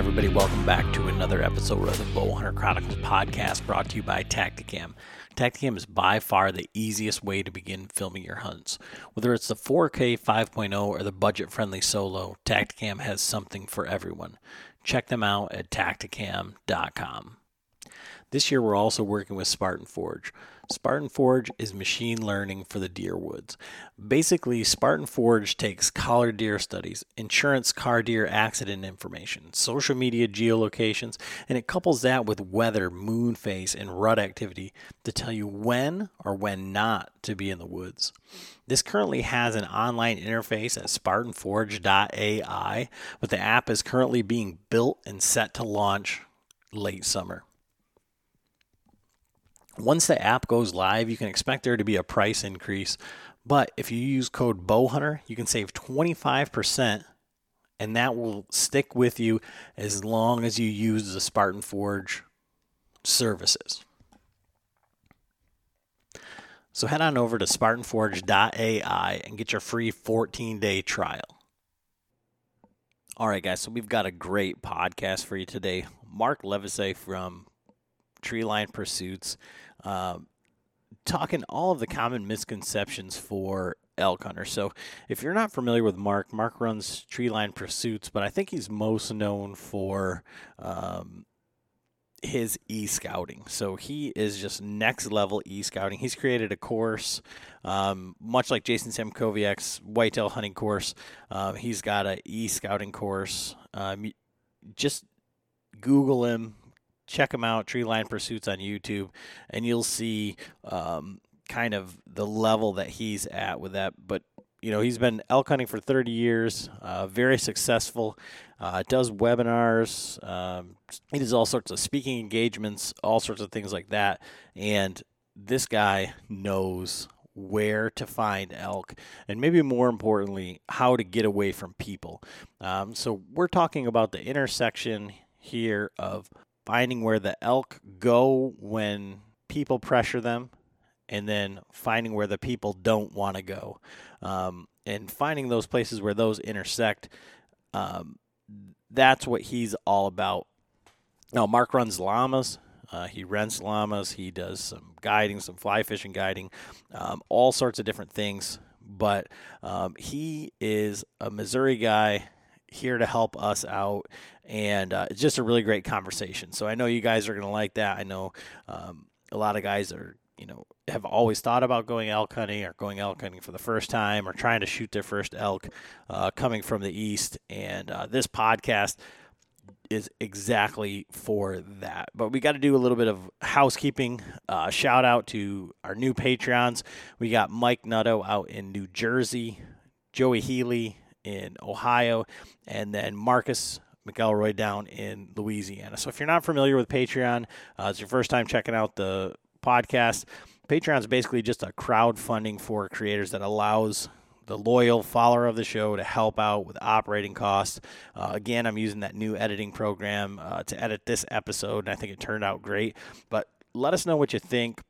everybody, welcome back to another episode of the Bowhunter Chronicles podcast brought to you by Tactacam. Tactacam is by far the easiest way to begin filming your hunts. Whether it's the 4K 5.0 or the budget friendly solo, Tactacam has something for everyone. Check them out at tactacam.com. This year, we're also working with Spartan Forge. Spartan Forge is machine learning for the deer woods. Basically, Spartan Forge takes collared deer studies, insurance car deer accident information, social media geolocations, and it couples that with weather, moon phase, and rut activity to tell you when or when not to be in the woods. This currently has an online interface at SpartanForge.ai, but the app is currently being built and set to launch late summer. Once the app goes live, you can expect there to be a price increase. But if you use code BOWHUNTER, you can save 25%, and that will stick with you as long as you use the Spartan Forge services. So head on over to SpartanForge.ai and get your free 14 day trial. All right, guys, so we've got a great podcast for you today. Mark Livesay from Treeline Pursuits um, talking all of the common misconceptions for elk hunters. So, if you're not familiar with Mark, Mark runs Treeline Pursuits, but I think he's most known for um, his e scouting. So, he is just next level e scouting. He's created a course, um, much like Jason Samkoviak's whitetail hunting course. Uh, he's got an e scouting course. Um, just Google him, check him out, Treeline Pursuits on YouTube, and you'll see um, kind of the level that he's at with that. But you know, he's been elk hunting for 30 years, uh, very successful. Uh, does webinars. Um, he does all sorts of speaking engagements, all sorts of things like that. And this guy knows where to find elk, and maybe more importantly, how to get away from people. Um, so we're talking about the intersection here of finding where the elk go when people pressure them, and then finding where the people don't want to go, um, and finding those places where those intersect. Um, that's what he's all about. Now, Mark runs llamas. Uh, he rents llamas. He does some guiding, some fly fishing guiding, um, all sorts of different things. But um, he is a Missouri guy here to help us out. And uh, it's just a really great conversation. So I know you guys are going to like that. I know um, a lot of guys are, you know, have always thought about going elk hunting or going elk hunting for the first time or trying to shoot their first elk uh, coming from the east. And uh, this podcast is exactly for that. But we got to do a little bit of housekeeping. Uh, shout out to our new Patreons. We got Mike Nutto out in New Jersey, Joey Healy in Ohio, and then Marcus McElroy down in Louisiana. So if you're not familiar with Patreon, uh, it's your first time checking out the podcast. Patreon is basically just a crowdfunding for creators that allows the loyal follower of the show to help out with operating costs. Uh, again, I'm using that new editing program uh, to edit this episode, and I think it turned out great. But let us know what you think.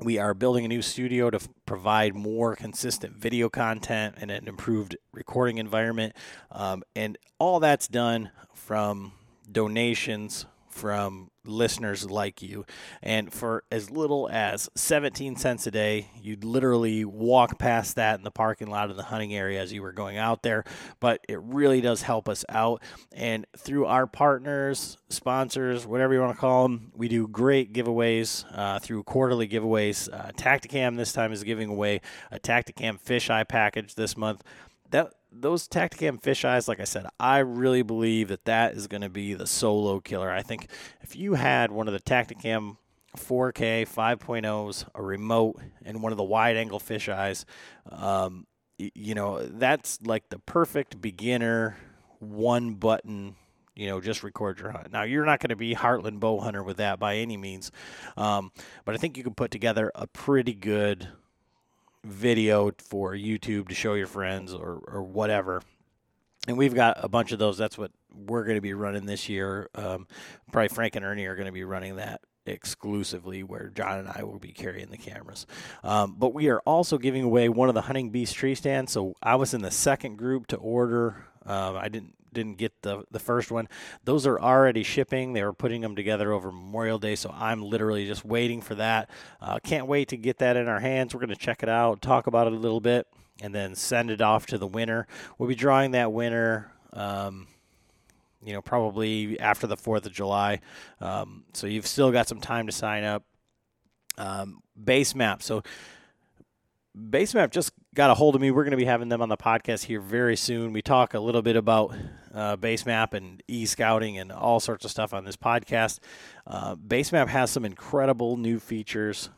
We are building a new studio to f- provide more consistent video content and an improved recording environment. Um, and all that's done from donations from listeners like you. And for as little as 17 cents a day, you'd literally walk past that in the parking lot of the hunting area as you were going out there. But it really does help us out. And through our partners, sponsors, whatever you want to call them, we do great giveaways uh, through quarterly giveaways. Uh, Tactacam this time is giving away a Tactacam fisheye package this month. That those Tactacam fisheyes, like I said, I really believe that that is going to be the solo killer. I think if you had one of the Tactacam 4K 5.0s, a remote, and one of the wide angle fisheyes, um, you know, that's like the perfect beginner one button you know, just record your hunt. Now, you're not going to be Heartland bow hunter with that by any means, um, but I think you can put together a pretty good video for YouTube to show your friends or, or whatever. And we've got a bunch of those. That's what we're going to be running this year. Um, probably Frank and Ernie are going to be running that exclusively, where John and I will be carrying the cameras. Um, but we are also giving away one of the Hunting Beast tree stands. So I was in the second group to order. Um, I didn't didn't get the the first one. Those are already shipping. They were putting them together over Memorial Day, so I'm literally just waiting for that. Uh, can't wait to get that in our hands. We're going to check it out, talk about it a little bit, and then send it off to the winner. We'll be drawing that winner. Um, you know, probably after the 4th of July. Um, so you've still got some time to sign up. Um, Basemap. So Basemap just got a hold of me. We're going to be having them on the podcast here very soon. We talk a little bit about uh, Basemap and e scouting and all sorts of stuff on this podcast. Uh, Basemap has some incredible new features.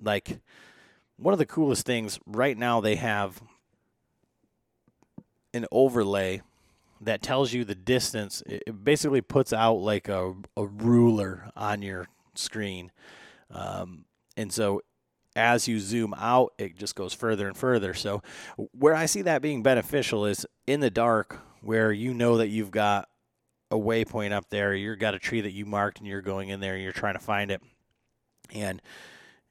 Like one of the coolest things right now, they have an overlay that tells you the distance. It basically puts out like a, a ruler on your screen. Um, and so as you zoom out, it just goes further and further. So, where I see that being beneficial is in the dark, where you know that you've got a waypoint up there, you've got a tree that you marked, and you're going in there and you're trying to find it. And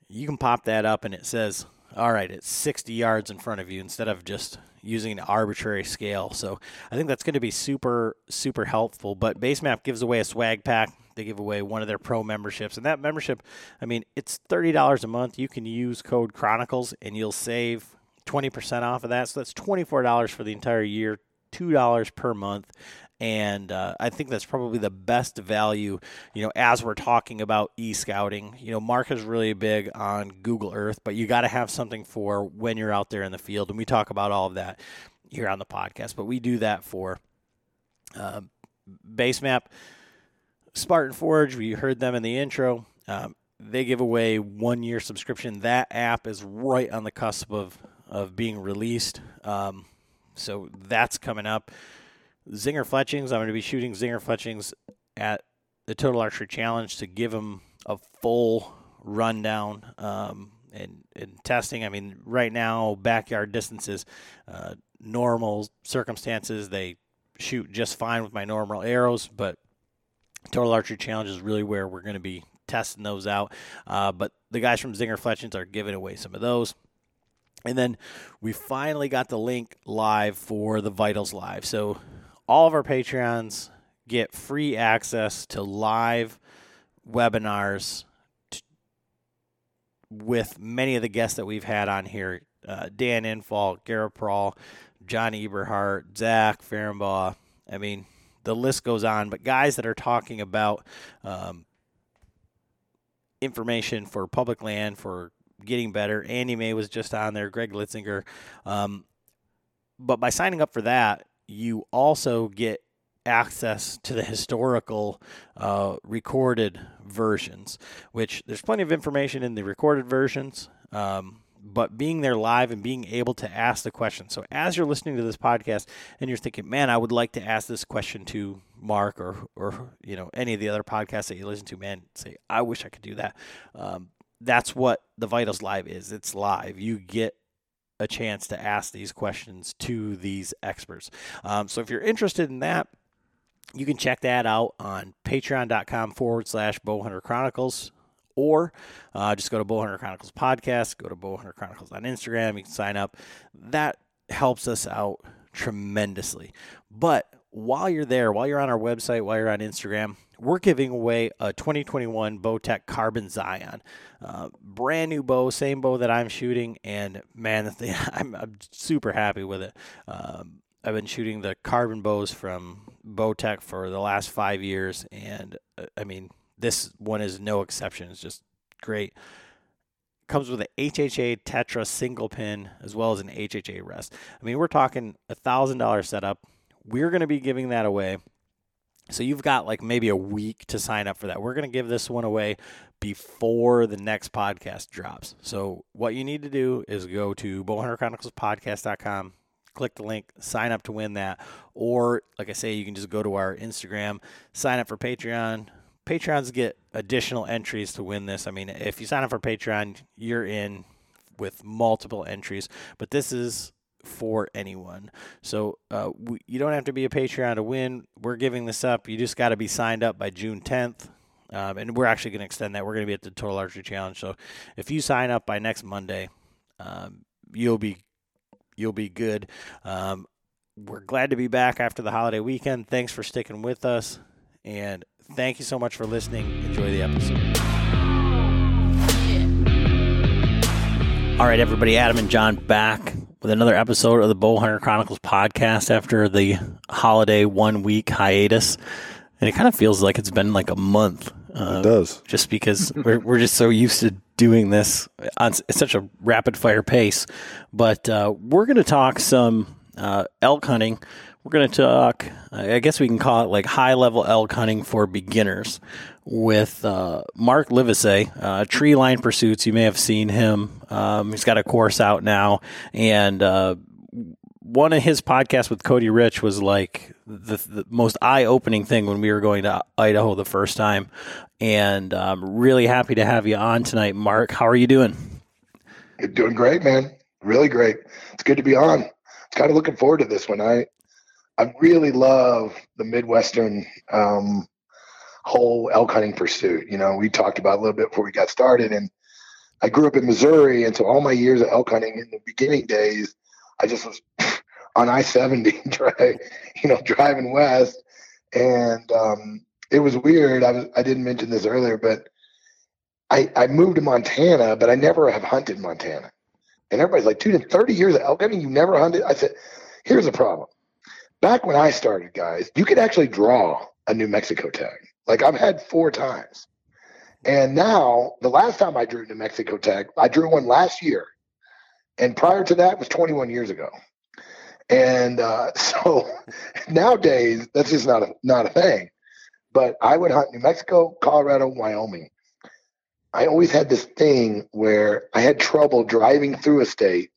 you can pop that up, and it says, all right, it's 60 yards in front of you instead of just using an arbitrary scale. So, I think that's going to be super, super helpful. But Basemap gives away a swag pack they give away one of their pro memberships. And that membership, I mean, it's $30 a month. You can use code Chronicles and you'll save 20% off of that. So that's $24 for the entire year, $2 per month. And uh, I think that's probably the best value, you know, as we're talking about e scouting. You know, Mark is really big on Google Earth, but you got to have something for when you're out there in the field. And we talk about all of that here on the podcast, but we do that for uh, Basemap. Spartan Forge, we heard them in the intro. Um, they give away one year subscription. That app is right on the cusp of, of being released. Um, so that's coming up. Zinger Fletchings, I'm going to be shooting Zinger Fletchings at the Total Archery Challenge to give them a full rundown um, and, and testing. I mean, right now, backyard distances, uh, normal circumstances, they shoot just fine with my normal arrows, but Total Archery Challenge is really where we're going to be testing those out. Uh, but the guys from Zinger Fletchings are giving away some of those. And then we finally got the link live for the Vitals Live. So all of our Patreons get free access to live webinars t- with many of the guests that we've had on here uh, Dan Infalt, Garrett Prawl, John Eberhart, Zach Fehrenbaugh. I mean, the list goes on. But guys that are talking about um, information for public land, for getting better. Andy May was just on there, Greg Litzinger. Um, but by signing up for that, you also get access to the historical uh, recorded versions, which there's plenty of information in the recorded versions. Um, but being there live and being able to ask the question. So as you're listening to this podcast and you're thinking, man, I would like to ask this question to Mark or or you know any of the other podcasts that you listen to, man, say I wish I could do that. Um, that's what the Vitals Live is. It's live. You get a chance to ask these questions to these experts. Um, so if you're interested in that, you can check that out on patreon.com forward slash bowhunter chronicles or uh, just go to Bowhunter Chronicles podcast, go to Bowhunter Chronicles on Instagram. You can sign up. That helps us out tremendously. But while you're there, while you're on our website, while you're on Instagram, we're giving away a 2021 Bowtech Carbon Zion. Uh, brand new bow, same bow that I'm shooting, and man, the thing, I'm, I'm super happy with it. Um, I've been shooting the carbon bows from Bowtech for the last five years, and uh, I mean, this one is no exception. It's just great. Comes with an HHA Tetra single pin as well as an HHA rest. I mean, we're talking a thousand dollar setup. We're going to be giving that away. So you've got like maybe a week to sign up for that. We're going to give this one away before the next podcast drops. So what you need to do is go to bowhunterchroniclespodcast.com, click the link, sign up to win that. Or like I say, you can just go to our Instagram, sign up for Patreon, Patreons get additional entries to win this. I mean, if you sign up for Patreon, you're in with multiple entries, but this is for anyone. So uh, we, you don't have to be a Patreon to win. We're giving this up. You just got to be signed up by June 10th. Um, and we're actually going to extend that. We're going to be at the Total Archery Challenge. So if you sign up by next Monday, um, you'll be you'll be good. Um, we're glad to be back after the holiday weekend. Thanks for sticking with us. And thank you so much for listening. Enjoy the episode. All right, everybody, Adam and John back with another episode of the Bowhunter Chronicles podcast after the holiday one week hiatus. And it kind of feels like it's been like a month. Uh, it does. Just because we're, we're just so used to doing this on such a rapid fire pace. But uh, we're going to talk some uh, elk hunting. We're going to talk, I guess we can call it like high level elk hunting for beginners with uh, Mark Livesay, uh, Treeline Pursuits. You may have seen him. Um, he's got a course out now. And uh, one of his podcasts with Cody Rich was like the, the most eye opening thing when we were going to Idaho the first time. And I'm really happy to have you on tonight, Mark. How are you doing? Doing great, man. Really great. It's good to be on. It's kind of looking forward to this one. I I really love the Midwestern um, whole elk hunting pursuit. You know, we talked about a little bit before we got started, and I grew up in Missouri, and so all my years of elk hunting in the beginning days, I just was on I seventy, you know, driving west, and um, it was weird. I was I didn't mention this earlier, but I I moved to Montana, but I never have hunted Montana. And everybody's like, dude, in 30 years of elk hunting, you never hunted? I said, here's the problem. Back when I started, guys, you could actually draw a New Mexico tag. Like I've had four times. And now, the last time I drew a New Mexico tag, I drew one last year. And prior to that was 21 years ago. And uh, so nowadays, that's just not a, not a thing. But I would hunt New Mexico, Colorado, Wyoming. I always had this thing where I had trouble driving through a state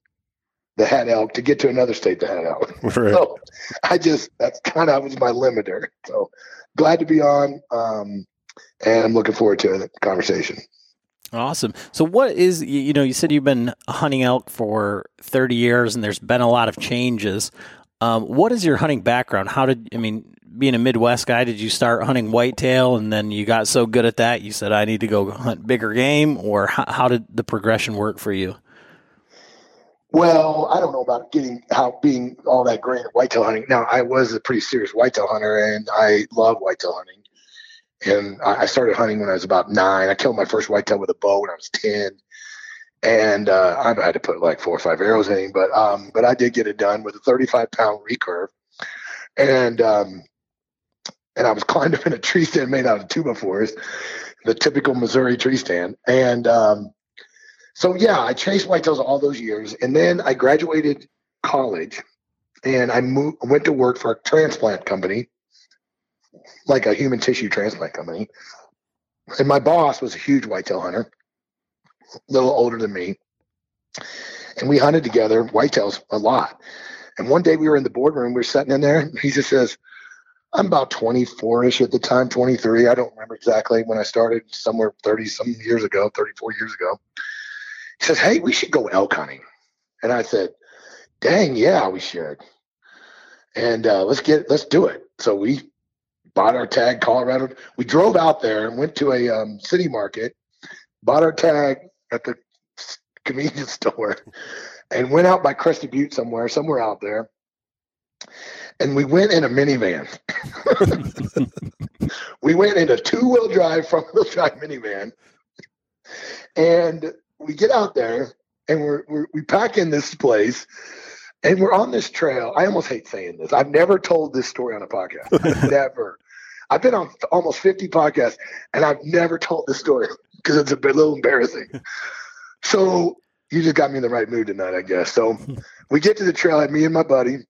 that had elk to get to another state that had elk. Right. So I just that's kind of was my limiter. So glad to be on, um, and I'm looking forward to the conversation. Awesome. So, what is you know? You said you've been hunting elk for 30 years, and there's been a lot of changes. Um, what is your hunting background? How did I mean? being a Midwest guy, did you start hunting whitetail and then you got so good at that you said I need to go hunt bigger game, or how, how did the progression work for you? Well, I don't know about getting how being all that great at whitetail hunting. Now, I was a pretty serious whitetail hunter, and I love whitetail hunting. And I started hunting when I was about nine. I killed my first whitetail with a bow when I was ten, and uh, I had to put like four or five arrows in him. But um, but I did get it done with a 35 pound recurve, and um, and I was climbed up in a tree stand made out of two by fours, the typical Missouri tree stand. And um, so, yeah, I chased whitetails all those years. And then I graduated college and I moved, went to work for a transplant company, like a human tissue transplant company. And my boss was a huge whitetail hunter, a little older than me. And we hunted together whitetails a lot. And one day we were in the boardroom, we were sitting in there, and he just says, I'm about 24 ish at the time, 23. I don't remember exactly when I started, somewhere 30 some years ago, 34 years ago. Says, Hey, we should go elk hunting. And I said, Dang, yeah, we should. And uh, let's get, let's do it. So we bought our tag, Colorado. We drove out there and went to a um, city market, bought our tag at the convenience store, and went out by Crested Butte somewhere, somewhere out there and we went in a minivan. we went in a two wheel drive, front wheel drive minivan, and we get out there and we're, we're, we pack in this place and we're on this trail. I almost hate saying this. I've never told this story on a podcast. never. I've been on almost 50 podcasts and I've never told this story because it's a bit, little embarrassing. So you just got me in the right mood tonight, I guess. So we get to the trail, me and my buddy,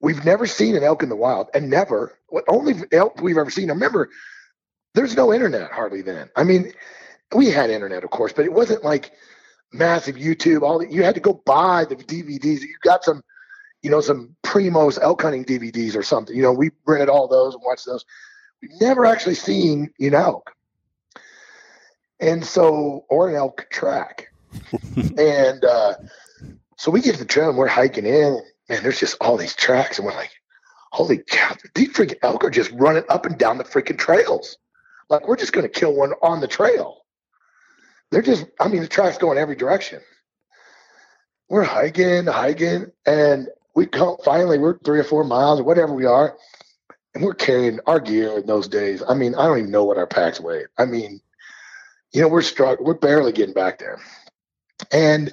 We've never seen an elk in the wild, and never. what Only elk we've ever seen. I remember, there's no internet hardly then. I mean, we had internet, of course, but it wasn't like massive YouTube. All you had to go buy the DVDs. You got some, you know, some Primos elk hunting DVDs or something. You know, we rented all those and watched those. We've never actually seen an elk, and so or an elk track, and uh, so we get to the trail and we're hiking in man, there's just all these tracks, and we're like, holy cow, these freaking elk are just running up and down the freaking trails. Like we're just going to kill one on the trail. They're just, I mean, the track's going every direction. We're hiking, hiking, and we come finally we're three or four miles or whatever we are, and we're carrying our gear in those days. I mean, I don't even know what our packs weigh. I mean, you know, we're struck, we're barely getting back there, and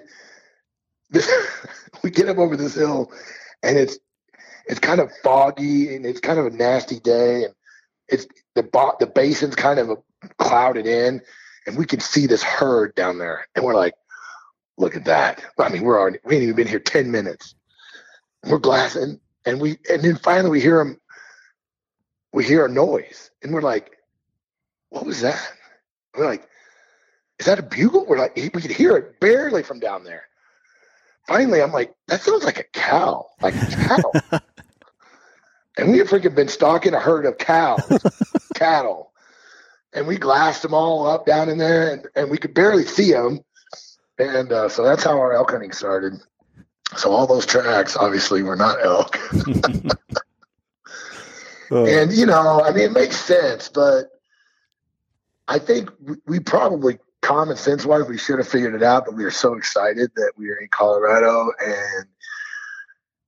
this, we get up over this hill, and it's it's kind of foggy and it's kind of a nasty day, and it's the the basin's kind of clouded in, and we can see this herd down there, and we're like, look at that. I mean, we're already we ain't even been here ten minutes. We're glassing, and we and then finally we hear them. We hear a noise, and we're like, what was that? We're like, is that a bugle? We're like, we could hear it barely from down there. Finally, I'm like, that sounds like a cow, like a cow. and we had freaking been stalking a herd of cows, cattle, and we glassed them all up down in there, and, and we could barely see them. And uh, so that's how our elk hunting started. So all those tracks obviously were not elk. oh. And you know, I mean, it makes sense, but I think we probably common sense wise we should have figured it out, but we were so excited that we were in Colorado and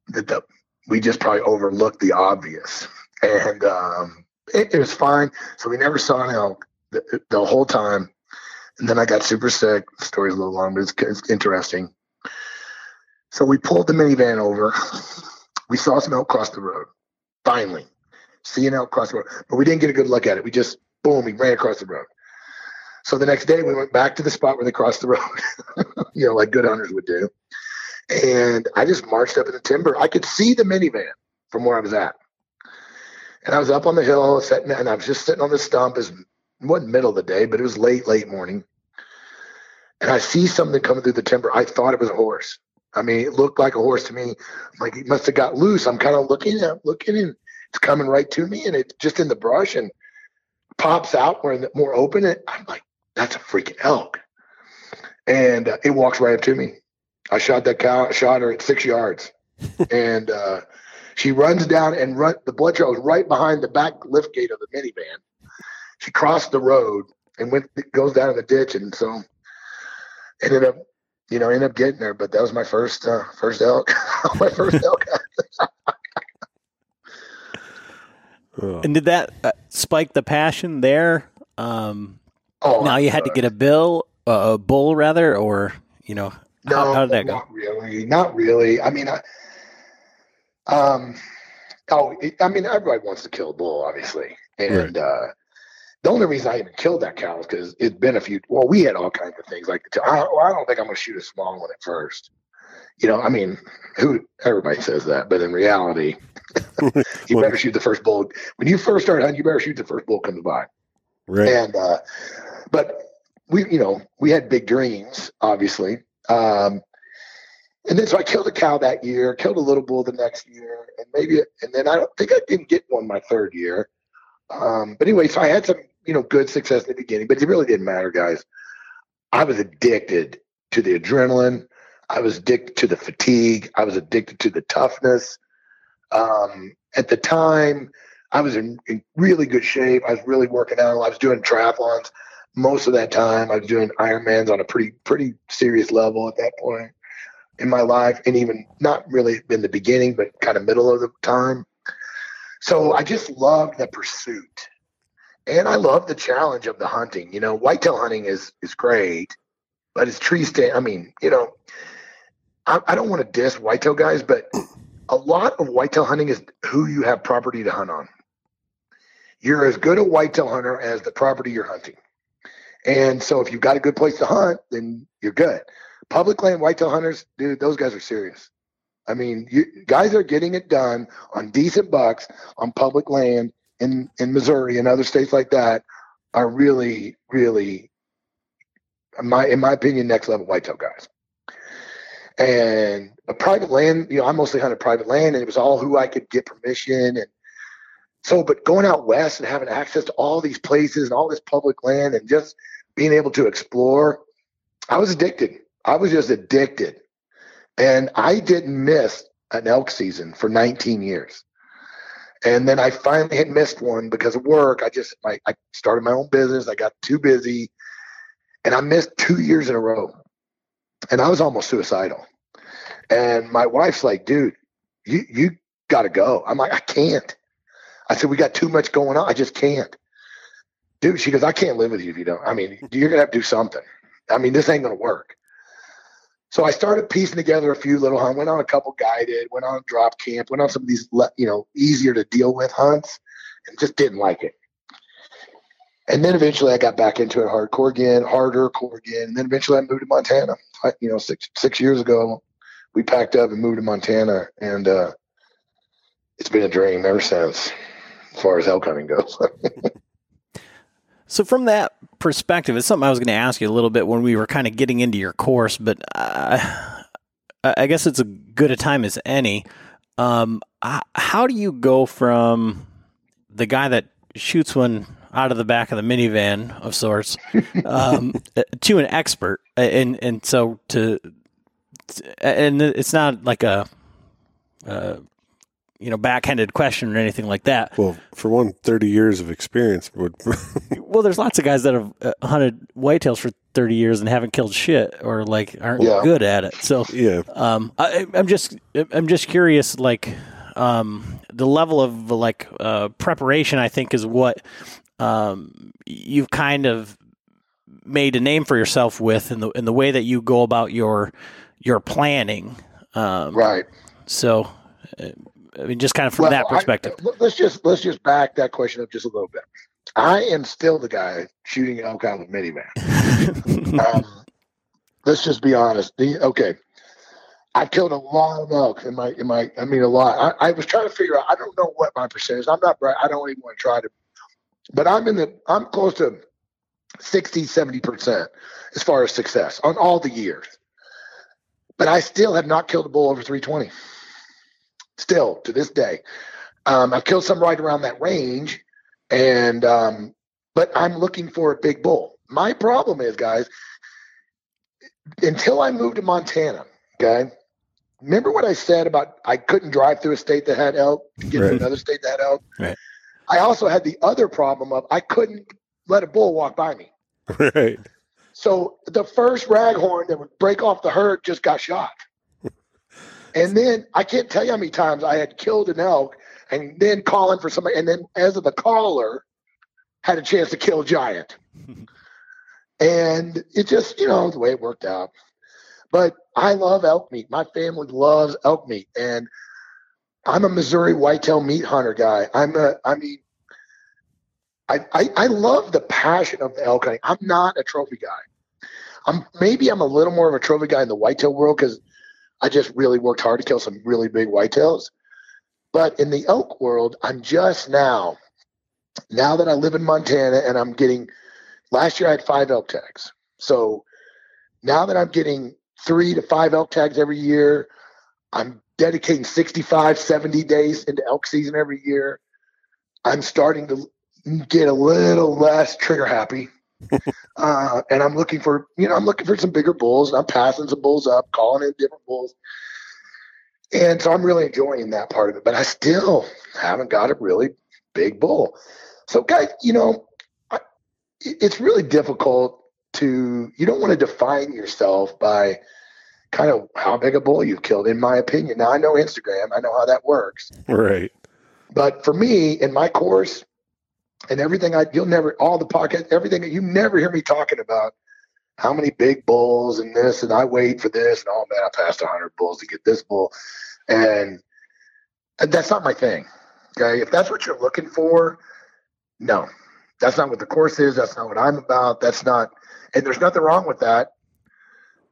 that the, we just probably overlooked the obvious. And um, it, it, was fine. So we never saw an elk the, the whole time. And then I got super sick. The story's a little long, but it's, it's interesting. So we pulled the minivan over. We saw some elk cross the road. Finally, see an elk cross the road, but we didn't get a good look at it. We just boom, we ran across the road. So the next day we went back to the spot where they crossed the road, you know, like good hunters would do. And I just marched up in the timber. I could see the minivan from where I was at. And I was up on the hill sitting, and I was just sitting on the stump. It wasn't middle of the day, but it was late, late morning. And I see something coming through the timber. I thought it was a horse. I mean, it looked like a horse to me. Like, it must have got loose. I'm kind of looking at looking and it's coming right to me and it's just in the brush and pops out where the more open. And I'm like, that's a freaking elk. And uh, it walks right up to me. I shot that cow, shot her at six yards. and uh, she runs down and run the blood trail is right behind the back lift gate of the minivan. She crossed the road and went goes down in the ditch and so ended up you know ended up getting there. But that was my first uh, first elk. my first elk. and did that uh, spike the passion there? Um, Oh, now you had to get a bill, uh, a bull rather, or you know, no, how, how did that go? Not really, not really. I mean, I, um, oh, I mean, everybody wants to kill a bull, obviously, and right. uh, the only reason I even killed that cow is because it's been a few. Well, we had all kinds of things like the. I, I don't think I'm going to shoot a small one at first. You know, I mean, who everybody says that, but in reality, you well, better shoot the first bull. When you first start hunting, you better shoot the first bull comes by. Right. And uh, but we, you know, we had big dreams, obviously. Um, and then so I killed a cow that year, killed a little bull the next year, and maybe, and then I don't think I didn't get one my third year. Um, but anyway, so I had some, you know, good success in the beginning, but it really didn't matter, guys. I was addicted to the adrenaline. I was addicted to the fatigue. I was addicted to the toughness. Um, at the time, I was in, in, really good shape. I was really working out. I was doing triathlons most of that time. I was doing Ironmans on a pretty pretty serious level at that point in my life, and even not really in the beginning, but kind of middle of the time. So I just loved the pursuit, and I love the challenge of the hunting. You know, whitetail hunting is is great, but it's tree stand. I mean, you know, I, I don't want to diss whitetail guys, but a lot of whitetail hunting is who you have property to hunt on. You're as good a whitetail hunter as the property you're hunting. And so if you've got a good place to hunt, then you're good. Public land whitetail hunters, dude, those guys are serious. I mean, you, guys are getting it done on decent bucks on public land in, in Missouri and other states like that are really, really, in my in my opinion, next level whitetail guys. And a private land, you know, I mostly hunted private land, and it was all who I could get permission and so, but going out west and having access to all these places and all this public land and just being able to explore, I was addicted. I was just addicted. And I didn't miss an elk season for 19 years. And then I finally had missed one because of work. I just, I, I started my own business. I got too busy and I missed two years in a row. And I was almost suicidal. And my wife's like, dude, you you got to go. I'm like, I can't. I said, we got too much going on. I just can't. Dude, she goes, I can't live with you if you don't. I mean, you're gonna have to do something. I mean, this ain't gonna work. So I started piecing together a few little hunts. Went on a couple guided. Went on drop camp. Went on some of these, you know, easier to deal with hunts, and just didn't like it. And then eventually I got back into it hardcore again, harder core again. And then eventually I moved to Montana. I, you know, six six years ago, we packed up and moved to Montana, and uh, it's been a dream ever since, as far as elk hunting goes. so from that perspective, it's something I was going to ask you a little bit when we were kind of getting into your course, but uh, I guess it's as good a time as any. Um, how do you go from the guy that shoots one out of the back of the minivan of sorts um, to an expert, and and so to, and it's not like a, you know, backhanded question or anything like that. Well, for one, 30 years of experience would. well, there's lots of guys that have uh, hunted whitetails for 30 years and haven't killed shit or like aren't yeah. good at it. So, yeah. Um, I, I'm just, I'm just curious, like, um, the level of like uh, preparation, I think, is what um, you've kind of made a name for yourself with in the in the way that you go about your your planning. Um, right. So, uh, I mean, just kind of from well, that perspective. I, let's just let's just back that question up just a little bit. I am still the guy shooting elk out of minivan. um, let's just be honest. The, okay, I killed a lot of elk in my in my. I mean, a lot. I, I was trying to figure out. I don't know what my percentage. I'm not. I don't even want to try to but I'm in the I'm close to 60, 70% as far as success on all the years. But I still have not killed a bull over 320. Still to this day. Um, I've killed some right around that range, and um, but I'm looking for a big bull. My problem is, guys, until I moved to Montana, okay. Remember what I said about I couldn't drive through a state that had elk to get right. to another state that had elk? Right. I also had the other problem of I couldn't let a bull walk by me. Right. So the first raghorn that would break off the herd just got shot. And then I can't tell you how many times I had killed an elk and then calling for somebody, and then as of the caller, had a chance to kill a giant. and it just, you know, the way it worked out. But I love elk meat. My family loves elk meat. And I'm a Missouri whitetail meat hunter guy. I'm a, I mean, I, I, I love the passion of the elk hunting. I'm not a trophy guy. I'm maybe I'm a little more of a trophy guy in the whitetail world because I just really worked hard to kill some really big whitetails. But in the elk world, I'm just now, now that I live in Montana and I'm getting, last year I had five elk tags. So now that I'm getting three to five elk tags every year, I'm dedicating 65, 70 days into elk season every year. I'm starting to get a little less trigger happy. uh, and I'm looking for, you know, I'm looking for some bigger bulls and I'm passing some bulls up, calling in different bulls. And so I'm really enjoying that part of it, but I still haven't got a really big bull. So, guys, you know, I, it's really difficult to, you don't want to define yourself by, kind of how big a bull you've killed, in my opinion. Now I know Instagram, I know how that works. Right. But for me, in my course and everything I you'll never all the pocket, everything that you never hear me talking about how many big bulls and this and I wait for this and oh man, I passed hundred bulls to get this bull. And that's not my thing. Okay. If that's what you're looking for, no. That's not what the course is. That's not what I'm about. That's not and there's nothing wrong with that.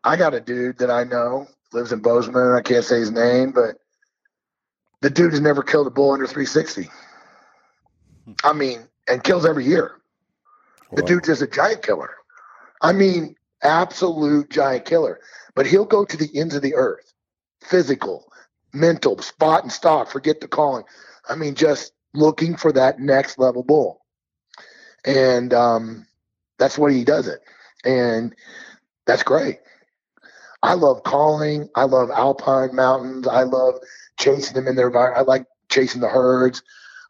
I got a dude that I know lives in Bozeman. I can't say his name, but the dude has never killed a bull under 360. Hmm. I mean, and kills every year. The dude dude's just a giant killer. I mean, absolute giant killer. But he'll go to the ends of the earth, physical, mental, spot and stock, forget the calling. I mean, just looking for that next level bull. And um, that's what he does it. And that's great. I love calling. I love alpine mountains. I love chasing them in their environment. I like chasing the herds.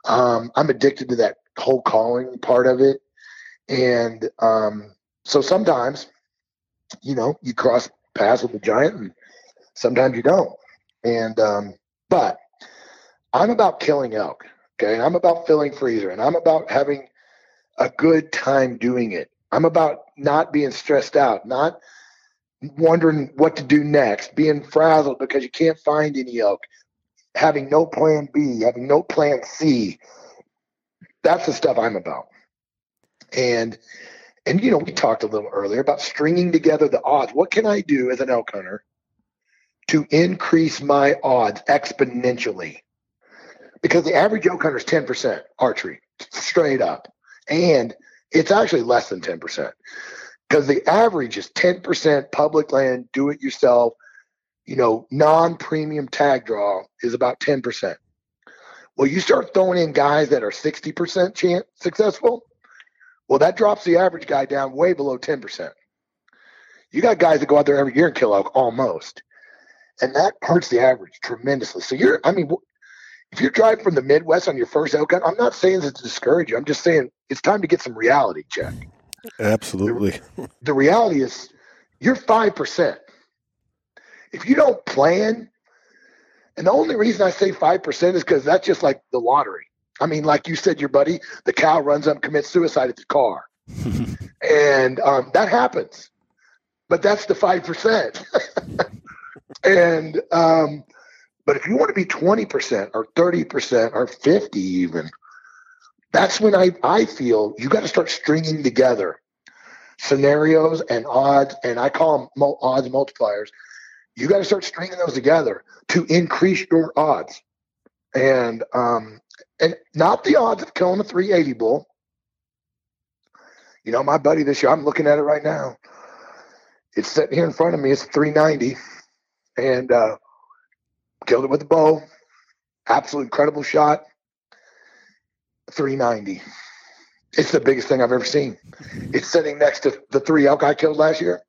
Um, I'm addicted to that whole calling part of it. And um, so sometimes, you know, you cross paths with a giant and sometimes you don't. And, um, but I'm about killing elk. Okay. I'm about filling freezer and I'm about having a good time doing it. I'm about not being stressed out, not wondering what to do next, being frazzled because you can't find any elk, having no plan B, having no plan C. That's the stuff I'm about. And and you know, we talked a little earlier about stringing together the odds. What can I do as an elk hunter to increase my odds exponentially? Because the average elk hunter is 10% archery, straight up. And it's actually less than 10% because the average is 10% public land, do it yourself, you know, non premium tag draw is about 10%. Well, you start throwing in guys that are 60% chance successful, well, that drops the average guy down way below 10%. You got guys that go out there every year and kill elk almost. And that hurts the average tremendously. So you're, I mean, if you're driving from the Midwest on your first elk hunt, I'm not saying this to discourage you. I'm just saying it's time to get some reality check. Absolutely. The, the reality is you're 5%. If you don't plan, and the only reason I say 5% is because that's just like the lottery. I mean, like you said, your buddy, the cow runs up, commits suicide at the car. and um, that happens. But that's the 5%. and, um, but if you want to be 20% or 30% or 50 even, that's when I, I feel you got to start stringing together scenarios and odds, and I call them odds multipliers. You got to start stringing those together to increase your odds, and um, and not the odds of killing a 380 bull. You know, my buddy this year, I'm looking at it right now. It's sitting here in front of me. It's 390, and uh, killed it with a bow. Absolute incredible shot. 390. It's the biggest thing I've ever seen. It's sitting next to the three elk I killed last year.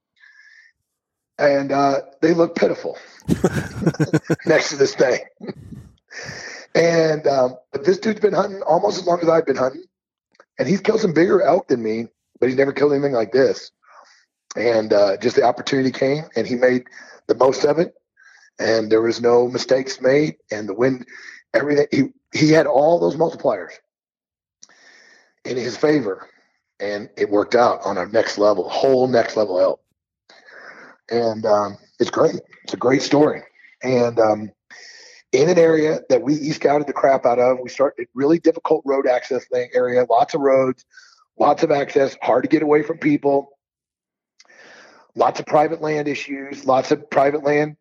And uh, they look pitiful next to this thing. and um, but this dude's been hunting almost as long as I've been hunting. And he's killed some bigger elk than me, but he's never killed anything like this. And uh, just the opportunity came and he made the most of it. And there was no mistakes made. And the wind, everything, he, he had all those multipliers in his favor, and it worked out on a next level, whole next level help. And um, it's great. It's a great story. And um, in an area that we e scouted the crap out of, we started really difficult road access area, lots of roads, lots of access, hard to get away from people, lots of private land issues, lots of private land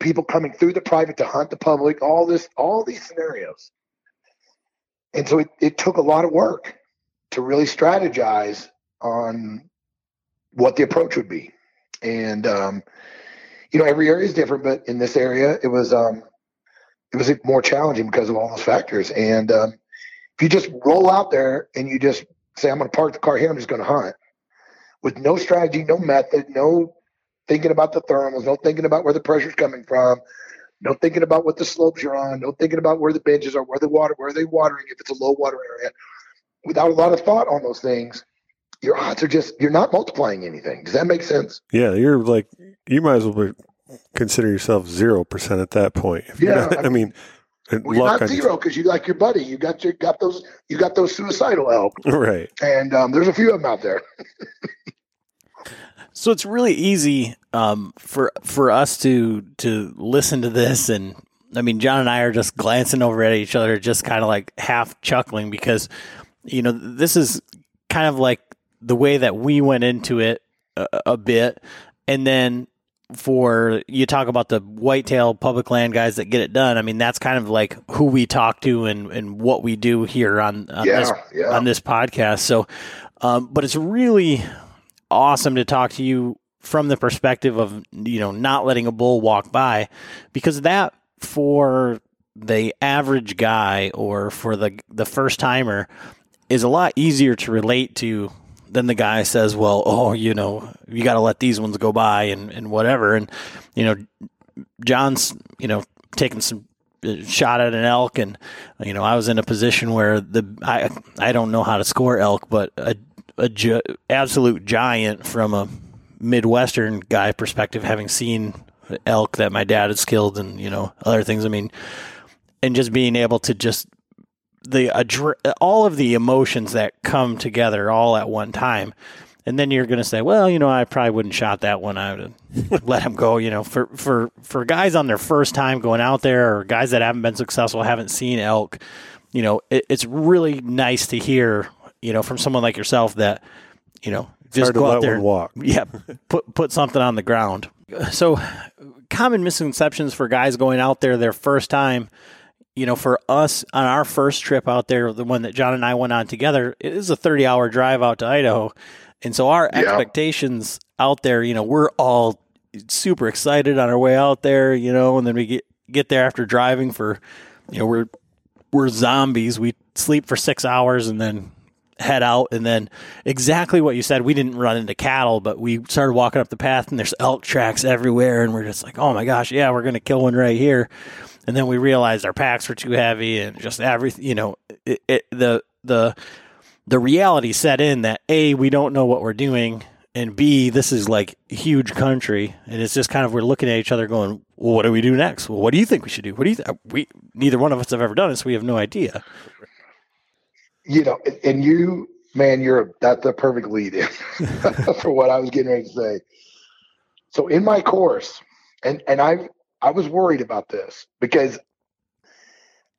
people coming through the private to hunt the public, all this, all these scenarios. And so it, it took a lot of work to really strategize on what the approach would be. And um, you know, every area is different, but in this area, it was um, it was more challenging because of all those factors. And um, if you just roll out there and you just say, "I'm going to park the car here. I'm just going to hunt," with no strategy, no method, no thinking about the thermals, no thinking about where the pressure's coming from, no thinking about what the slopes you're on, no thinking about where the benches are, where the water, where are they watering if it's a low water area, without a lot of thought on those things, your odds are just you're not multiplying anything. Does that make sense? Yeah, you're like you might as well consider yourself zero percent at that point. Yeah, I mean, well, you're not zero because you like your buddy. You got your got those you got those suicidal elk, right? And um, there's a few of them out there. so it's really easy um, for for us to to listen to this and I mean, John and I are just glancing over at each other, just kind of like half chuckling because, you know, this is kind of like the way that we went into it a, a bit. And then for you talk about the whitetail public land guys that get it done. I mean, that's kind of like who we talk to and, and what we do here on, on yeah, this yeah. on this podcast. So, um, but it's really awesome to talk to you from the perspective of you know not letting a bull walk by because that for the average guy or for the the first timer is a lot easier to relate to than the guy says, well, oh, you know, you got to let these ones go by and, and whatever. And, you know, John's, you know, taking some uh, shot at an elk and, you know, I was in a position where the, I, I don't know how to score elk, but a, a gi- absolute giant from a Midwestern guy perspective, having seen elk that my dad had killed and you know other things. I mean, and just being able to just the adre- all of the emotions that come together all at one time and then you're going to say, well, you know, I probably wouldn't shot that one out and let him go. You know, for for for guys on their first time going out there, or guys that haven't been successful, haven't seen elk, you know, it, it's really nice to hear, you know, from someone like yourself that, you know, just go out there, and, walk. yeah, put put something on the ground. So, common misconceptions for guys going out there their first time you know, for us on our first trip out there, the one that John and I went on together, it is a 30 hour drive out to Idaho. And so our yeah. expectations out there, you know, we're all super excited on our way out there, you know, and then we get get there after driving for, you know, we're we're zombies. We sleep for six hours and then head out. And then exactly what you said, we didn't run into cattle, but we started walking up the path and there's elk tracks everywhere. And we're just like, oh my gosh, yeah, we're going to kill one right here. And then we realized our packs were too heavy and just everything, you know, it, it, the, the, the reality set in that A, we don't know what we're doing, and B, this is like huge country, and it's just kind of we're looking at each other going, well, what do we do next? Well, what do you think we should do? What do you think? We neither one of us have ever done it, so we have no idea. You know, and you, man, you're that's the perfect lead in for what I was getting ready to say. So in my course, and and I I was worried about this because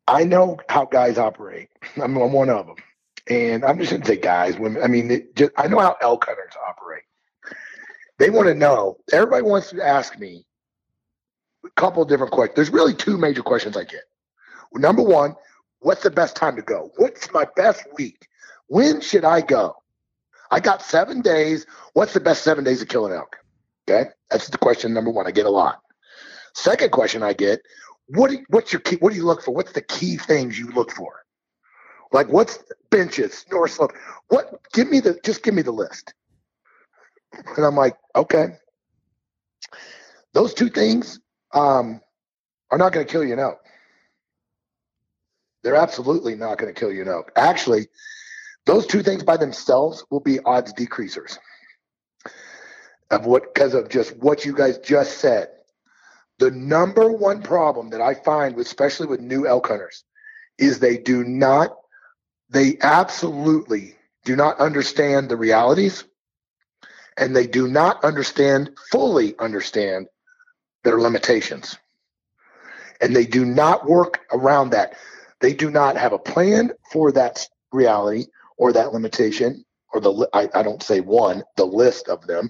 I know how guys operate. I'm, I'm one of them and I'm just to say guys, women. I mean, just, I know how elk hunters operate. They want to know. Everybody wants to ask me a couple different questions. There's really two major questions I get. Number one, what's the best time to go? What's my best week? When should I go? I got seven days. What's the best seven days to kill an elk? Okay, that's the question number one. I get a lot. Second question I get: what do, what's your key? What do you look for? What's the key things you look for? Like what's benches, north slope? What? Give me the just give me the list. And I'm like, okay. Those two things um, are not going to kill you an elk. They're absolutely not going to kill you elk. Actually, those two things by themselves will be odds decreasers of what because of just what you guys just said. The number one problem that I find, especially with new elk hunters, is they do not they absolutely do not understand the realities and they do not understand, fully understand their limitations. And they do not work around that. They do not have a plan for that reality or that limitation, or the, I, I don't say one, the list of them.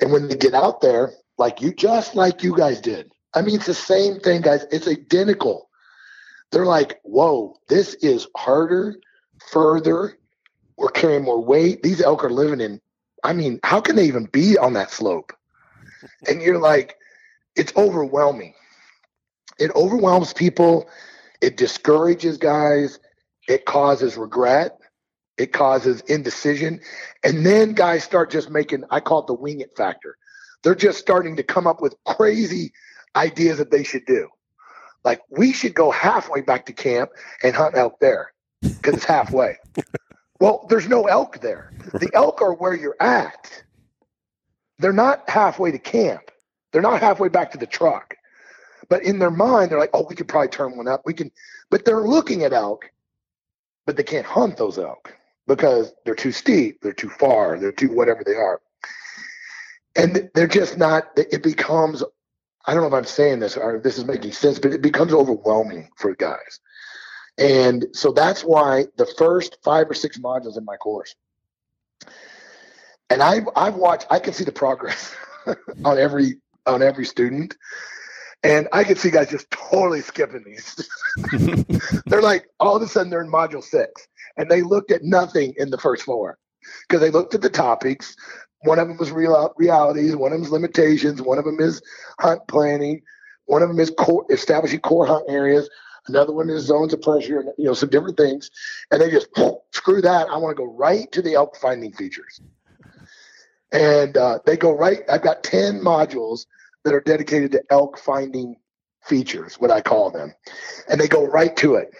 And when they get out there, like you, just like you guys did, I mean, it's the same thing, guys. It's identical they're like, whoa, this is harder, further. We're carrying more weight. These elk are living in, I mean, how can they even be on that slope? And you're like, it's overwhelming. It overwhelms people. It discourages guys. It causes regret. It causes indecision. And then guys start just making, I call it the wing it factor. They're just starting to come up with crazy ideas that they should do. Like we should go halfway back to camp and hunt elk there because it's halfway. well, there's no elk there. The elk are where you're at. They're not halfway to camp. They're not halfway back to the truck. But in their mind, they're like, oh, we could probably turn one up. We can, but they're looking at elk, but they can't hunt those elk because they're too steep, they're too far, they're too whatever they are. And they're just not, it becomes I don't know if I'm saying this or this is making sense, but it becomes overwhelming for guys. And so that's why the first five or six modules in my course, and I've I've watched, I can see the progress on every on every student. And I can see guys just totally skipping these. they're like, all of a sudden they're in module six and they looked at nothing in the first four because they looked at the topics, one of them was real realities. One of them is limitations. One of them is hunt planning. One of them is core, establishing core hunt areas. Another one is zones of pressure, and you know some different things. And they just screw that. I want to go right to the elk finding features. And uh, they go right. I've got ten modules that are dedicated to elk finding features, what I call them, and they go right to it.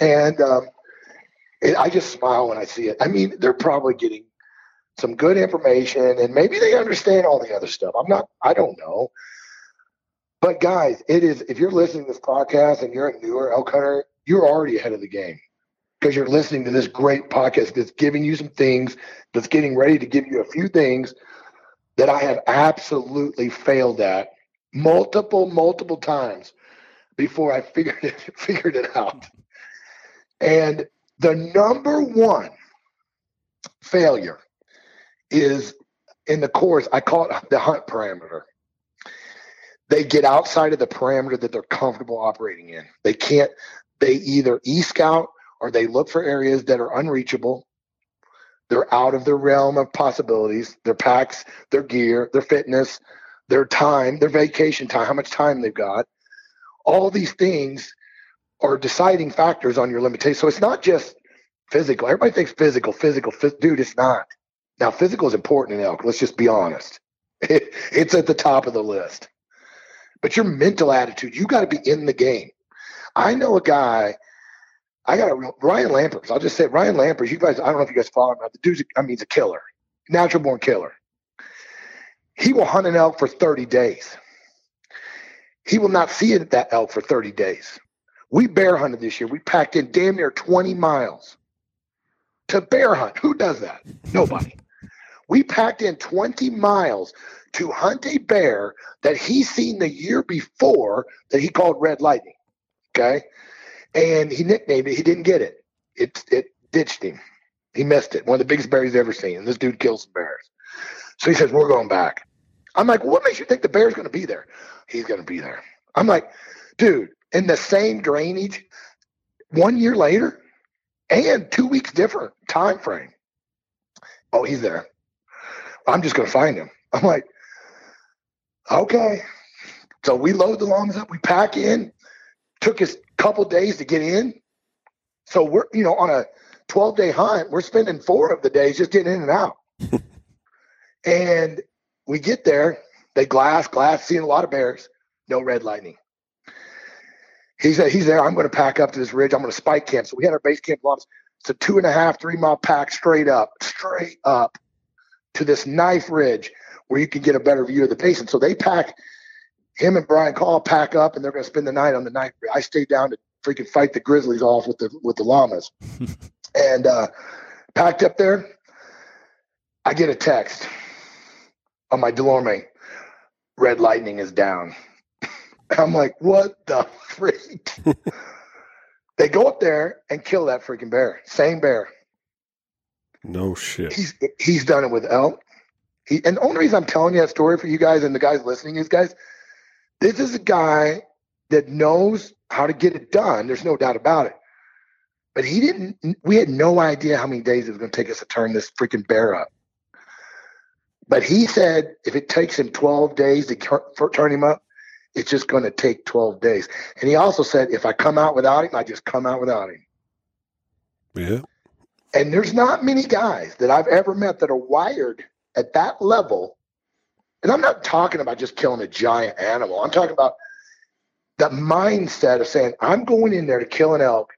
And um, it, I just smile when I see it. I mean, they're probably getting some good information and maybe they understand all the other stuff. I'm not, I don't know. But guys, it is if you're listening to this podcast and you're a newer elk hunter, you're already ahead of the game because you're listening to this great podcast that's giving you some things, that's getting ready to give you a few things that I have absolutely failed at multiple, multiple times before I figured it figured it out. And the number one failure is in the course, I call it the hunt parameter. They get outside of the parameter that they're comfortable operating in. They can't, they either e scout or they look for areas that are unreachable. They're out of the realm of possibilities, their packs, their gear, their fitness, their time, their vacation time, how much time they've got. All these things are deciding factors on your limitation. So it's not just physical. Everybody thinks physical, physical, phys- dude, it's not. Now, physical is important in elk. Let's just be honest. It, it's at the top of the list. But your mental attitude, you got to be in the game. I know a guy. I got a Ryan Lampers. I'll just say Ryan Lampers. You guys, I don't know if you guys follow him. The dude's, I mean, he's a killer, natural born killer. He will hunt an elk for 30 days. He will not see it, that elk for 30 days. We bear hunted this year. We packed in damn near 20 miles to bear hunt. Who does that? Nobody. we packed in 20 miles to hunt a bear that he seen the year before that he called Red Lightning. Okay. And he nicknamed it. He didn't get it. It it ditched him. He missed it. One of the biggest bears he's ever seen. And this dude kills some bears. So he says, We're going back. I'm like, What makes you think the bear's going to be there? He's going to be there. I'm like, Dude, in the same drainage, one year later, and two weeks different time frame. Oh, he's there. I'm just going to find him. I'm like, okay. So we load the llamas up, we pack in. Took a couple days to get in. So we're, you know, on a 12 day hunt, we're spending four of the days just getting in and out. and we get there, they glass, glass, seeing a lot of bears, no red lightning. He said, he's there. I'm going to pack up to this ridge. I'm going to spike camp. So we had our base camp llamas. It's a two and a half, three mile pack straight up, straight up to this knife ridge where you can get a better view of the basin. So they pack him and Brian Call pack up and they're going to spend the night on the night. I stayed down to freaking fight the grizzlies off with the with the llamas, and uh, packed up there. I get a text on my Delorme. Red lightning is down. I'm like, what the freak? they go up there and kill that freaking bear. Same bear. No shit. He's he's done it with elk. He, and the only reason I'm telling you that story for you guys and the guys listening is, guys, this is a guy that knows how to get it done. There's no doubt about it. But he didn't. We had no idea how many days it was going to take us to turn this freaking bear up. But he said if it takes him 12 days to turn him up, it's just going to take 12 days. And he also said if I come out without him, I just come out without him. Yeah. And there's not many guys that I've ever met that are wired at that level. And I'm not talking about just killing a giant animal. I'm talking about that mindset of saying, I'm going in there to kill an elk.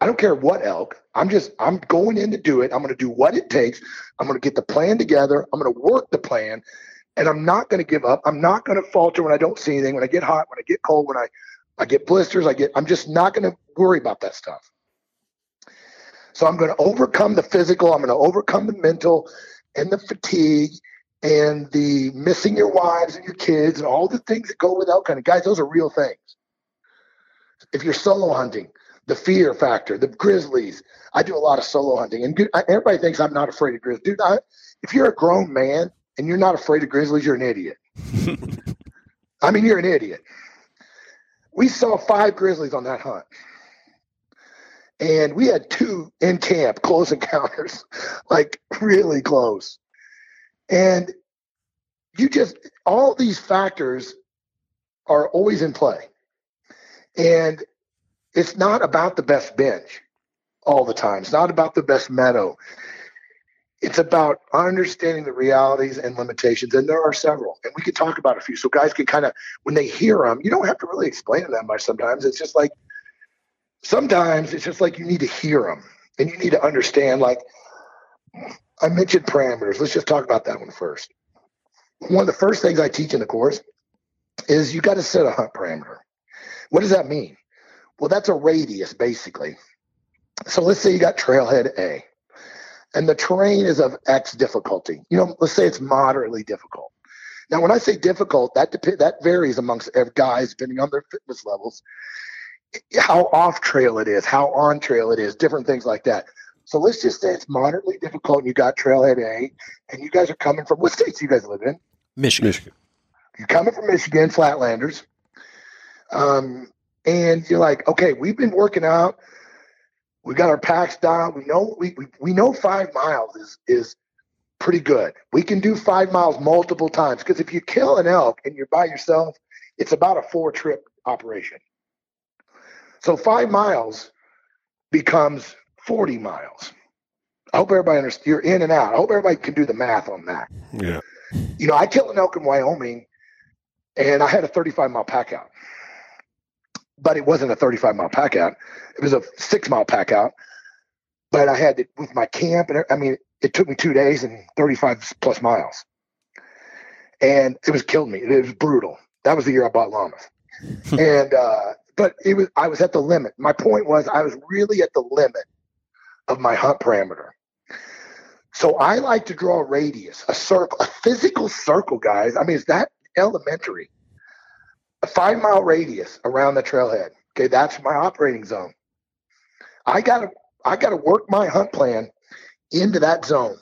I don't care what elk. I'm just, I'm going in to do it. I'm going to do what it takes. I'm going to get the plan together. I'm going to work the plan. And I'm not going to give up. I'm not going to falter when I don't see anything, when I get hot, when I get cold, when I, I get blisters, I get, I'm just not going to worry about that stuff. So I'm going to overcome the physical. I'm going to overcome the mental and the fatigue and the missing your wives and your kids and all the things that go with elk hunting. Guys, those are real things. If you're solo hunting, the fear factor, the grizzlies. I do a lot of solo hunting, and everybody thinks I'm not afraid of grizzlies. Dude, I, if you're a grown man and you're not afraid of grizzlies, you're an idiot. I mean, you're an idiot. We saw five grizzlies on that hunt and we had two in camp close encounters like really close and you just all these factors are always in play. And it's not about the best bench all the time. It's not about the best meadow. It's about understanding the realities and limitations. And there are several and we could talk about a few. So guys can kind of when they hear them you don't have to really explain them that much sometimes. It's just like sometimes it's just like you need to hear them and you need to understand like i mentioned parameters let's just talk about that one first one of the first things i teach in the course is you got to set a hunt parameter. What does that mean? Well, that's a radius basically. So let's say you got trailhead A and the terrain is of X difficulty. You know, let's say it's moderately difficult. Now, when I say difficult, that dep- that varies amongst guys depending on their fitness levels, how off trail it is, how on trail it is, different things like that. So let's just say it's moderately difficult and you got trailhead A and you guys are coming from what states do you guys live in? Michigan. Michigan. You're coming from Michigan, Flatlanders. Um, and you're like, okay, we've been working out. We got our packs down. We know we, we, we know five miles is is pretty good. We can do five miles multiple times because if you kill an elk and you're by yourself, it's about a four trip operation. So five miles becomes 40 miles. I hope everybody understands. You're in and out. I hope everybody can do the math on that. Yeah. You know, I killed an elk in Wyoming and I had a 35 mile pack out. But it wasn't a 35 mile pack out. It was a six mile pack out. But I had it with my camp, and I mean, it took me two days and 35 plus miles. And it was killed me. It was brutal. That was the year I bought llamas. and, uh, but it was, I was at the limit. My point was, I was really at the limit of my hunt parameter. So I like to draw a radius, a circle, a physical circle, guys. I mean, is that elementary? A five mile radius around the trailhead. Okay, that's my operating zone. I gotta I gotta work my hunt plan into that zone.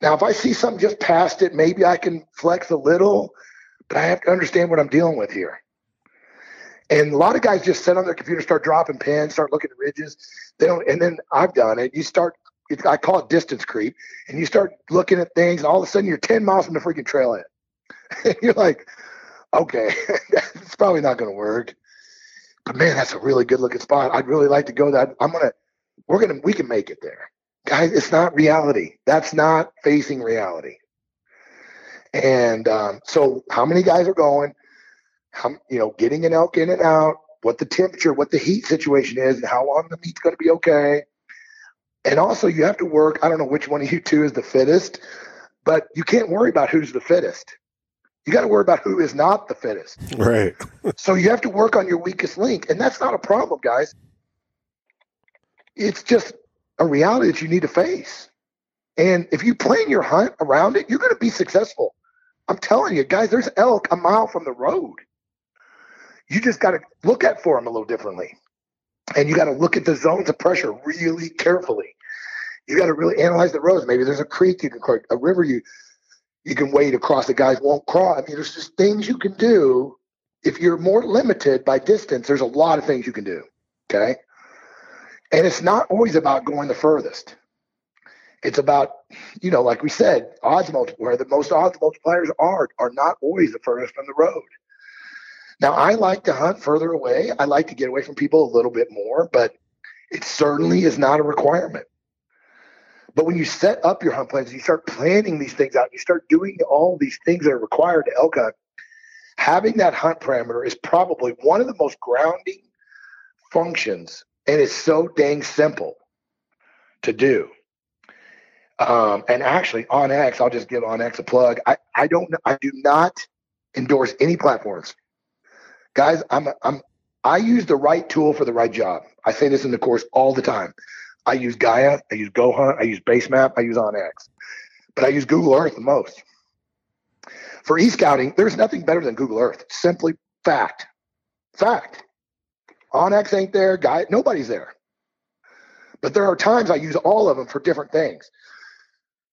Now, if I see something just past it, maybe I can flex a little, but I have to understand what I'm dealing with here. And a lot of guys just sit on their computer, start dropping pins, start looking at ridges. They don't, and then I've done it. You start, I call it distance creep, and you start looking at things, and all of a sudden you're 10 miles from the freaking trailhead. you're like, okay, it's probably not going to work. But man, that's a really good looking spot. I'd really like to go that. I'm gonna, we're gonna, we can make it there, guys. It's not reality. That's not facing reality. And um, so, how many guys are going? How you know, getting an elk in and out, what the temperature, what the heat situation is, and how long the meat's going to be okay. And also, you have to work. I don't know which one of you two is the fittest, but you can't worry about who's the fittest. You got to worry about who is not the fittest. Right. so you have to work on your weakest link. And that's not a problem, guys. It's just a reality that you need to face. And if you plan your hunt around it, you're going to be successful. I'm telling you, guys, there's elk a mile from the road. You just got to look at for them a little differently. And you got to look at the zones of pressure really carefully. You got to really analyze the roads. Maybe there's a creek you can cross, a river you you can wade across the guys won't cross. I mean, there's just things you can do. If you're more limited by distance, there's a lot of things you can do. Okay. And it's not always about going the furthest. It's about, you know, like we said, odds multiplier, the most odds multipliers are are not always the furthest from the road. Now I like to hunt further away. I like to get away from people a little bit more, but it certainly is not a requirement. But when you set up your hunt plans, you start planning these things out, you start doing all these things that are required to elk hunt, having that hunt parameter is probably one of the most grounding functions. And it's so dang simple to do. Um, and actually, onX, I'll just give onX a plug. I, I don't I do not endorse any platforms. Guys, I'm I'm I use the right tool for the right job. I say this in the course all the time. I use Gaia, I use GoHunt, I use Basemap, I use OnX, but I use Google Earth the most. For e-scouting, there's nothing better than Google Earth. Simply fact. Fact. OnX ain't there, Gaia, nobody's there. But there are times I use all of them for different things.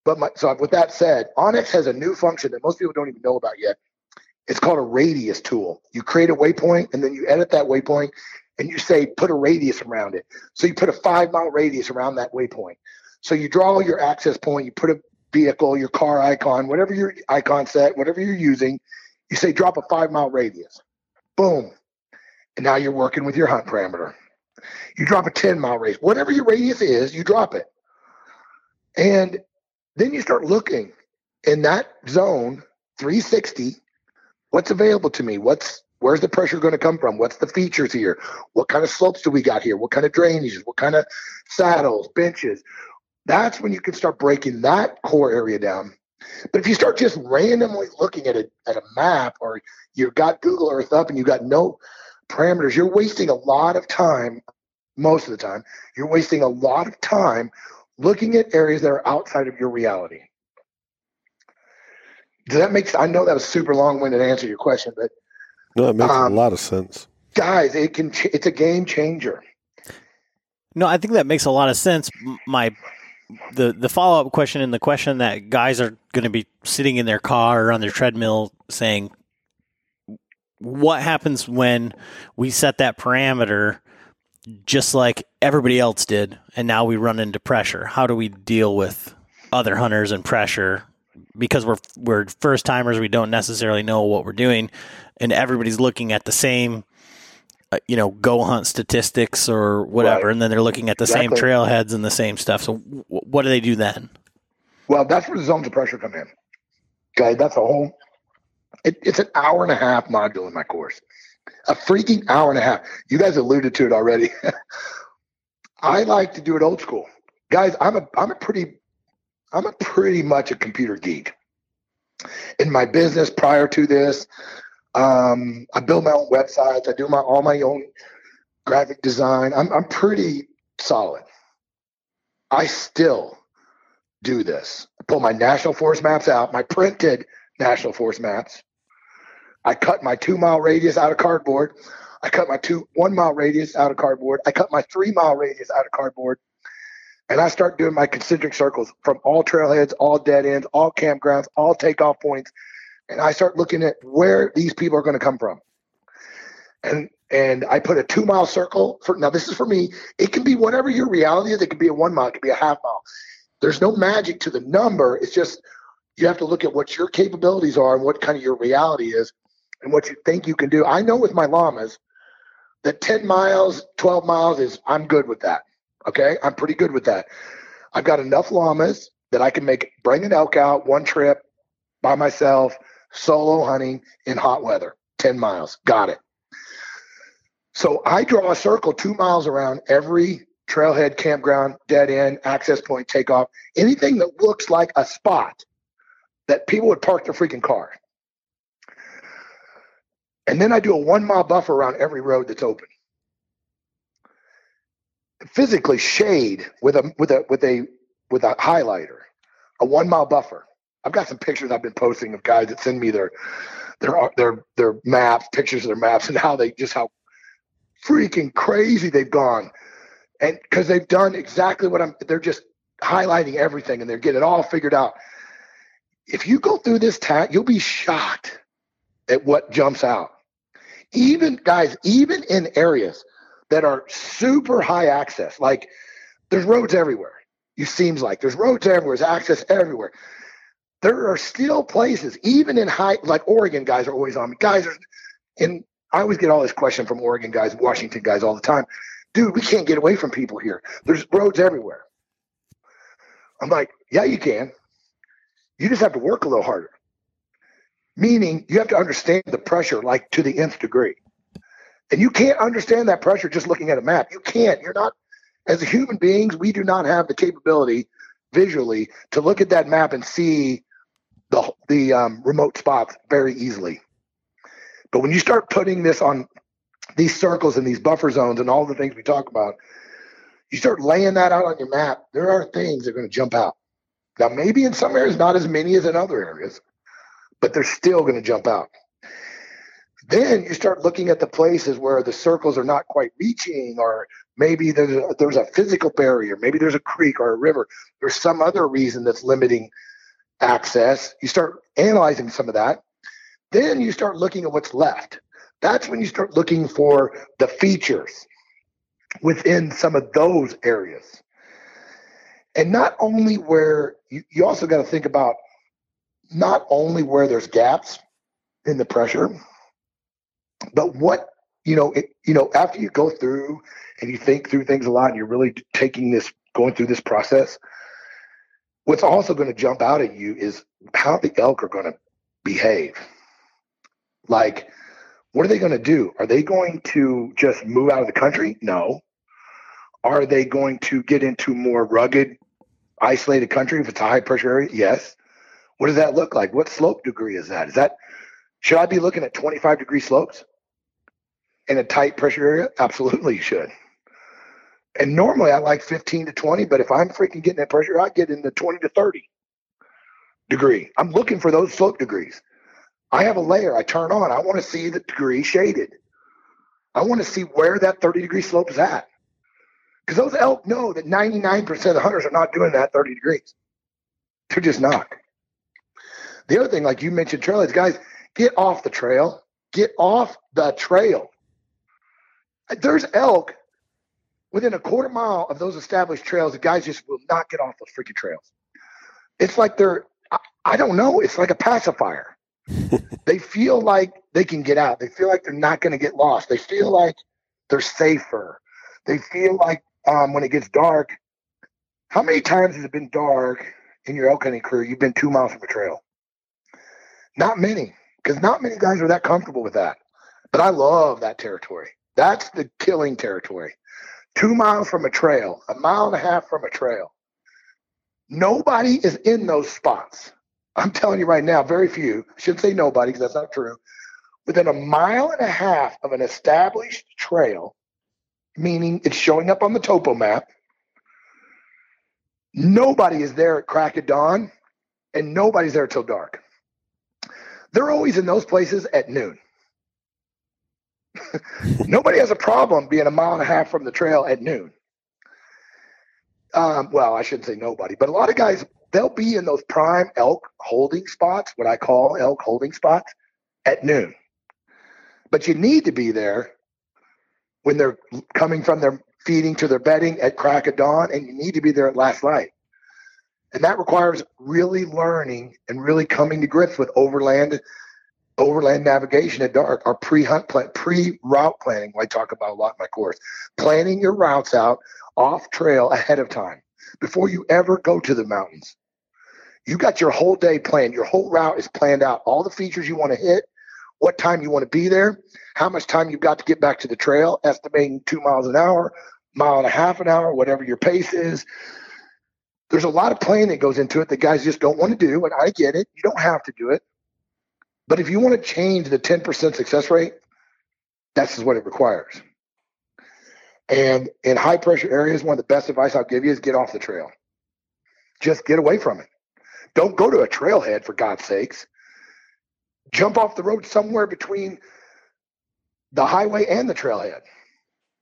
But my, so with that said, OnX has a new function that most people don't even know about yet. It's called a radius tool. You create a waypoint and then you edit that waypoint and you say put a radius around it. So you put a five mile radius around that waypoint. So you draw your access point, you put a vehicle, your car icon, whatever your icon set, whatever you're using, you say drop a five mile radius. Boom. And now you're working with your hunt parameter. You drop a 10 mile radius. Whatever your radius is, you drop it. And then you start looking in that zone 360 what's available to me what's Where's the pressure going to come from? What's the features here? What kind of slopes do we got here? What kind of drainages? What kind of saddles, benches? That's when you can start breaking that core area down But if you start just randomly looking at a at a map or you've got Google Earth up and you've got no parameters, you're wasting a lot of time. Most of the time, you're wasting a lot of time looking at areas that are outside of your reality. Does that make? I know that was super long-winded answer to your question, but No, it makes Um, a lot of sense. guys, it can. ch- It's a game changer. No, I think that makes a lot of sense. My the the follow up question and the question that guys are going to be sitting in their car or on their treadmill saying, "What happens when we set that parameter just like everybody else did, and now we run into pressure? How do we deal with other hunters and pressure?" Because we're we're first timers, we don't necessarily know what we're doing, and everybody's looking at the same uh, you know, GoHunt statistics or whatever, Right. and then they're looking at the same trailheads and the same stuff. So, w- what do they do then? Well, that's where the zones of pressure come in. Okay, that's a whole. It, it's an hour and a half module in my course. A freaking hour and a half. You guys alluded to it already. I like to do it old school, guys. I'm a I'm a pretty I'm a pretty much a computer geek. In my business prior to this, um, I build my own websites. I do my all my own graphic design. I'm I'm pretty solid. I still do this. I pull my national forest maps out, my printed national forest maps. I cut my two mile radius out of cardboard. I cut my two one mile radius out of cardboard. I cut my three mile radius out of cardboard. And I start doing my concentric circles from all trailheads, all dead ends, all campgrounds, all takeoff points. And I start looking at where these people are going to come from. And and I put a two mile circle for now. This is for me. It can be whatever your reality is. It could be a one mile. It could be a half mile. There's no magic to the number. It's just you have to look at what your capabilities are and what kind of your reality is and what you think you can do. I know with my llamas that 10 miles, 12 miles is I'm good with that. Okay. I'm pretty good with that. I've got enough llamas that I can make bring an elk out one trip by myself, solo hunting in hot weather, 10 miles. Got it. So I draw a circle two miles around every trailhead, campground, dead end, access point, takeoff, anything that looks like a spot that people would park their freaking car. And then I do a one mile buffer around every road that's open. Physically shade with a with a with a with a highlighter, a one mile buffer. I've got some pictures I've been posting of guys that send me their their their their maps, pictures of their maps, and how they just how freaking crazy they've gone, and because they've done exactly what I'm. They're just highlighting everything, and they're getting it all figured out. If you go through this tag, you'll be shocked at what jumps out. Even guys, even in areas that are super high access, like there's roads everywhere. It seems like there's roads everywhere, there's access everywhere. There are still places, even in high, like Oregon guys are always on me. Guys are, and I always get all this question from Oregon guys, Washington guys all the time. Dude, we can't get away from people here. There's roads everywhere. I'm like, yeah, you can. You just have to work a little harder. Meaning you have to understand the pressure like to the nth degree. And you can't understand that pressure just looking at a map. You can't. You're not, as human beings, we do not have the capability visually to look at that map and see the, the um, remote spots very easily. But when you start putting this on these circles and these buffer zones and all the things we talk about, you start laying that out on your map, there are things that are going to jump out. Now, maybe in some areas, not as many as in other areas, but they're still going to jump out. Then you start looking at the places where the circles are not quite reaching, or maybe there's a, there's a physical barrier, maybe there's a creek or a river, there's some other reason that's limiting access. You start analyzing some of that. Then you start looking at what's left. That's when you start looking for the features within some of those areas. And not only where you, you also got to think about not only where there's gaps in the pressure, but what you know, it, you know, after you go through and you think through things a lot, and you're really taking this, going through this process. What's also going to jump out at you is how the elk are going to behave. Like, what are they going to do? Are they going to just move out of the country? No. Are they going to get into more rugged, isolated country if it's a high pressure area? Yes. What does that look like? What slope degree is that? Is that should I be looking at 25 degree slopes in a tight pressure area? Absolutely, you should. And normally I like 15 to 20, but if I'm freaking getting that pressure, I get into 20 to 30 degree. I'm looking for those slope degrees. I have a layer I turn on. I want to see the degree shaded. I want to see where that 30 degree slope is at. Because those elk know that 99% of the hunters are not doing that 30 degrees. They're just not. The other thing, like you mentioned, trailheads, guys, get off the trail. Get off the trail. There's elk within a quarter mile of those established trails. The guys just will not get off those freaking trails. It's like they're, I, I don't know, it's like a pacifier. they feel like they can get out. They feel like they're not going to get lost. They feel like they're safer. They feel like um, when it gets dark, how many times has it been dark in your elk hunting career? You've been two miles from a trail. Not many, because not many guys are that comfortable with that. But I love that territory. That's the killing territory. Two miles from a trail, a mile and a half from a trail. Nobody is in those spots. I'm telling you right now, very few. I shouldn't say nobody because that's not true. Within a mile and a half of an established trail, meaning it's showing up on the topo map, nobody is there at crack of dawn, and nobody's there till dark. They're always in those places at noon. nobody has a problem being a mile and a half from the trail at noon. Um, well, I shouldn't say nobody, but a lot of guys they'll be in those prime elk holding spots, what I call elk holding spots, at noon. But you need to be there when they're coming from their feeding to their bedding at crack of dawn, and you need to be there at last light. And that requires really learning and really coming to grips with overland overland navigation at dark or pre-hunt plan, pre-route planning. I talk about a lot in my course. Planning your routes out off trail ahead of time before you ever go to the mountains. You got your whole day planned. Your whole route is planned out. All the features you want to hit, what time you want to be there, how much time you've got to get back to the trail, estimating two miles an hour, mile and a half an hour, whatever your pace is. There's a lot of planning that goes into it that guys just don't want to do, and I get it. You don't have to do it. But if you want to change the 10% success rate, that's what it requires. And in high pressure areas, one of the best advice I'll give you is get off the trail. Just get away from it. Don't go to a trailhead for God's sakes. Jump off the road somewhere between the highway and the trailhead,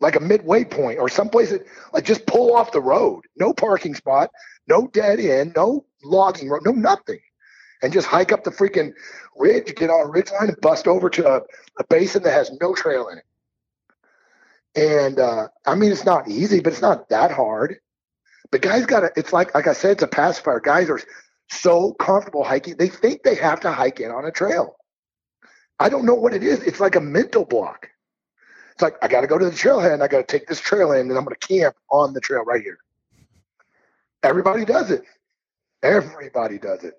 like a midway point or someplace that, like, just pull off the road. No parking spot, no dead end, no logging road, no nothing. And just hike up the freaking ridge, get on a ridge line, and bust over to a, a basin that has no trail in it. And uh, I mean, it's not easy, but it's not that hard. But guys got to, it's like, like I said, it's a pacifier. Guys are so comfortable hiking, they think they have to hike in on a trail. I don't know what it is. It's like a mental block. It's like, I got to go to the trailhead and I got to take this trail in and I'm going to camp on the trail right here. Everybody does it. Everybody does it.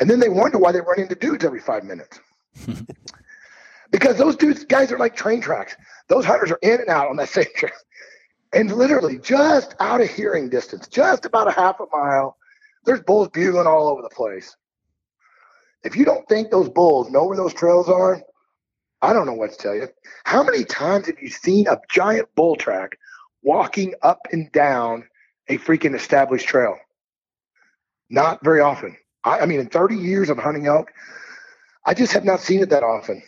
And then they wonder why they run into dudes every five minutes. because those dudes, guys are like train tracks. Those hunters are in and out on that same trail. And literally just out of hearing distance, just about a half a mile, there's bulls bugling all over the place. If you don't think those bulls know where those trails are, I don't know what to tell you. How many times have you seen a giant bull track walking up and down a freaking established trail? Not very often. I, I mean, in 30 years of hunting elk, I just have not seen it that often.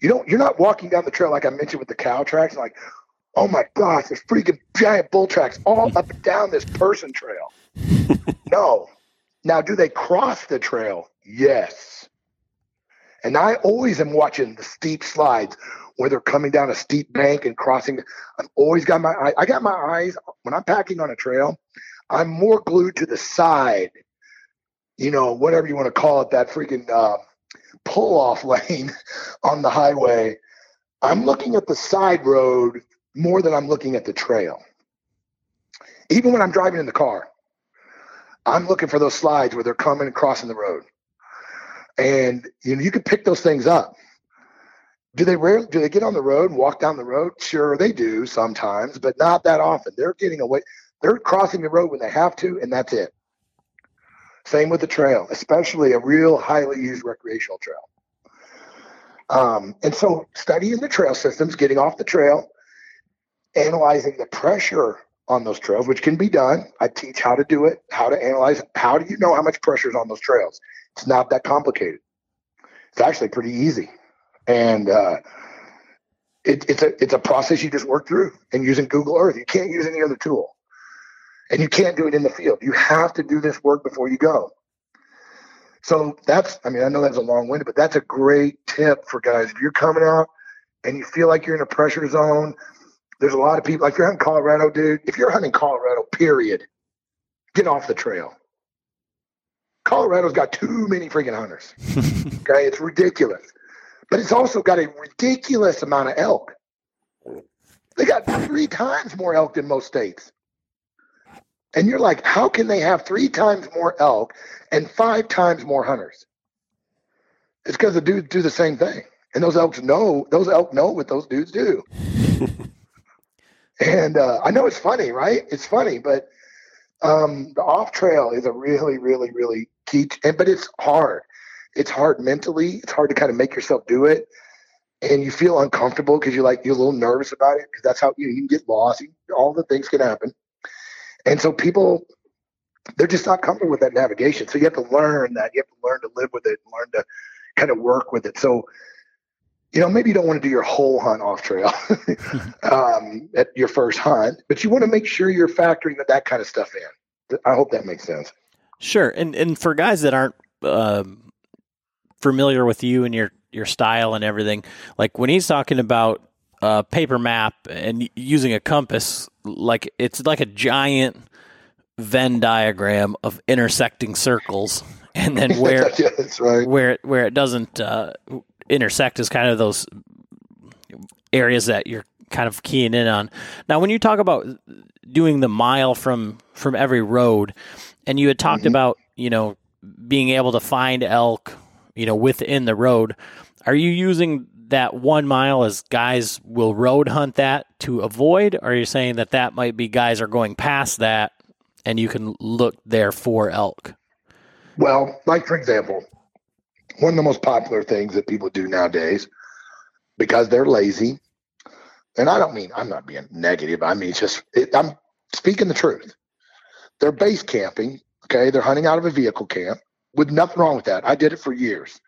You don't. You're not walking down the trail like I mentioned with the cow tracks. Like, oh my gosh, there's freaking giant bull tracks all up and down this person trail. no. Now, do they cross the trail? Yes. And I always am watching the steep slides where they're coming down a steep bank and crossing. I've always got my eye, I got my eyes when I'm packing on a trail. I'm more glued to the side, you know, whatever you want to call it, that freaking uh, pull off lane on the highway. I'm looking at the side road more than I'm looking at the trail. Even when I'm driving in the car, I'm looking for those slides where they're coming and crossing the road. And you know, you can pick those things up. Do they rarely do they get on the road and walk down the road? Sure, they do sometimes, but not that often. They're getting away. They're crossing the road when they have to, and that's it. Same with the trail, especially a real highly used recreational trail. Um, and so studying the trail systems, getting off the trail, analyzing the pressure on those trails, which can be done. I teach how to do it, how to analyze. How do you know how much pressure is on those trails? It's not that complicated. It's actually pretty easy, and uh, it, it's a it's a process you just work through. And using Google Earth, you can't use any other tool, and you can't do it in the field. You have to do this work before you go. So that's, I mean, I know that's a long winded, but that's a great tip for guys. If you're coming out and you feel like you're in a pressure zone, there's a lot of people, like you're hunting Colorado, dude. If you're hunting Colorado, period, get off the trail. Colorado's got too many freaking hunters. okay, it's ridiculous. But it's also got a ridiculous amount of elk. They got three times more elk than most states. And you're like, how can they have three times more elk and five times more hunters? It's because the dudes do the same thing. And those elks know, those elk know what those dudes do. and uh, I know it's funny, right? It's funny, but um, the off trail is a really, really, really key. T- and, but it's hard. It's hard mentally. It's hard to kind of make yourself do it. And you feel uncomfortable because you're like, you're a little nervous about it because that's how you, you can get lost. All the things can happen. And so people, they're just not comfortable with that navigation. So you have to learn that. You have to learn to live with it and learn to kind of work with it. So, you know, maybe you don't want to do your whole hunt off trail um, at your first hunt, but you want to make sure you're factoring that, that kind of stuff in. I hope that makes sense. Sure. And, and for guys that aren't uh, familiar with you and your, your style and everything, like when he's talking about a paper map and using a compass, like it's like a giant Venn diagram of intersecting circles, and then where That's right. where it, where it doesn't uh, intersect is kind of those areas that you're kind of keying in on. Now, when you talk about doing the mile from from every road, and you had talked Mhm. about you know being able to find elk, you know within the road, are you using that one mile as guys will road hunt that to avoid? Or are you saying that that might be guys are going past that and you can look there for elk? Well, like for example, one of the most popular things that people do nowadays because they're lazy, and I don't mean I'm not being negative. I mean just it, I'm speaking the truth. They're base camping. Okay, they're hunting out of a vehicle camp with nothing wrong with that. I did it for years.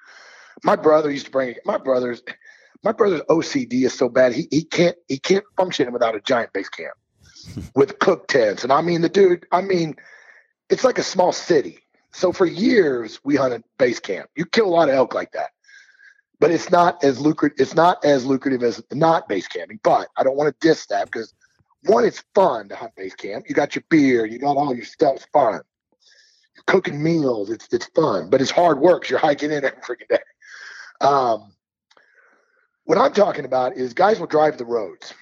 My brother used to bring. My brother's my brother's OCD is so bad he, he can't he can't function without a giant base camp with cook tents. And I mean the dude, I mean, it's like a small city. So for years we hunted base camp. You kill a lot of elk like that. But it's not as lucrative it's not as lucrative as not base camping. But I don't want to diss that because one, it's fun to hunt base camp. You got your beer, you got all your stuff, it's fun. You're cooking meals, it's it's fun, but it's hard work. you're hiking in every freaking day. Um, what I'm talking about is guys will drive the roads,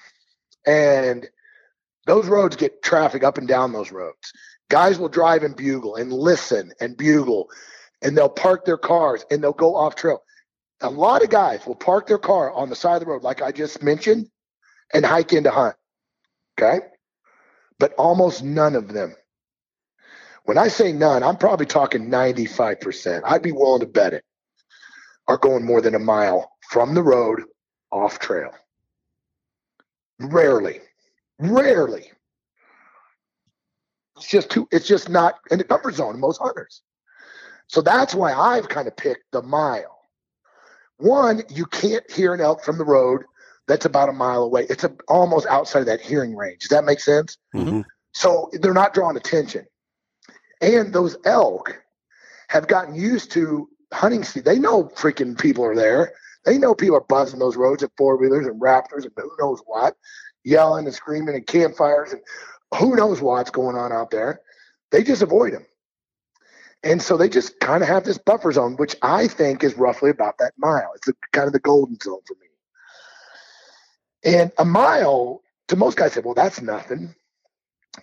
and those roads get traffic up and down those roads. Guys will drive and bugle and listen and bugle, and they'll park their cars and they'll go off trail. A lot of guys will park their car on the side of the road, like I just mentioned, and hike in to hunt. Okay, but almost none of them. When I say none, I'm probably talking 95%. I'd be willing to bet it are going more than a mile from the road off trail. Rarely, rarely. It's just too. It's just not in the comfort zone of most hunters. So that's why I've kind of picked the mile. One, you can't hear an elk from the road that's about a mile away. It's a, almost outside of that hearing range. Does that make sense? Mhm. So they're not drawing attention. And those elk have gotten used to hunting. se- They know freaking people are there. They know people are buzzing those roads at four wheelers and raptors and who knows what, yelling and screaming and campfires and who knows what's going on out there. They just avoid them. And so they just kind of have this buffer zone, which I think is roughly about that mile. It's kind of the golden zone for me. And a mile to most guys say, well, that's nothing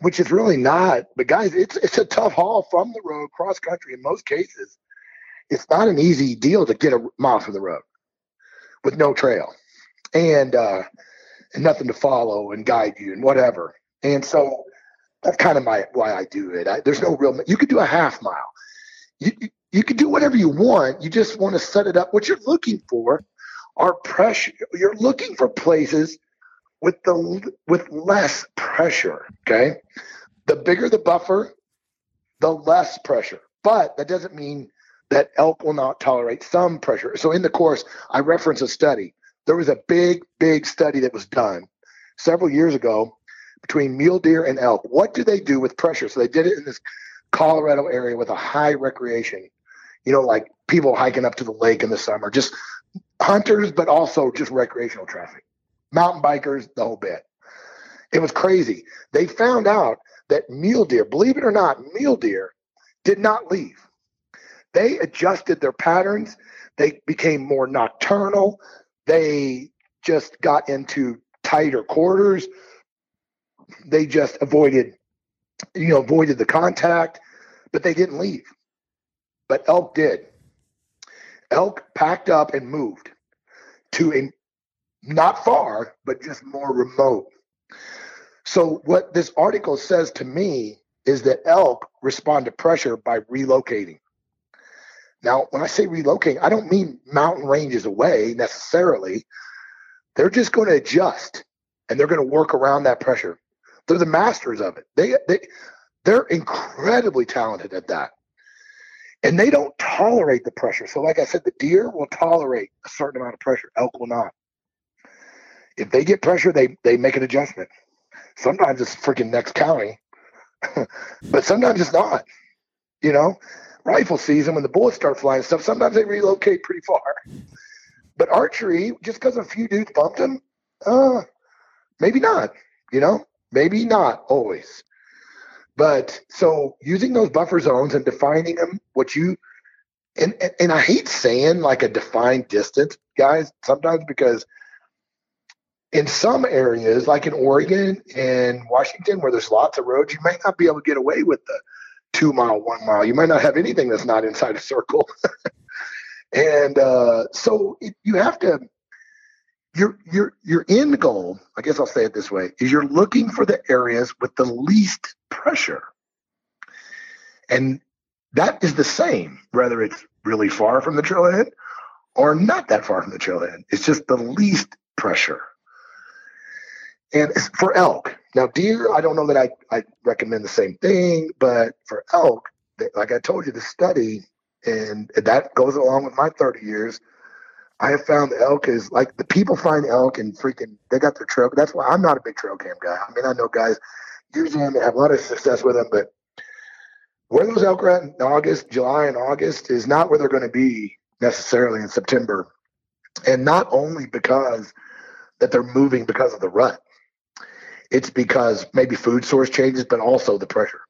which is really not. But guys, it's it's a tough haul from the road cross country. In most cases, it's not an easy deal to get a mile from the road with no trail and uh, and nothing to follow and guide you and whatever. And so that's kind of my why I do it. I, there's no real. You could do a half mile. you, you can do whatever you want. You just want to set it up. What you're looking for are pressure. You're looking for places with the with less pressure. Okay, the bigger the buffer, the less pressure. But that doesn't mean that elk will not tolerate some pressure. So in the course, I reference a study. There was a big, big study that was done several years ago between mule deer and elk. What do they do with pressure? So they did it in this Colorado area with a high recreation, you know, like people hiking up to the lake in the summer, just hunters, but also just recreational traffic, mountain bikers, the whole bit. It was crazy. They found out that mule deer, believe it or not, mule deer did not leave. They adjusted their patterns. They became more nocturnal. They just got into tighter quarters. They just avoided, you know, avoided the contact, but they didn't leave. But elk did. Elk packed up and moved to a not far, but just more remote. So what this article says to me is that elk respond to pressure by relocating. Now, when I say relocating, I don't mean mountain ranges away necessarily. They're just going to adjust and they're going to work around that pressure. They're the masters of it. They they they're incredibly talented at that. And they don't tolerate the pressure. So like I said, the deer will tolerate a certain amount of pressure. Elk will not. If they get pressure, they they make an adjustment. Sometimes it's freaking next county, but sometimes it's not. You know, rifle season when the bullets start flying stuff, sometimes they relocate pretty far. But archery, just because a few dudes bumped them, uh, maybe not. You know, maybe not always. But so using those buffer zones and defining them, what you and, and and I hate saying like a defined distance, guys, sometimes because in some areas, like in Oregon and Washington, where there's lots of roads, you might not be able to get away with the two mile, one mile. You might not have anything that's not inside a circle. and uh, so it, you have to your your your end goal, I guess I'll say it this way, is you're looking for the areas with the least pressure. And that is the same, whether it's really far from the trailhead or not that far from the trailhead. It's just the least pressure. And for elk, now deer, I don't know that I, I recommend the same thing, but for elk, like I told you, the study, and that goes along with my 30 years, I have found elk is like the people find elk and freaking they got their trail. That's why I'm not a big trail cam guy. I mean, I know guys use them and have a lot of success with them, but where those elk are in August, July, and August is not where they're going to be necessarily in September, and not only because that they're moving because of the rut. It's because maybe food source changes, but also the pressure.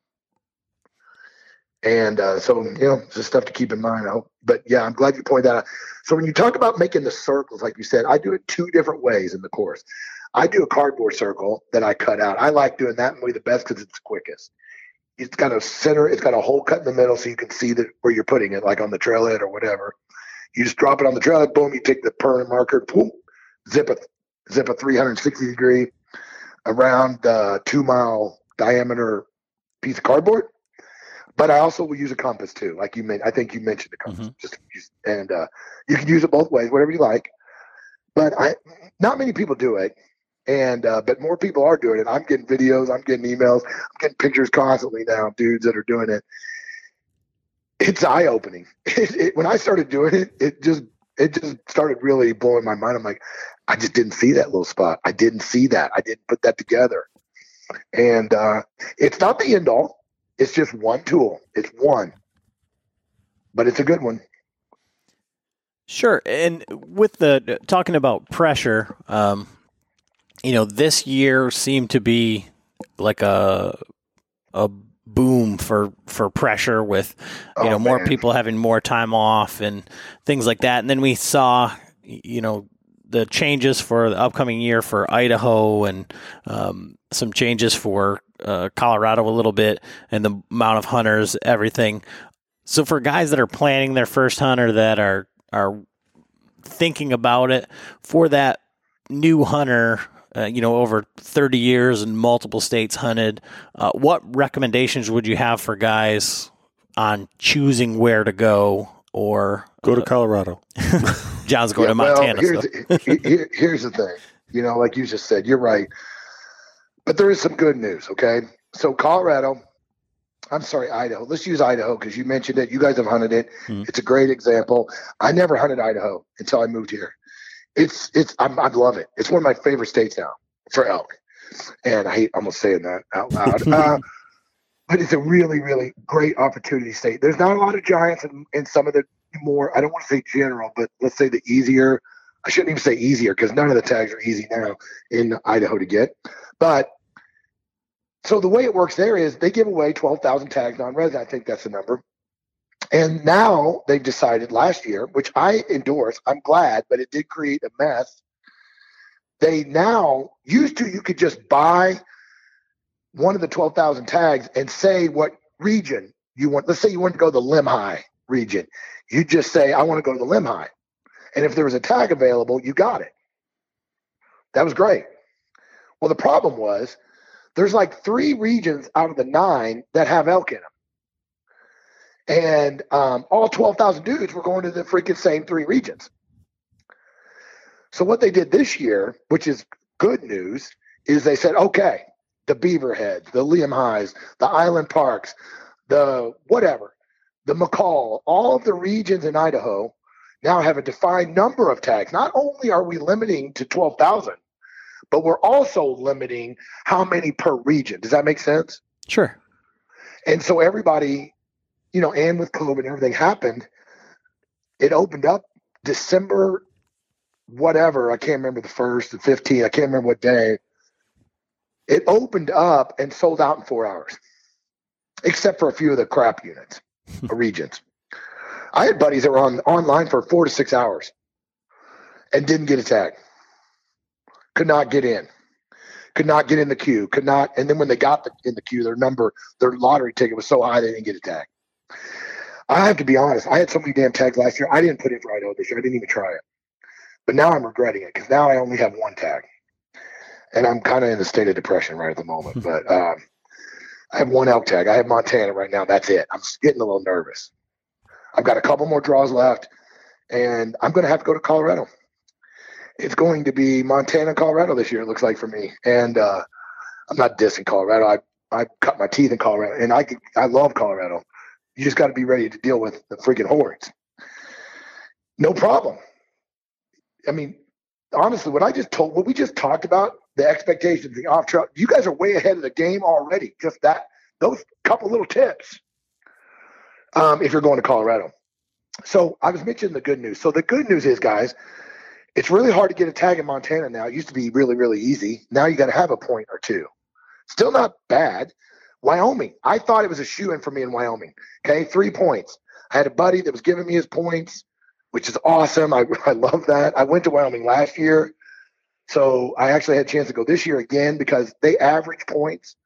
And uh, so, you know, just stuff to keep in mind. But yeah, I'm glad you pointed that out. So when you talk about making the circles, like you said, I do it two different ways in the course. I do a cardboard circle that I cut out. I like doing that way the best because it's the quickest. It's got a center, it's got a hole cut in the middle so you can see that where you're putting it, like on the trailhead or whatever. You just drop it on the trailhead, boom, you take the permanent marker, boom, zip a zip a 360 degree around the two mile diameter piece of cardboard but I also will use a compass too. Like you meant, I think you mentioned the compass. Mm-hmm. Just use, and uh, you can use it both ways, whatever you like. But I, not many people do it, and uh, but more people are doing it. I'm getting videos, I'm getting emails, I'm getting pictures constantly now. Dudes that are doing it. It's eye opening. when I started doing it, it just it just started really blowing my mind. I'm like, I just didn't see that little spot. I didn't see that. I didn't put that together. And uh, it's not the end all it's just one tool. It's one, but it's a good one. Sure, and with the talking about pressure, um, you know, this year seemed to be like a a boom for for pressure with you oh, know more people having more time off and things like that. And then we saw you know the changes for the upcoming year for Idaho and um, some changes for uh, Colorado a little bit and the amount of hunters, everything. So for guys that are planning their first hunter that are are thinking about it for that new hunter, uh, you know, over 30 years and multiple states hunted, uh, what recommendations would you have for guys on choosing where to go or Go to Colorado. John's going Yeah, to Montana. Well, here's, so. the, here- here's the thing. You know, like you just said, you're right. But there is some good news, okay? So Colorado, I'm sorry, Idaho. Let's use Idaho because you mentioned it. You guys have hunted it. Hmm. It's a great example. I never hunted Idaho until I moved here. It's it's I'm, I love it. It's one of my favorite states now for elk, and I hate almost saying that out loud. uh, but it's a really really great opportunity state. There's not a lot of giants in, in some of the more I don't want to say general, but let's say the easier. I shouldn't even say easier because none of the tags are easy now in Idaho to get. But so the way it works there is they give away 12,000 tags non-resident. I think that's the number. And now they've decided last year, which I endorse, I'm glad, but it did create a mess. They now used to, you could just buy one of the 12,000 tags and say what region you want. Let's say you want to go to the Lemhi region. You just say, I want to go to the Lemhi. And if there was a tag available, you got it. That was great. Well, the problem was there's like three regions out of the nine that have elk in them. And um, all 12,000 dudes were going to the freaking same three regions. So what they did this year, which is good news, is they said, okay, the Beaverheads, the Lemhis, the Island Parks, the whatever, the McCall, all of the regions in Idaho now have a defined number of tags. Not only are we limiting to 12,000, but we're also limiting how many per region. Does that make sense? Sure. And so everybody, you know, and with COVID and everything happened, it opened up December, whatever. I can't remember the first, the 15th. I can't remember what day. It opened up and sold out in four hours, except for a few of the crap units or regions. I had buddies that were on online for four to six hours and didn't get a tag. Could not get in. Could not get in the queue. Could not. And then when they got the, in the queue, their number, their lottery ticket was so high they didn't get a tag. I have to be honest. I had so many damn tags last year. I didn't put in for Idaho this year. I didn't even try it. But now I'm regretting it because now I only have one tag, and I'm kind of in a state of depression right at the moment. but um, I have one elk tag. I have Montana right now. That's it. I'm getting a little nervous. I've got a couple more draws left, and I'm going to have to go to Colorado. It's going to be Montana, Colorado this year. It looks like for me, and uh, I'm not dissing Colorado. I I cut my teeth in Colorado, and I could, I love Colorado. You just got to be ready to deal with the freaking hordes. No problem. I mean, honestly, what I just told, what we just talked about, the expectations, the off trail, you guys are way ahead of the game already. Just that, those couple little tips. Um, if you're going to Colorado. So I was mentioning the good news. So the good news is, guys, it's really hard to get a tag in Montana now. It used to be really, really easy. Now you got to have a point or two. Still not bad. Wyoming. I thought it was a shoo in for me in Wyoming. Okay, three points. I had a buddy that was giving me his points, which is awesome. I, I love that. I went to Wyoming last year. So I actually had a chance to go this year again because they average points.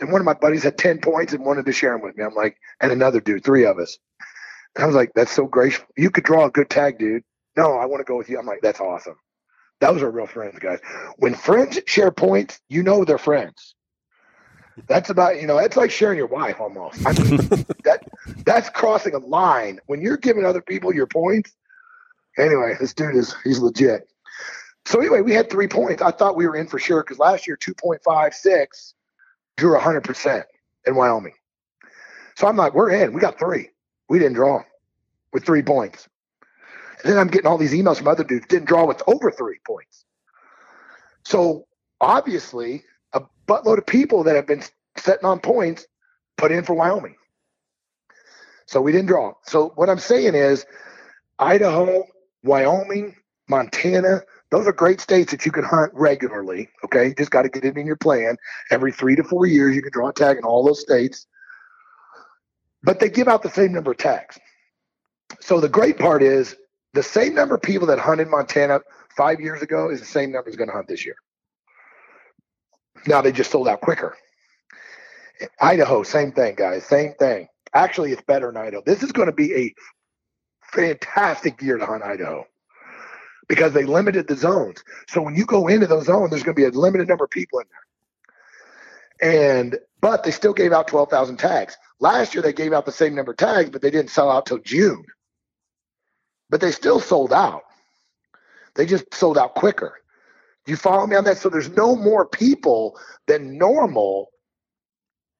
And one of my buddies had 10 points and wanted to share them with me. I'm like, and another dude, three of us. And I was like, that's so gracious. You could draw a good tag, dude. No, I want to go with you. I'm like, that's awesome. Those are real friends, guys. When friends share points, you know they're friends. That's about, you know, it's like sharing your wife almost. I mean, that that's crossing a line. When you're giving other people your points, anyway, this dude is he's legit. So anyway, we had three points. I thought we were in for sure because last year 2.56 drew 100% in Wyoming. So I'm like, we're in. We got three. We didn't draw with three points. And then I'm getting all these emails from other dudes didn't draw with over three points. So obviously, buttload of people that have been setting on points put in for Wyoming. So we didn't draw. So what I'm saying is Idaho, Wyoming, Montana, those are great states that you can hunt regularly. Okay. Just got to get it in your plan. Every three to four years, you can draw a tag in all those states. But they give out the same number of tags. So the great part is the same number of people that hunted Montana five years ago is the same number is going to hunt this year. Now they just sold out quicker. Idaho, same thing, guys. Same thing. Actually, it's better in Idaho. This is going to be a fantastic year to hunt Idaho because they limited the zones. So when you go into those zones, there's going to be a limited number of people in there. And but they still gave out 12,000 tags. Last year they gave out the same number of tags, but they didn't sell out till June. But they still sold out. They just sold out quicker. You follow me on that? So there's no more people than normal,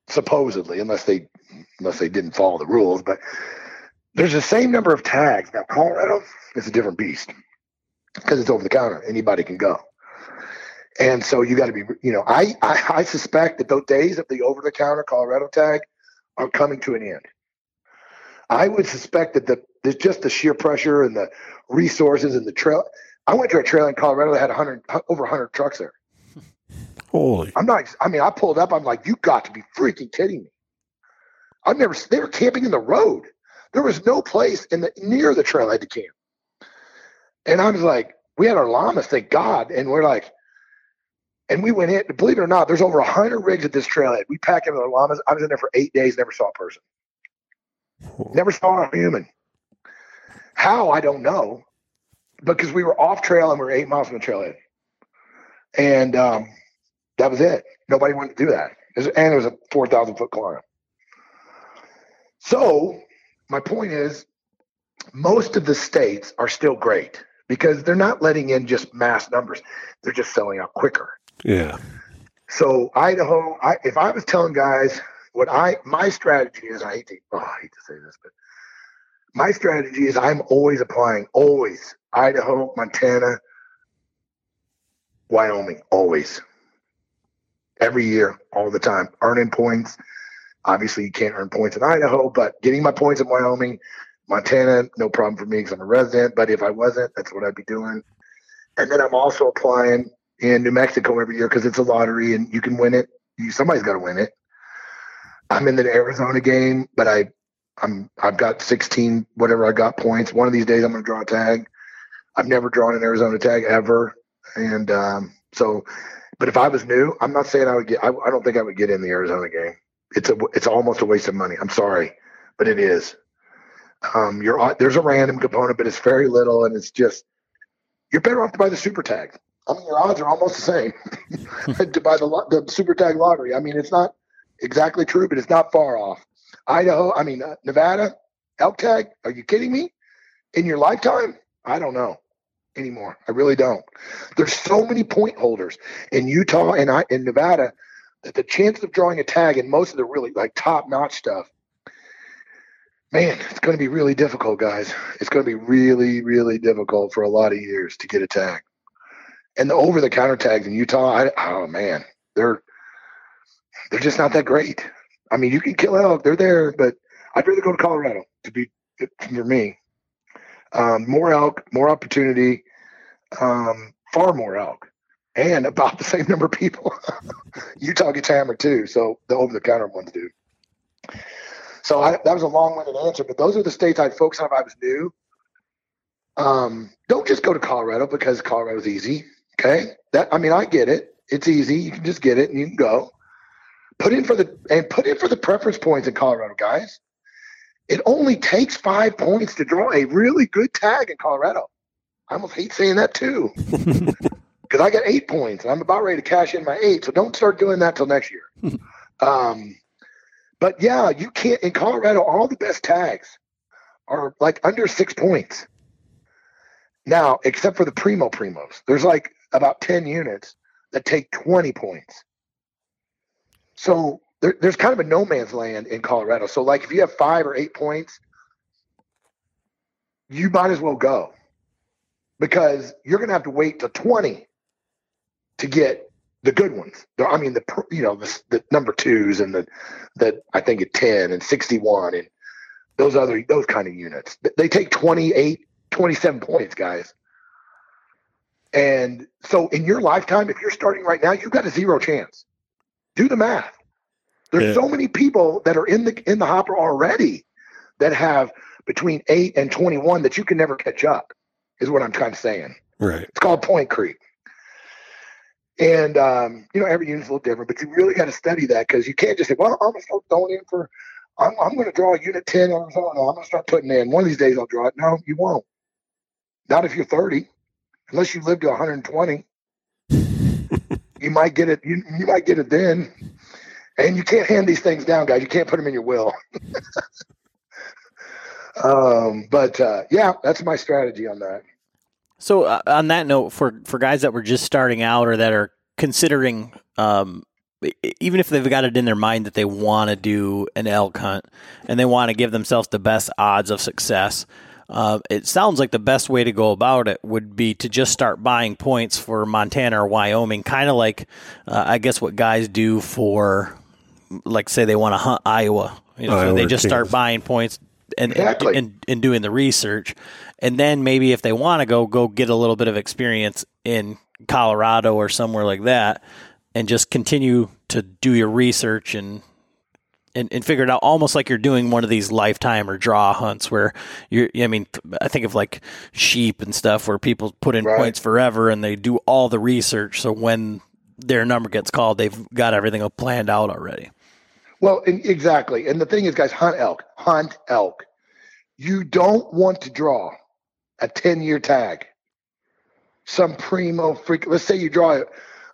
supposedly, unless they unless they didn't follow the rules. But there's the same number of tags. Now Colorado is a different beast because it's over the counter. Anybody can go. And so you got to be, you know, I, I, I suspect that those days of the over the counter Colorado tag are coming to an end. I would suspect that the there's just the sheer pressure and the resources and the trail. I went to a trail in Colorado that had 100 over 100 trucks there. Holy! I'm not. I mean, I pulled up. I'm like, you got to be freaking kidding me. I've never. They were camping in the road. There was no place in the near the trailhead to camp. And I was like, we had our llamas, thank God. And we're like, and we went in, believe it or not, there's over 100 rigs at this trailhead. We packed in with our llamas. I was in there for eight days, never saw a person. Never saw a human. How, I don't know. Because we were off trail and we were eight miles from the trailhead. And um, that was it. Nobody wanted to do that. And it was a 4,000 foot climb. So, my point is, most of the states are still great because they're not letting in just mass numbers. They're just selling out quicker. Yeah. So Idaho, I, if I was telling guys what I my strategy is, I hate to oh, I hate to say this, but my strategy is I'm always applying, always Idaho, Montana, Wyoming, always, every year, all the time, earning points. Obviously, you can't earn points in Idaho, but getting my points in Wyoming, Montana, no problem for me because I'm a resident. But if I wasn't, that's what I'd be doing. And then I'm also applying in New Mexico every year because it's a lottery and you can win it. You, somebody's got to win it. I'm in the Arizona game, but I, I'm I've got 16 whatever I got points. One of these days I'm going to draw a tag. I've never drawn an Arizona tag ever, and um, so. But if I was new, I'm not saying I would get. I, I don't think I would get in the Arizona game. It's a it's almost a waste of money. I'm sorry, but it is. Um, you're there's a random component, but it's very little, and it's just you're better off to buy the super tag. I mean, your odds are almost the same to buy the the super tag lottery. I mean, it's not exactly true, but it's not far off. Idaho, I mean, uh, Nevada, elk tag. Are you kidding me? In your lifetime? I don't know anymore. I really don't. There's so many point holders in Utah and I in Nevada that the chances of drawing a tag in most of the really like top notch stuff man, it's going to be really difficult, guys. It's going to be really, really difficult for a lot of years to get a tag. And the over the counter tags in Utah, I, oh man, they're they're just not that great. I mean, you can kill elk, they're there, but I'd rather go to Colorado to be for me. Um, more elk, more opportunity, um, far more elk, and about the same number of people. Utah gets hammered too, so the over the counter ones do. So I, that was a long-winded answer, but those are the states I'd focus on if I was new. Um, don't just go to Colorado because Colorado's easy. Okay, that I mean I get it. It's easy. You can just get it and you can go. Put in for the and put in for the preference points in Colorado, guys. It only takes five points to draw a really good tag in Colorado. I almost hate saying that too. Because I got eight points and I'm about ready to cash in my eight. So don't start doing that till next year. Um, but yeah, you can't in Colorado. All the best tags are like under six points. Now, except for the primo primos, there's like about ten units that take twenty points. So there, there's kind of a no man's land in Colorado. So like if you have five or eight points, you might as well go because you're going to have to wait to 20 to get the good ones. I mean, the you know the, the number twos and the that I think at ten and sixty one and those other those kind of units. They take 28, 27 points, guys. And so in your lifetime, if you're starting right now, you've got a zero chance. Do the math. There's yeah. so many people that are in the in the hopper already that have between eight and twenty one that you can never catch up. Is what I'm kind of saying. Right. It's called point creep. And um, you know, every unit's a little different, but you really got to study that because you can't just say, "Well, I'm gonna start throwing in for, I'm, I'm gonna draw a unit ten or something. I'm gonna start putting in. One of these days, I'll draw it." No, you won't. Not if you're 30, unless you live to 120. you might get it. You, you might get it then. And you can't hand these things down, guys. You can't put them in your will. um, but uh, yeah, that's my strategy on that. So uh, on that note, for for guys that were just starting out or that are considering, um, even if they've got it in their mind that they want to do an elk hunt and they want to give themselves the best odds of success, uh, it sounds like the best way to go about it would be to just start buying points for Montana or Wyoming, kind of like uh, I guess what guys do for, like, say they want to hunt Iowa. You know, so they just start buying points and, exactly. and, and, and doing the research, and then maybe if they want to go, go get a little bit of experience in Colorado or somewhere like that, and just continue to do your research and and, and figure it out almost like you're doing one of these lifetime or draw hunts where you're I mean I think of like sheep and stuff where people put in right. points forever and they do all the research so when their number gets called they've got everything planned out already. Well, exactly. And the thing is guys hunt elk, hunt elk. You don't want to draw a 10 year tag. Some primo freak. Let's say you draw it.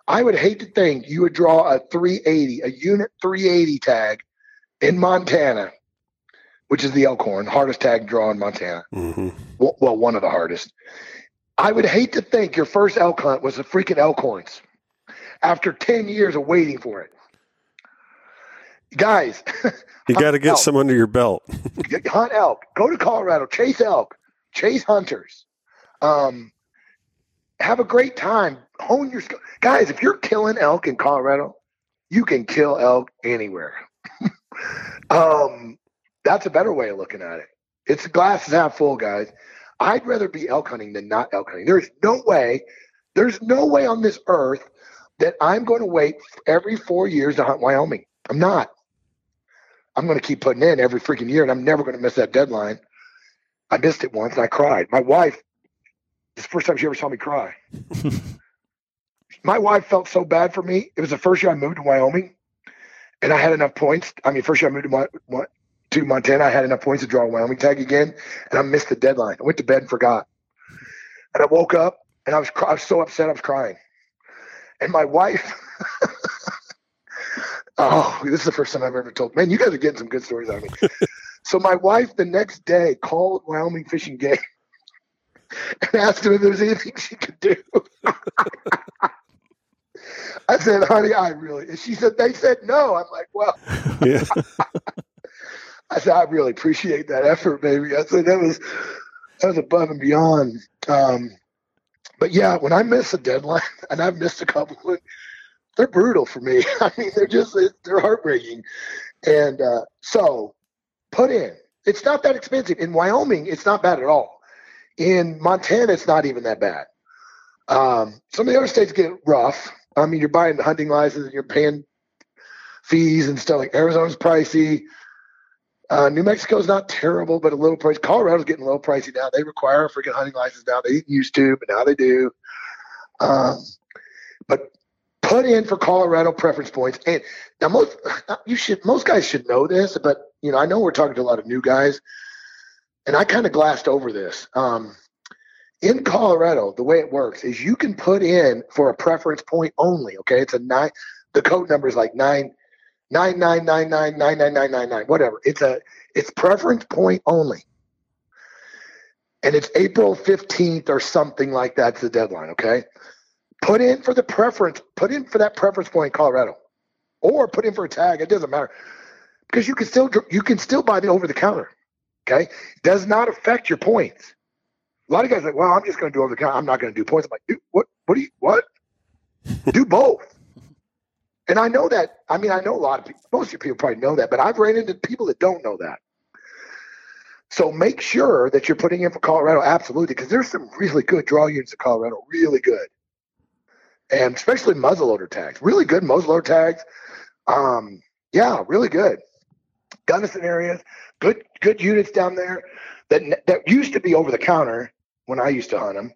I would hate to think you would draw a 380, a unit 380 tag in Montana, which is the Elkhorn, hardest tag draw in Montana. Mm-hmm. Well, well, one of the hardest. I would hate to think your first elk hunt was the freaking Elkhorns after 10 years of waiting for it. Guys, you got to get elk. some under your belt. hunt elk. Go to Colorado. Chase elk. Chase hunters. Um, have a great time. Hone your skill. Guys, if you're killing elk in Colorado, you can kill elk anywhere. um, that's a better way of looking at it. It's glass is half full, guys. I'd rather be elk hunting than not elk hunting. There's no way, there's no way on this earth that I'm going to wait every four years to hunt Wyoming. I'm not. I'm going to keep putting in every freaking year, and I'm never going to miss that deadline. I missed it once, and I cried. My wife, it's the first time she ever saw me cry. My wife felt so bad for me. It was the first year I moved to Wyoming and I had enough points. I mean, first year I moved to, my, to Montana, I had enough points to draw a Wyoming tag again, and I missed the deadline. I went to bed and forgot. And I woke up and I was, I was so upset I was crying. And my wife, oh, this is the first time I've ever told. Man, you guys are getting some good stories out of me. so my wife the next day called Wyoming Fishing Game and asked him if there was anything she could do. I said, honey, I really. And she said, they said no. I'm like, well. Yeah. I said, I really appreciate that effort, baby. I said that was that was above and beyond. Um, but yeah, when I miss a deadline, and I've missed a couple, they're brutal for me. I mean, they're just they're heartbreaking. And uh, so, put in. It's not that expensive in Wyoming. It's not bad at all. In Montana, it's not even that bad. Um, some of the other states get rough. I mean, you're buying the hunting license and you're paying fees and stuff. Like Arizona's pricey. Uh, New Mexico's not terrible, but a little pricey. Colorado's getting a little pricey now. They require a freaking hunting license now. They didn't used to, but now they do. Um, but put in for Colorado preference points. And now most you should most guys should know this, but you know I know we're talking to a lot of new guys, and I kind of glassed over this. Um, in Colorado, the way it works is you can put in for a preference point only. Okay, it's a nine. The code number is like nine, nine nine nine nine nine nine nine nine nine. Whatever. It's a it's preference point only, and it's April fifteenth or something like that's the deadline. Okay, put in for the preference. Put in for that preference point, Colorado, or put in for a tag. It doesn't matter because you can still you can still buy the over the counter. Okay, does not affect your points. A lot of guys are like, well, I'm just going to do over the counter. I'm not going to do points. I'm like, dude, what? What do you? What? do both. And I know that. I mean, I know a lot of people. Most of you people probably know that, but I've ran into people that don't know that. So make sure that you're putting in for Colorado absolutely, because there's some really good draw units in Colorado, really good, and especially muzzleloader tags, really good muzzleloader tags. Um, yeah, really good. Gunnison areas, good good units down there that that used to be over the counter when I used to hunt them,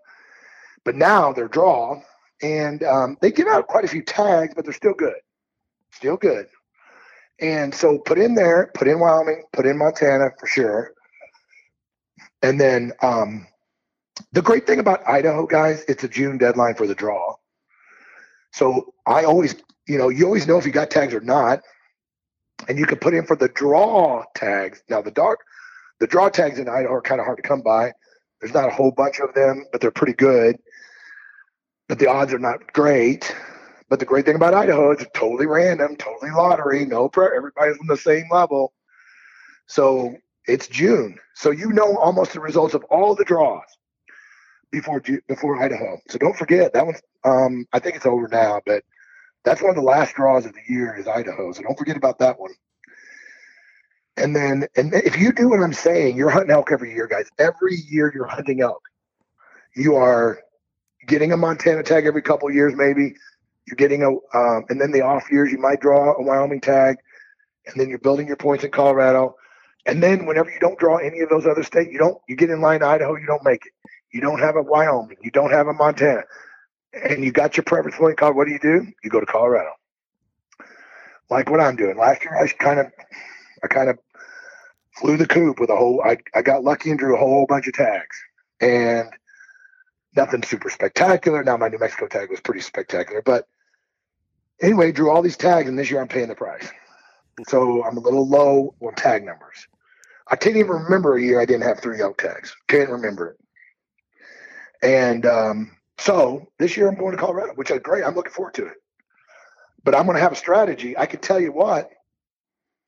but now they're draw, and um, they give out quite a few tags, but they're still good, still good. And so put in there, put in Wyoming, put in Montana for sure, and then um, the great thing about Idaho, guys, it's a June deadline for the draw. So I always, you know, you always know if you got tags or not. and you can put in for the draw tags. Now the dark, the draw tags in Idaho are kind of hard to come by. There's not a whole bunch of them, but they're pretty good. But the odds are not great. But the great thing about Idaho is it's totally random, totally lottery, no prayer. Everybody's on the same level. So it's June. So you know almost the results of all the draws before before Idaho. So don't forget that one's. Um, I think it's over now, but that's one of the last draws of the year is Idaho. So don't forget about that one. And then, and if you do what I'm saying, you're hunting elk every year, guys. Every year you're hunting elk. You are getting a Montana tag every couple years, maybe. You're getting a, um, and then the off years you might draw a Wyoming tag, and then you're building your points in Colorado. And then whenever you don't draw any of those other states, you don't, you get in line Idaho, you don't make it. You don't have a Wyoming, you don't have a Montana, and you got your preference point card. What do you do? You go to Colorado. Like what I'm doing. Last year, I kind of, I kind of flew the coop with a whole. I, I got lucky and drew a whole bunch of tags, and nothing super spectacular. Now my New Mexico tag was pretty spectacular, but anyway, drew all these tags, and this year I'm paying the price. So I'm a little low on tag numbers. I can't even remember a year I didn't have three elk tags. Can't remember it. And um, so this year I'm going to Colorado, which is great. I'm looking forward to it. But I'm going to have a strategy. I can tell you what,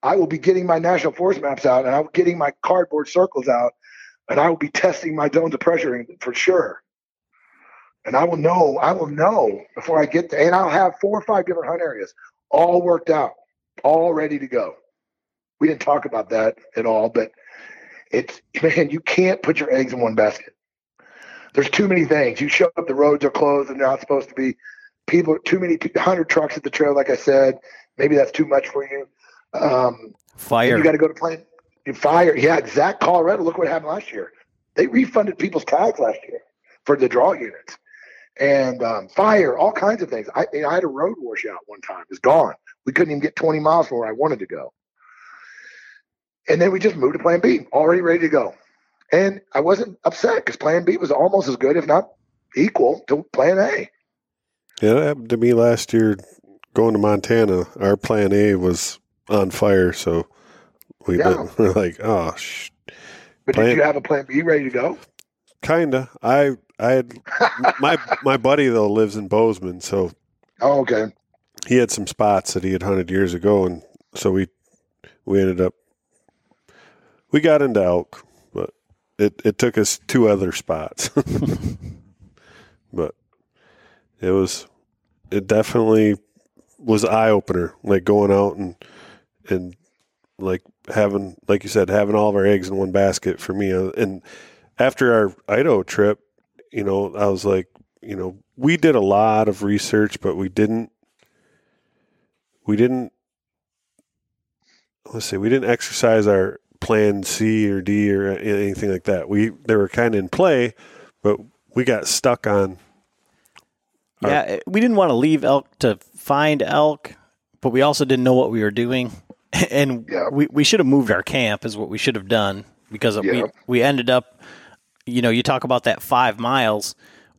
I will be getting my national forest maps out and I'm getting my cardboard circles out and I will be testing my zones of pressure for sure. And I will know, I will know before I get there. And I'll have four or five different hunt areas all worked out, all ready to go. We didn't talk about that at all, but it's, man, you can't put your eggs in one basket there's too many things. You show up, the roads are closed and they're not supposed to be. People, too many, hundred trucks at the trail. Like I said, maybe that's too much for you. Um, fire. You got to go to plant. Fire. Yeah, exact. Colorado. Look what happened last year. They refunded people's tags last year for the draw units and um, fire, all kinds of things. I, I had a road washout one time. It's gone. We couldn't even get 20 miles from where I wanted to go. And then we just moved to Plan B, already ready to go. And I wasn't upset because Plan B was almost as good, if not equal, to Plan A. Yeah, that happened to me last year going to Montana. Our Plan A was on fire, so we yeah. were like, oh, sh- But plan- did you have a Plan B ready to go? Kinda. I I had my my buddy though lives in Bozeman, so oh okay. He had some spots that he had hunted years ago, and so we we ended up we got into elk it it took us two other spots, but it was it definitely was eye opener. Like going out and and like having like you said having all of our eggs in one basket for me. Uh, and after our Idaho trip, you know, I was like, you know, we did a lot of research, but we didn't we didn't let's say we didn't exercise our plan C or D or anything like that. We they were kind of in play, but we got stuck on. Our, yeah, we didn't want to leave elk to find elk, but we also didn't know what we were doing, and yeah. we we should have moved our camp is what we should have done because yeah. we we ended up, you know, you talk about that five miles.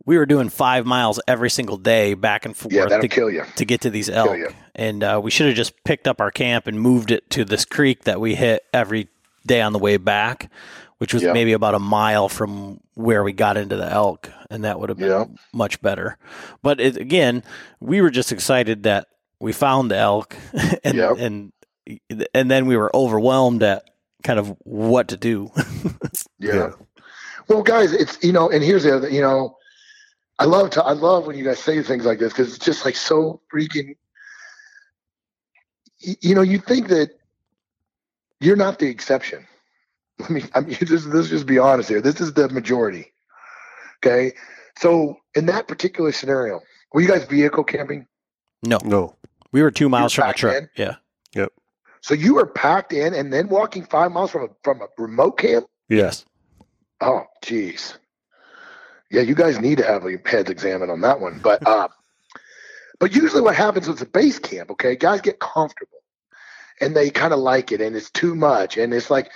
We were doing five miles every single day back and forth yeah, to, kill you. to get to these elk. And uh, we should have just picked up our camp and moved it to this creek that we hit every day on the way back, which was maybe about a mile from where we got into the elk, and that would have been much better. But it, again, we were just excited that we found the elk, and and and then we were overwhelmed at kind of what to do. yeah. Well, guys, it's you know, and here's the other, you know, I love to I love when you guys say things like this because it's just like so freaking. You know, you think that you're not the exception. I mean, I mean, just, let's just be honest here. This is the majority. Okay. So in that particular scenario, were you guys vehicle camping? No, no. We were two miles from a truck. In? Yeah. Yep. So you were packed in and then walking five miles from a from a remote camp. Yes. Oh, geez. Yeah, you guys need to have your heads examined on that one. But uh, but usually what happens with the base camp, okay, guys get comfortable and they kind of like it and it's too much and it's like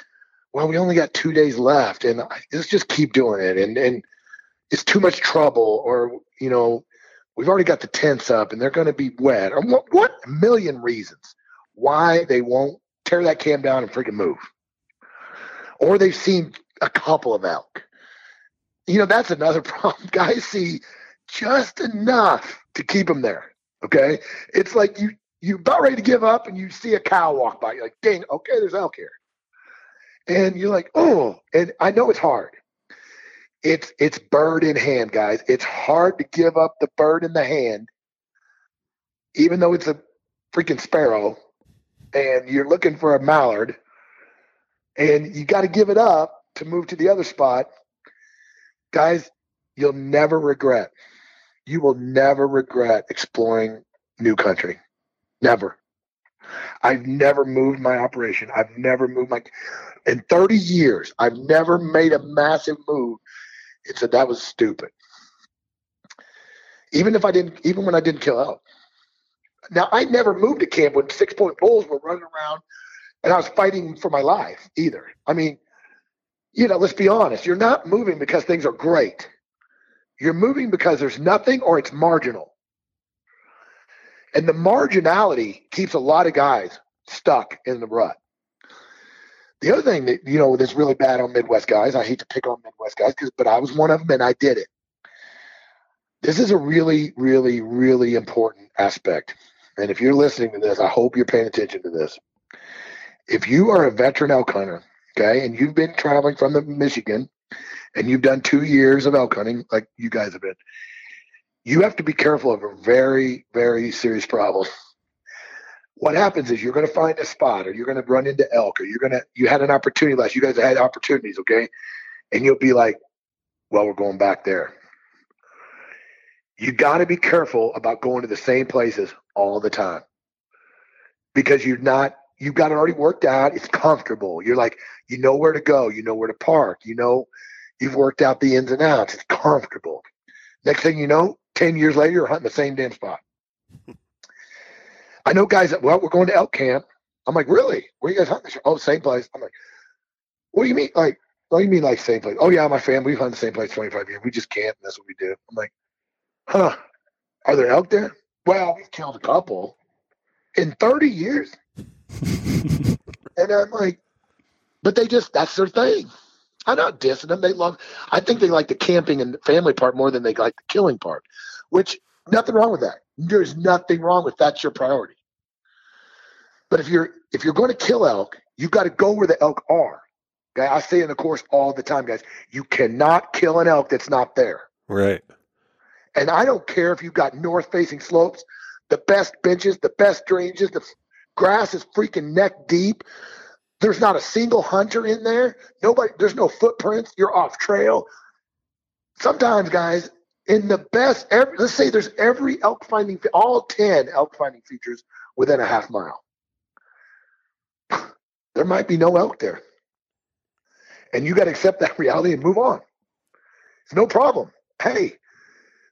well we only got two days left and let's just keep doing it and and it's too much trouble or you know we've already got the tents up and they're going to be wet or what, what million reasons why they won't tear that cam down and freaking move. Or they've seen a couple of elk. You know, that's another problem. Guys see just enough to keep them there. Okay. It's like you, you about ready to give up and you see a cow walk by. You're like, dang, okay, there's elk here. And you're like, oh, and I know it's hard. It's it's bird in hand, guys. It's hard to give up the bird in the hand, even though it's a freaking sparrow, and you're looking for a mallard, and you got to give it up to move to the other spot. Guys, you'll never regret. You will never regret exploring new country. Never. I've never moved my operation. I've never moved my in 30 years. I've never made a massive move. It said that was stupid. Even if I didn't, even when I didn't kill out. Now I never moved to camp when six point bulls were running around, and I was fighting for my life either. I mean, you know, let's be honest. You're not moving because things are great. You're moving because there's nothing or it's marginal. And the marginality keeps a lot of guys stuck in the rut. The other thing that you know that's really bad on Midwest guys, I hate to pick on Midwest guys, because but I was one of them and I did it. This is a really, really, really important aspect. And if you're listening to this, I hope you're paying attention to this. If you are a veteran elk hunter, okay, and you've been traveling from the Michigan and you've done two years of elk hunting, like you guys have been, you have to be careful of a very, very serious problem. What happens is you're going to find a spot, or you're going to run into elk, or you're going to you had an opportunity last. You guys had opportunities, okay, and you'll be like, "Well, we're going back there." You got to be careful about going to the same places all the time because you're not you've got it already worked out. It's comfortable. You're like, you know where to go. You know where to park. You know, you've worked out the ins and outs. It's comfortable. Next thing you know, 10 years later, you're hunting the same damn spot. I know guys that, well, we're going to elk camp. I'm like, really? Where you guys hunting? Oh, same place. I'm like, what do you mean? Like, what do you mean like same place? Oh, yeah, my family, we've hunted the same place 25 years. We just camp, and that's what we do. I'm like, huh, are there elk there? Well, we've killed a couple in 30 years. and I'm like, but they just, that's their thing. I'm not dissing them. They love, I think they like the camping and family part more than they like the killing part, which nothing wrong with that. There's nothing wrong with that's your priority. But if you're, if you're going to kill elk, you got to go where the elk are. Okay. I say in the course all the time, guys, you cannot kill an elk that's not there. Right. And I don't care if you've got north facing slopes, the best benches, the best ranges, the grass is freaking neck deep. There's not a single hunter in there. Nobody, there's no footprints. You're off trail. Sometimes, guys, in the best, every, let's say there's every elk finding, all 10 elk finding features within a half mile. There might be no elk there. And you got to accept that reality and move on. It's no problem. Hey,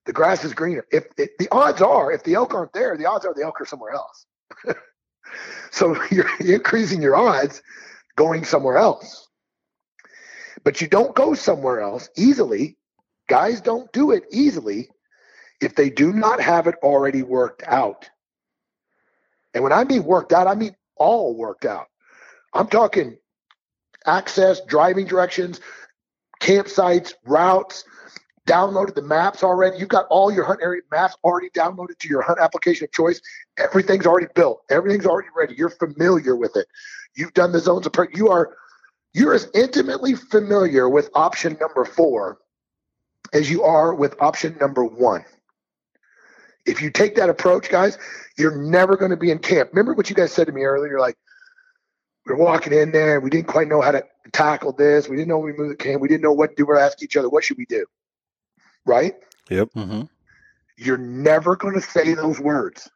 the grass is greener. If, if the odds are, if the elk aren't there, the odds are the elk are somewhere else. so you're increasing your odds going somewhere else. But you don't go somewhere else easily. Guys don't do it easily if they do not have it already worked out. And when I mean worked out, I mean all worked out. I'm talking access, driving directions, campsites, routes, downloaded the maps already. You've got all your hunt area maps already downloaded to your hunt application of choice. Everything's already built. Everything's already ready. You're familiar with it. You've done the zones of you are you're as intimately familiar with option number four as you are with option number one. If you take that approach, guys, you're never going to be in camp. Remember what you guys said to me earlier? Like, we're walking in there and we didn't quite know how to tackle this. We didn't know we moved the camp. We didn't know what to do. We're asking each other, what should we do? Right? Yep. Mm-hmm. You're never going to say those words.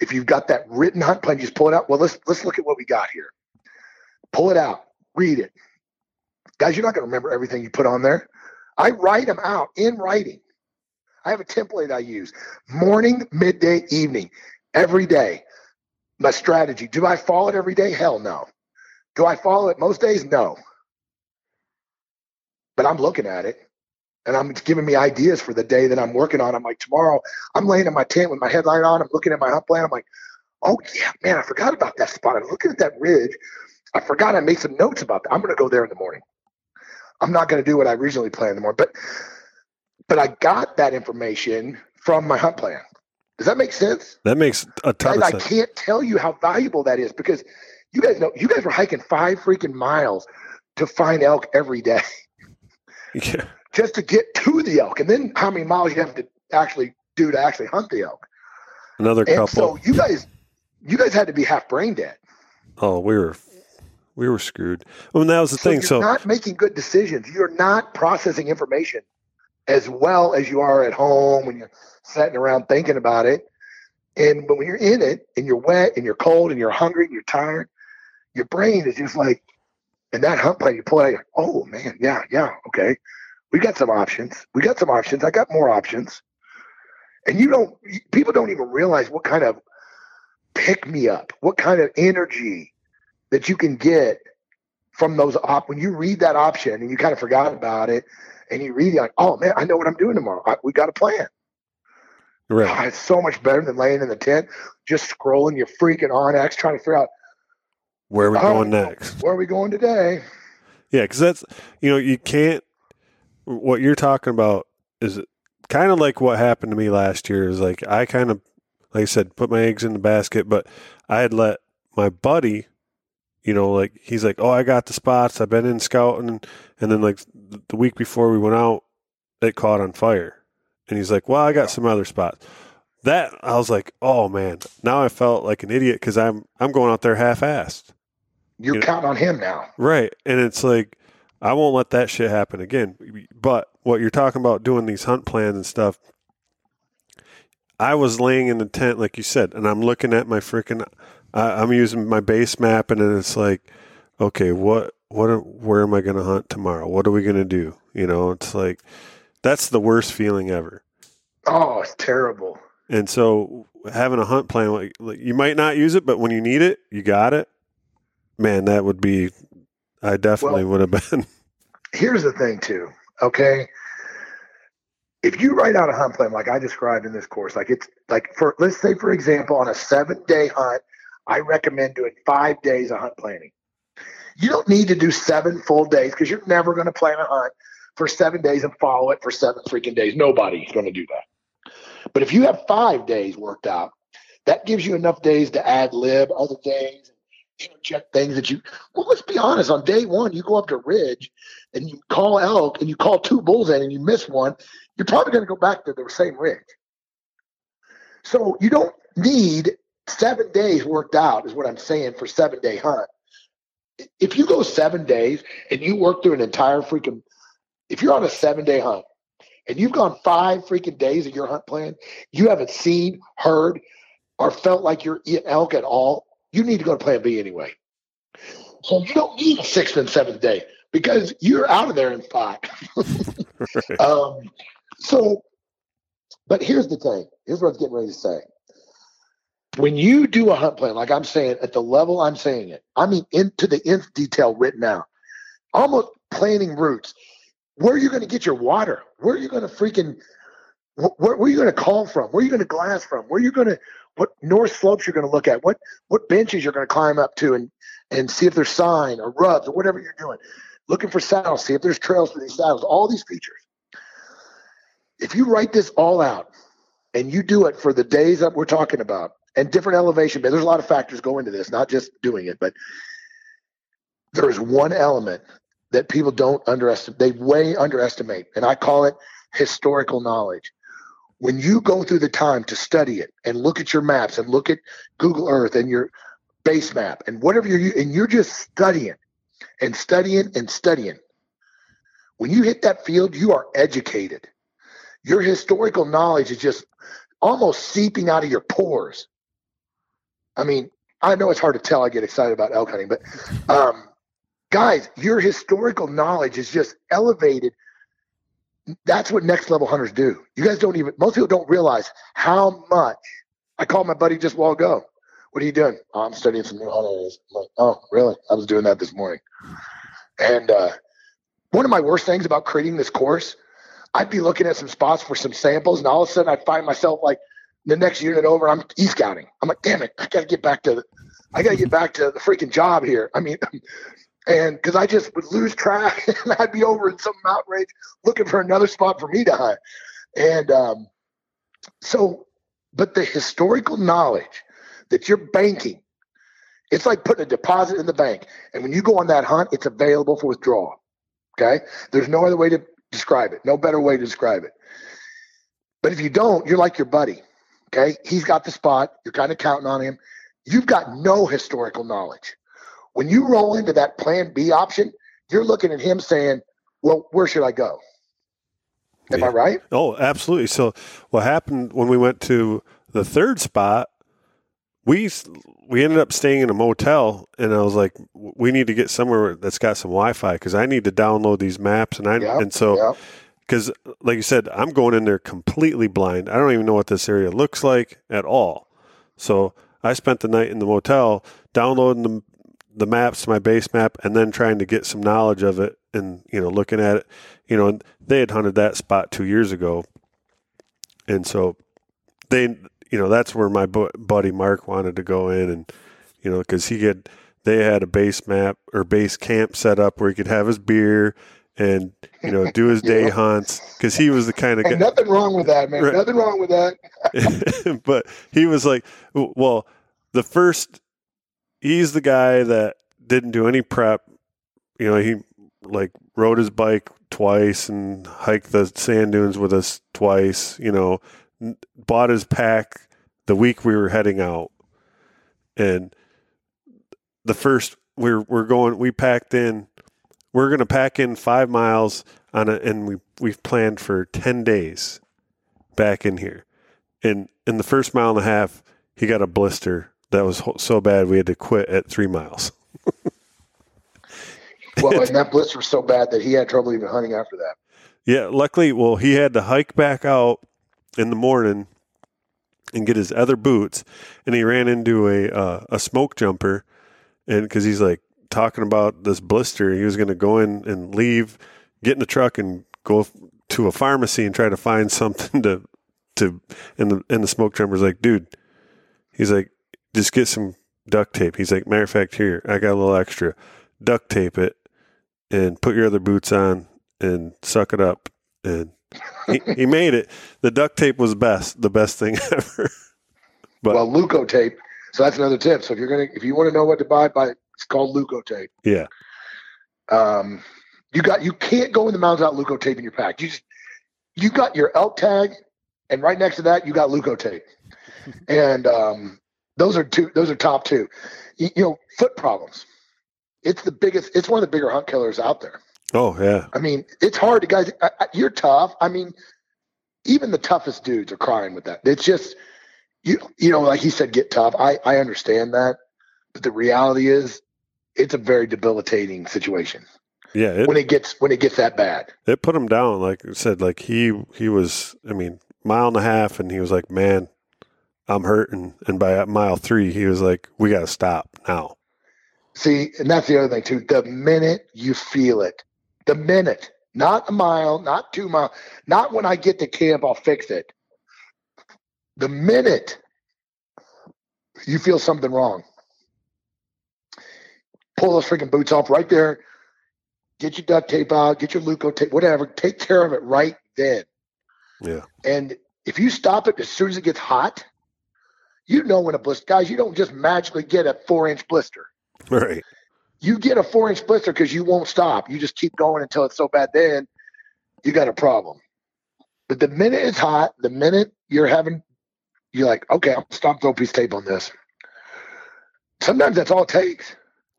If you've got that written hunt plan, you just pull it out. Well, let's let's look at what we got here. Pull it out. Read it. Guys, you're not going to remember everything you put on there. I write them out in writing. I have a template I use. Morning, midday, evening, every day. My strategy. Do I follow it every day? Hell no. Do I follow it most days? No. But I'm looking at it and I'm giving me ideas for the day that I'm working on. I'm like, tomorrow I'm laying in my tent with my headlight on. I'm looking at my hunt plan. I'm like, oh yeah, man, I forgot about that spot. I'm looking at that ridge. I forgot I made some notes about that. I'm going to go there in the morning. I'm not going to do what I originally planned in the morning, but but I got that information from my hunt plan. Does that make sense? That makes a ton And of I sense. can't tell you how valuable that is because you guys know you guys were hiking five freaking miles to find elk every day Yeah. Just to get to the elk, and then how many miles you have to actually do to actually hunt the elk. Another And couple. so you guys, you guys had to be half brain dead. oh, we were we were screwed. Well, that was the thing. So thing. you're So not making good decisions. You're not processing information as well as you are at home when you're sitting around thinking about it. And but when you're in it and you're wet and you're cold and you're hungry and you're tired, your brain is just like, and that hunt plan you pull out, oh man, yeah, yeah, okay. We got some options. We got some options. I got more options. And you don't, people don't even realize what kind of pick me up, what kind of energy that you can get from those op when you read that option and you kind of forgot about it and you read it like oh man i know what i'm doing tomorrow I, we got a plan right. It's so much better than laying in the tent just scrolling your freaking onX trying to figure out Where are we Oh, going next? where are we going today Yeah, because that's you know you can't. What you're talking about is kind of like what happened to me last year. Is like I kind of, like I said, put my eggs in the basket, but I had let my buddy, you know, like he's like, oh, I got the spots. I've been in scouting, and, then like the week before we went out, it caught on fire, and he's like, well, I got some other spots. That I was like, oh man, now I felt like an idiot because I'm I'm going out there half-assed. you're You know- counting on him now Right. And it's like, I won't let that shit happen again. But what you're talking about doing these hunt plans and stuff, I was laying in the tent, like you said, and I'm looking at my freaking, I I'm using my Basemap, and then it's like, okay, what, what, where am I going to hunt tomorrow? What are we going to do? You know, it's like, that's the worst feeling ever. oh it's terrible And so having a hunt plan, like, like you might not use it, but when you need it, you got it. Man, that would be, I definitely would have been. here's the thing too okay? If you write out a hunt plan like i described in this course like it's like for let's say for example on a seven day hunt i recommend doing five days of hunt planning. You don't need to do seven full days because you're never going to plan a hunt for seven days and follow it for seven freaking days. Nobody's going to do that. But if you have five days worked out that gives you enough days to add lib other days check things that you well let's be honest on day one you go up to ridge and you call elk and you call two bulls in and you miss one, you're probably going to go back to the same ridge. So you don't need seven days worked out, is what I'm saying for seven day hunt. If you go seven days and you work through an entire freaking, if you're on a seven day hunt and you've gone five freaking days of your hunt plan, you haven't seen, heard, or felt like you're elk at all, you need to go to plan B anyway. So you don't need a sixth and seventh day because you're out of there in five. um, so, but here's the thing. Here's what I was getting ready to say. When you do a hunt plan, like I'm saying, at the level I'm saying it, I mean into the nth detail written out, almost planning routes. Where are you going to get your water? Where are you going to freaking? wh- Where, where are you going to call from? Where are you going to glass from? Where are you going to? What north slopes you're going to look at? What what benches you're going to climb up to and and see if there's sign or rubs or whatever you're doing. Looking for saddles, see if there's trails for these saddles. All these features. If you write this all out and you do it for the days that we're talking about and different elevation, but there's a lot of factors go into this, not just doing it, but there is one element that people don't underestimate. They way underestimate, and I call it historical knowledge. When you go through the time to study it and look at your maps and look at Google Earth and your Basemap and whatever you're and you're just studying and studying and studying. When you hit that field, you are educated. Your historical knowledge is just almost seeping out of your pores. I mean, I know it's hard to tell. I get excited about elk hunting, but um, guys, your historical knowledge is just elevated. That's what next level hunters do. You guys don't even, most people don't realize how much. I called my buddy just while ago. What are you doing? Oh, I'm studying some new hunt areas. I'm like, oh, really? I was doing that this morning. And uh, one of my worst things about creating this course, I'd be looking at some spots for some samples, and all of a sudden I'd find myself like the next unit over, I'm e scouting. I'm like, damn it, I gotta get back to, the, I gotta get back to the freaking job here. I mean, and because I just would lose track, and I'd be over in some mountain range looking for another spot for me to hunt. And um, so, but the historical knowledge that you're banking, it's like putting a deposit in the bank. And when you go on that hunt, it's available for withdrawal. Okay. There's no other way to describe it, no better way to describe it. But if you don't, you're like your buddy. Okay. He's got the spot. You're kind of counting on him. You've got no historical knowledge. When you roll into that plan B option, you're looking at him saying, well, where should I go? Am yeah. I right? Oh, absolutely. So what happened when we went to the third spot, we we ended up staying in a motel, and I was like, we need to get somewhere that's got some Wi-Fi because I need to download these maps, and I yep, and so because yep. like you said, I'm going in there completely blind. I don't even know what this area looks like at all. So I spent the night in the motel downloading the the maps, my Basemap, and then trying to get some knowledge of it, and you know, looking at it. You know, they had hunted that spot two years ago, and so they, you know, that's where my buddy Mark wanted to go in, and you know, because he had they had a base map or base camp set up where he could have his beer and you know do his day yeah. hunts because he was the kind of guy. Nothing wrong with that, man. Right. Nothing wrong with that. but he was like, well, the first he's the guy that didn't do any prep. You know, he like rode his bike twice and hiked the sand dunes with us twice. You know, bought his pack the week we were heading out, and the first we're we're going we packed in. We're going to pack in five miles on a, and we we've planned for ten days back in here. And in the first mile and a half, he got a blister that was so bad we had to quit at three miles. well, and that blister was so bad that he had trouble even hunting after that. Yeah, luckily, well, he had to hike back out in the morning and get his other boots, and he ran into a uh, a smoke jumper, and because he's like talking about this blister, he was going to go in and leave, get in the truck, and go to a pharmacy and try to find something to to. And the and the smoke jumper's like, dude, he's like, just get some duct tape. He's like, matter of fact, here, I got a little extra. Duct tape it and put your other boots on and suck it up. And he, he made it. The duct tape was best, the best thing ever. but, well, tape. So that's another tip. So if you're gonna, if you want to know what to buy, buy it's called Leukotape. Yeah. Um, you got you can't go in the mountains without Leukotape in your pack. You just you got your elk tag, and right next to that you got Leukotape, and um, those are two. Those are top two. You, you know, foot problems. It's the biggest. It's one of the bigger hunt killers out there. Oh yeah. I mean, it's hard to guys. I, I, you're tough. I mean, even the toughest dudes are crying with that. It's just you. You know, like he said, get tough. I I understand that, but the reality is, it's a very debilitating situation. Yeah, it, when it gets when it gets that bad, it put him down. Like I said, like he he was. I mean, mile and a half, and he was like, "Man, I'm hurting. And by mile three, he was like, we got to stop now. See, and that's the other thing too. The minute you feel it, the minute, not a mile, not two miles, not when I get to camp, I'll fix it. The minute you feel something wrong, pull those freaking boots off right there. Get your duct tape out, get your Leukotape, whatever. Take care of it right then. Yeah. And if you stop it as soon as it gets hot, you know when a blister, guys, you don't just magically get a four inch blister. Right. You get a four inch blister because you won't stop. You just keep going until it's so bad. Then you got a problem. But the minute it's hot, the minute you're having, you're like, okay, I'm stop throw piece tape on this. Sometimes that's all it takes.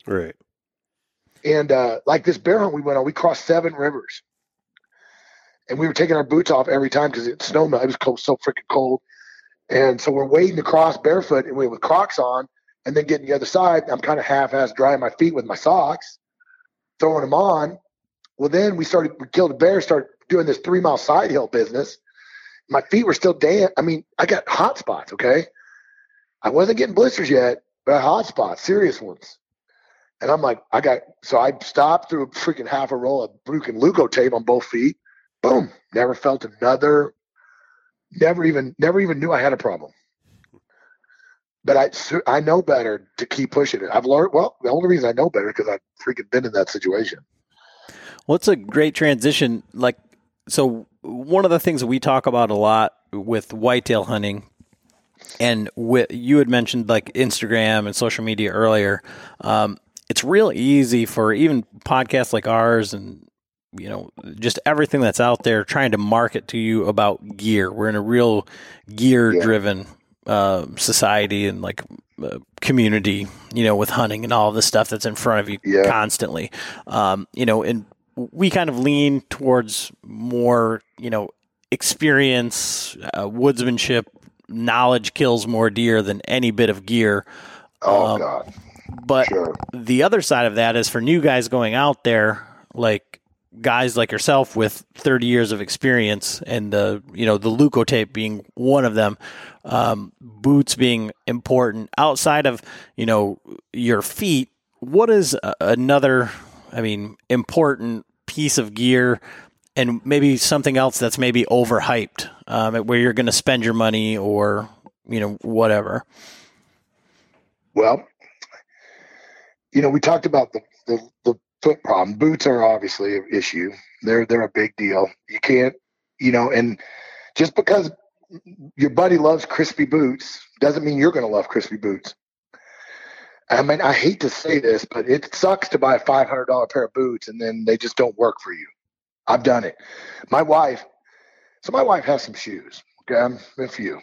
Right. And uh, like this bear hunt we went on, we crossed seven rivers, and we were taking our boots off every time because it snowed. It was cold, so freaking cold. And so we're wading across barefoot and we with Crocs on, and then getting the other side. I'm kind of half-ass drying my feet with my socks, throwing them on. Well, then we started. We killed a bear. Started doing this three-mile side hill business. My feet were still damp. I mean, I got hot spots. Okay, I wasn't getting blisters yet, but hot spots, serious ones. And I'm like, I got so I stopped through a freaking half a roll of broken Leukotape on both feet. Boom, never felt another never even never even knew I had a problem. But I I know better to keep pushing it. I've learned well. The only reason I know better because I've freaking been in that situation. Well, it's a great transition. Like, so one of the things that we talk about a lot with whitetail hunting, and with, you had mentioned like Instagram and social media earlier. Um, it's real easy for even podcasts like ours and you know just everything that's out there trying to market to you about gear. We're in a real gear driven yeah. uh, society and like uh, community, you know, with hunting and all the stuff that's in front of you yeah. constantly. Um, you know, and we kind of lean towards more, you know, experience, uh, woodsmanship, knowledge kills more deer than any bit of gear. Oh um, God! But sure. the other side of that is for new guys going out there, like guys like yourself with 30 years of experience, and the you know the Luco Leukotape being one of them. Um, boots being important outside of you know your feet. What is another I mean, important piece of gear and maybe something else that's maybe overhyped, um, where you're going to spend your money or you know whatever. Well, you know, we talked about the foot problem. Boots are obviously an issue. They're they're a big deal. You can't, you know, and just because your buddy loves Crispi boots doesn't mean you're going to love Crispi boots. I mean, I hate to say this, but it sucks to buy a five hundred dollar pair of boots and then they just don't work for you. I've done it. My wife, so my wife has some shoes. Okay, I'm a few.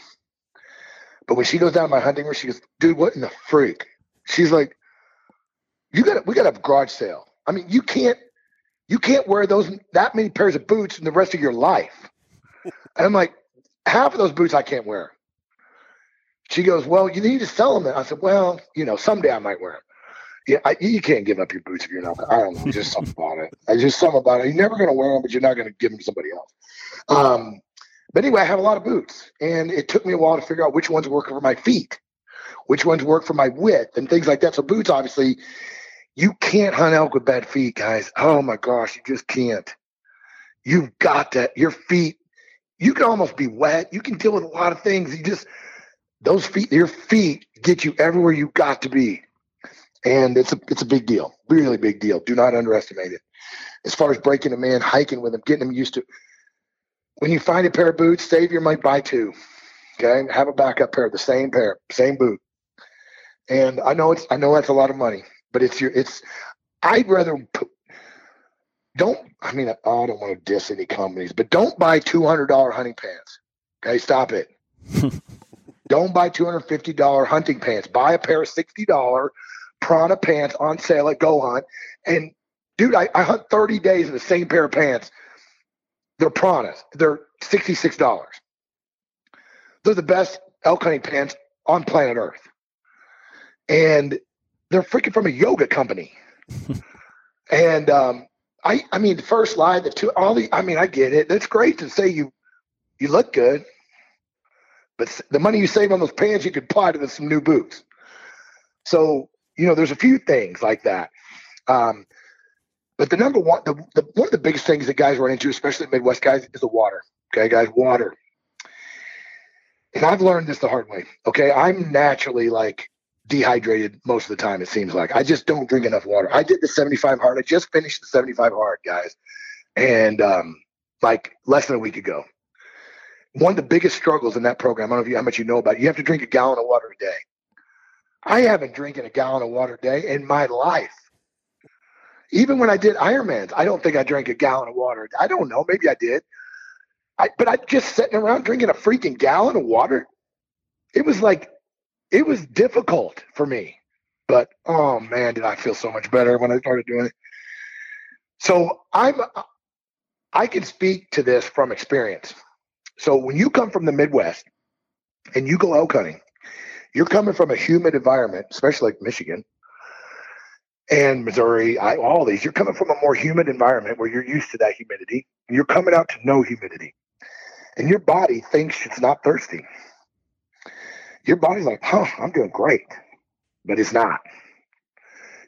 But when she goes down to my hunting room, she goes, "Dude, what in the freak?" She's like, "You got we got a garage sale. I mean, you can't you can't wear those that many pairs of boots in the rest of your life." And I'm like, half of those boots I can't wear. She goes, Well, you need to sell them. And I said, Well, you know, someday I might wear them. Yeah, I, you can't give up your boots if you're not. I don't know. Just something about it. I just something about it. You're never going to wear them, but you're not going to give them to somebody else. Um, but anyway, I have a lot of boots, and it took me a while to figure out which ones work for my feet, which ones work for my width, and things like that. So boots, obviously, you can't hunt elk with bad feet, guys. Oh my gosh, you just can't. You've got to. Your feet. You can almost be wet. You can deal with a lot of things. You just those feet, your feet get you everywhere you got to be. And it's a it's a big deal, really big deal. Do not underestimate it. As far as breaking a man, hiking with him, getting him used to. When you find a pair of boots, save your money, buy two. Okay, have a backup pair, the same pair, same boot. And I know it's I know that's a lot of money, but it's your it's. I'd rather put, don't. I mean, I, don't want to diss any companies, but don't buy two hundred dollar hunting pants. Okay, stop it. Don't buy $250 hunting pants. Buy a pair of $60 prAna pants on sale at GoHunt. And dude, I, I hunt 30 days in the same pair of pants. They're prAnas. They're $66. They're the best elk hunting pants on planet Earth. And they're freaking from a yoga company. and um, I I mean the first line, the two all the I mean, I get it. It's great to say you you look good. But the money you save on those pants, you could apply to some new boots. So, you know, there's a few things like that. Um, but the number one, the, the, one of the biggest things that guys run into, especially Midwest guys, is the water. Okay, guys, water. And I've learned this the hard way. Okay, I'm naturally like dehydrated most of the time. It seems like I just don't drink enough water. I did the 75 hard. I just finished the 75 hard, guys, and um, like less than a week ago one of the biggest struggles in that program, I don't know how much you know about it, you have to drink a gallon of water a day. I haven't drinking a gallon of water a day in my life. Even when I did Ironmans, I don't think I drank a gallon of water. I don't know, maybe I did. I, but I just sitting around drinking a freaking gallon of water. It was like, it was difficult for me. But oh man, did I feel so much better when I started doing it. So I'm, I can speak to this from experience. So when you come from the Midwest and you go elk hunting, you're coming from a humid environment, especially like Michigan and Missouri, I, all these. You're coming from a more humid environment where you're used to that humidity. You're coming out to no humidity. And your body thinks it's not thirsty. Your body's like, huh, I'm doing great. But it's not.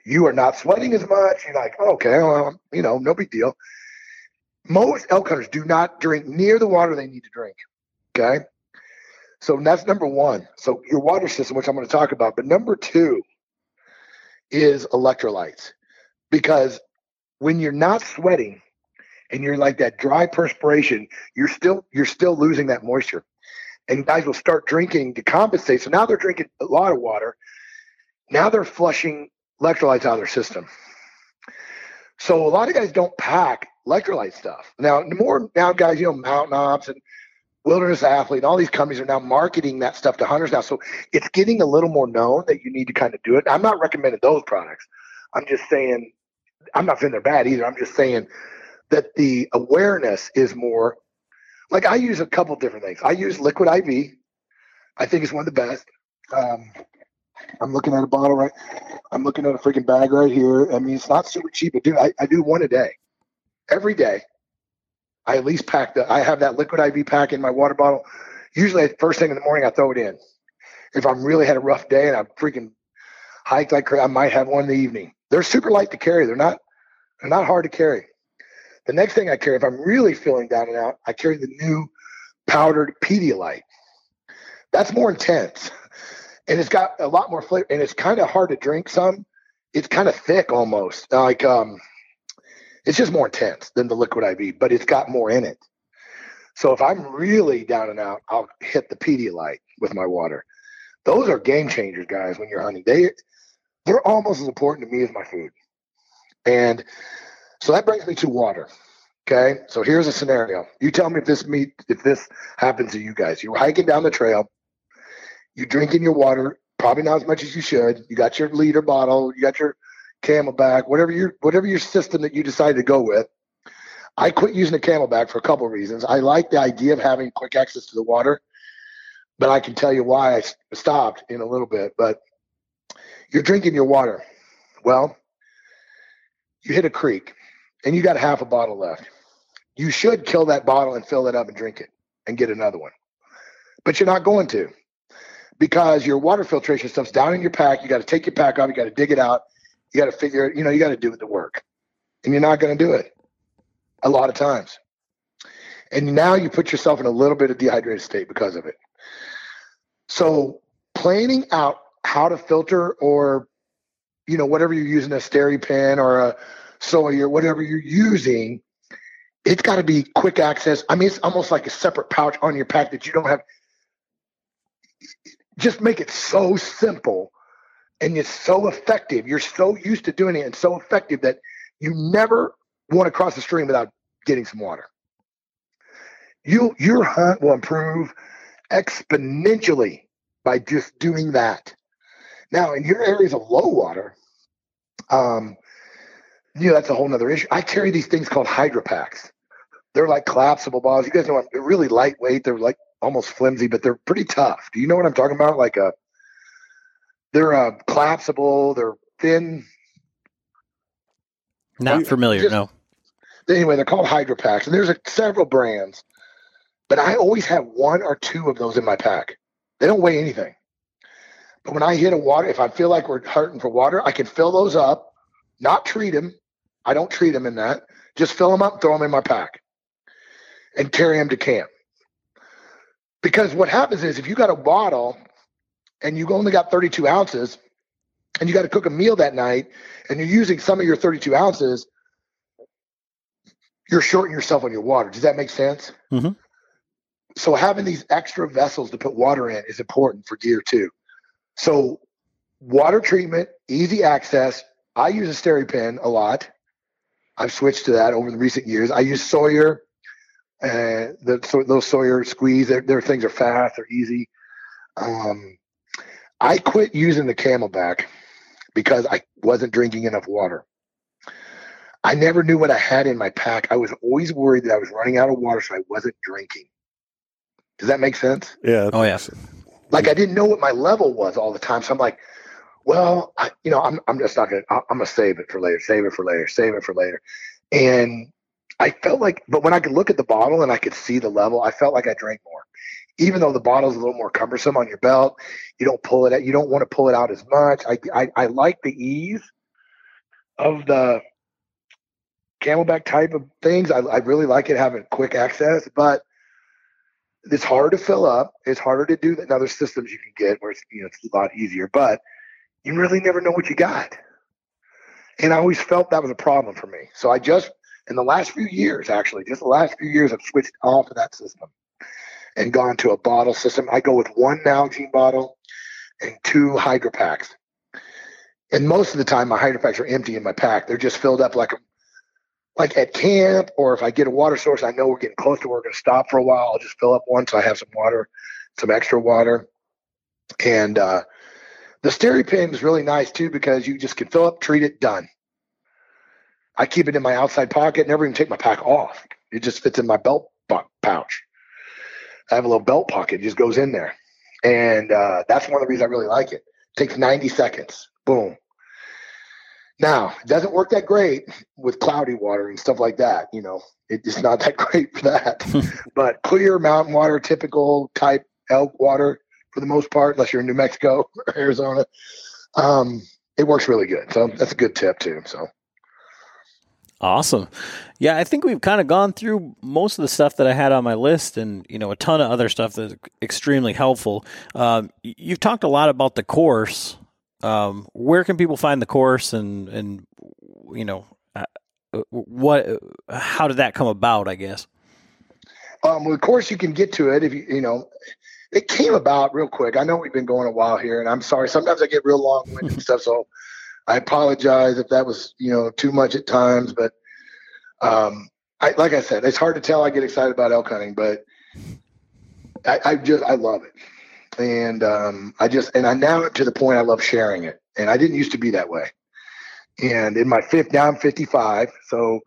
You are not sweating as much. You're like, okay, well, you know, no big deal most elk hunters do not drink near the water they need to drink. Okay. So that's number one. So your water system, which I'm going to talk about, but number two is electrolytes, because when you're not sweating and you're like that dry perspiration, you're still you're still losing that moisture, and guys will start drinking to compensate. So now they're drinking a lot of water. Now they're flushing electrolytes out of their system. So a lot of guys don't pack electrolyte stuff. Now, more now guys, you know, Mountain Ops and Wilderness Athlete, and all these companies are now marketing that stuff to hunters now. So it's getting a little more known that you need to kind of do it. I'm not recommending those products. I'm just saying, I'm not saying they're bad either. I'm just saying that the awareness is more like I use a couple different things. I use liquid IV. I think it's one of the best. Um, I'm looking at a bottle right. I'm looking at a freaking bag right here. I mean, it's not super cheap, but dude, I, I do one a day, every day. I at least pack the. I have that liquid IV pack in my water bottle. Usually, first thing in the morning, I throw it in. If I'm really had a rough day and I'm freaking hiked like crazy, I might have one in the evening. They're super light to carry. They're not. They're not hard to carry. The next thing I carry, if I'm really feeling down and out, I carry the new powdered Pedialyte. That's more intense. And it's got a lot more flavor and it's kind of hard to drink some. It's kind of thick almost like um it's just more intense than the liquid iv but it's got more in it. So if i'm really down and out i'll hit the pedialyte with my water. Those are game changers guys when you're hunting. They they're almost as important to me as my food. And so that brings me to water okay so here's a scenario you tell me if this meet if this happens to you guys you're hiking down the trail you're drinking your water, probably not as much as you should. You got your liter bottle, you got your CamelBak, whatever your whatever your system that you decide to go with. I quit using the CamelBak for a couple of reasons. I like the idea of having quick access to the water, but I can tell you why I stopped in a little bit. But you're drinking your water. Well, you hit a creek and you got half a bottle left. You should kill that bottle and fill it up and drink it and get another one. But you're not going to because your water filtration stuff's down in your pack. You got to take your pack off. You got to dig it out. You got to figure it. You know, you got to do the work, and you're not going to do it a lot of times. And now you put yourself in a little bit of dehydrated state because of it. So planning out how to filter or you know whatever you're using a SteriPen or a Sawyer, whatever you're using, it's got to be quick access. I mean, it's almost like a separate pouch on your pack that you don't have just make it so simple and it's so effective. You're so used to doing it and so effective that you never want to cross the stream without getting some water. You your hunt will improve exponentially by just doing that. Now, in your areas of low water, um, you know that's a whole nother issue. I carry these things called hydropacks. They're like collapsible balls. You guys know they're really lightweight. They're like almost flimsy, but they're pretty tough. Do you know what I'm talking about? Like a, they're uh, collapsible. They're thin. Not familiar. Just, no. Anyway, they're called hydropacks, and there's a, several brands, but I always have one or two of those in my pack. They don't weigh anything. But when I hit a water, if I feel like we're hurting for water, I can fill those up, not treat them. I don't treat them in that. Just fill them up, throw them in my pack, and carry them to camp. Because what happens is if you got a bottle and you only got 32 ounces and you got to cook a meal that night and you're using some of your 32 ounces, you're shorting yourself on your water. Does that make sense? Mm-hmm. So having these extra vessels to put water in is important for gear too. So water treatment, easy access. I use a SteriPen a lot. I've switched to that over the recent years. I use Sawyer and the, so those Sawyer squeeze, their, their things are fast, they're easy. Um, I quit using the CamelBak because I wasn't drinking enough water. I never knew what I had in my pack. I was always worried that I was running out of water, so I wasn't drinking. Does that make sense? Yeah. Oh yeah. Like I didn't know what my level was all the time, so I'm like, well, I, you know, I'm I'm just not gonna. I'm gonna save it for later. Save it for later. Save it for later. And I felt like, but when I could look at the bottle and I could see the level, I felt like I drank more. Even though the bottle's a little more cumbersome on your belt, you don't pull it out. You don't want to pull it out as much. I, I, I like the ease of the CamelBak type of things. I, I really like it having quick access, but it's harder to fill up. It's harder to do than other systems you can get where it's, you know, it's a lot easier, but you really never know what you got. And I always felt that was a problem for me. So I just, in the last few years, actually, just the last few years, I've switched off of that system and gone to a bottle system. I go with one Nalgene bottle and two Hydro packs. And most of the time, my Hydro packs are empty in my pack. They're just filled up like a like at camp or if I get a water source, I know we're getting close to where we're going to stop for a while. I'll just fill up one so I have some water, some extra water. And uh, the SteriPen is really nice too because you just can fill up, treat it, done. I keep it in my outside pocket, never even take my pack off. It just fits in my belt pouch. I have a little belt pocket, it just goes in there. And uh, that's one of the reasons I really like it. it. Takes 90 seconds. Boom. Now, it doesn't work that great with cloudy water and stuff like that. You know, it's not that great for that. but clear mountain water, typical type elk water for the most part, unless you're in New Mexico or Arizona, um, it works really good. So that's a good tip too. So. Awesome. Yeah, I think we've kind of gone through most of the stuff that I had on my list and, you know, a ton of other stuff that's extremely helpful. Um, you've talked a lot about the course um, where can people find the course and and you know uh, what how did that come about i guess um, well, of course you can get to it if you you know it came about real quick i know we've been going a while here and i'm sorry sometimes i get real long-winded and stuff so i apologize if that was you know too much at times but um, I, like i said it's hard to tell i get excited about elk hunting but I, I just i love it and um, I just and I now to the point I love sharing it, and I didn't used to be that way. And in my fifth, now I'm 55, so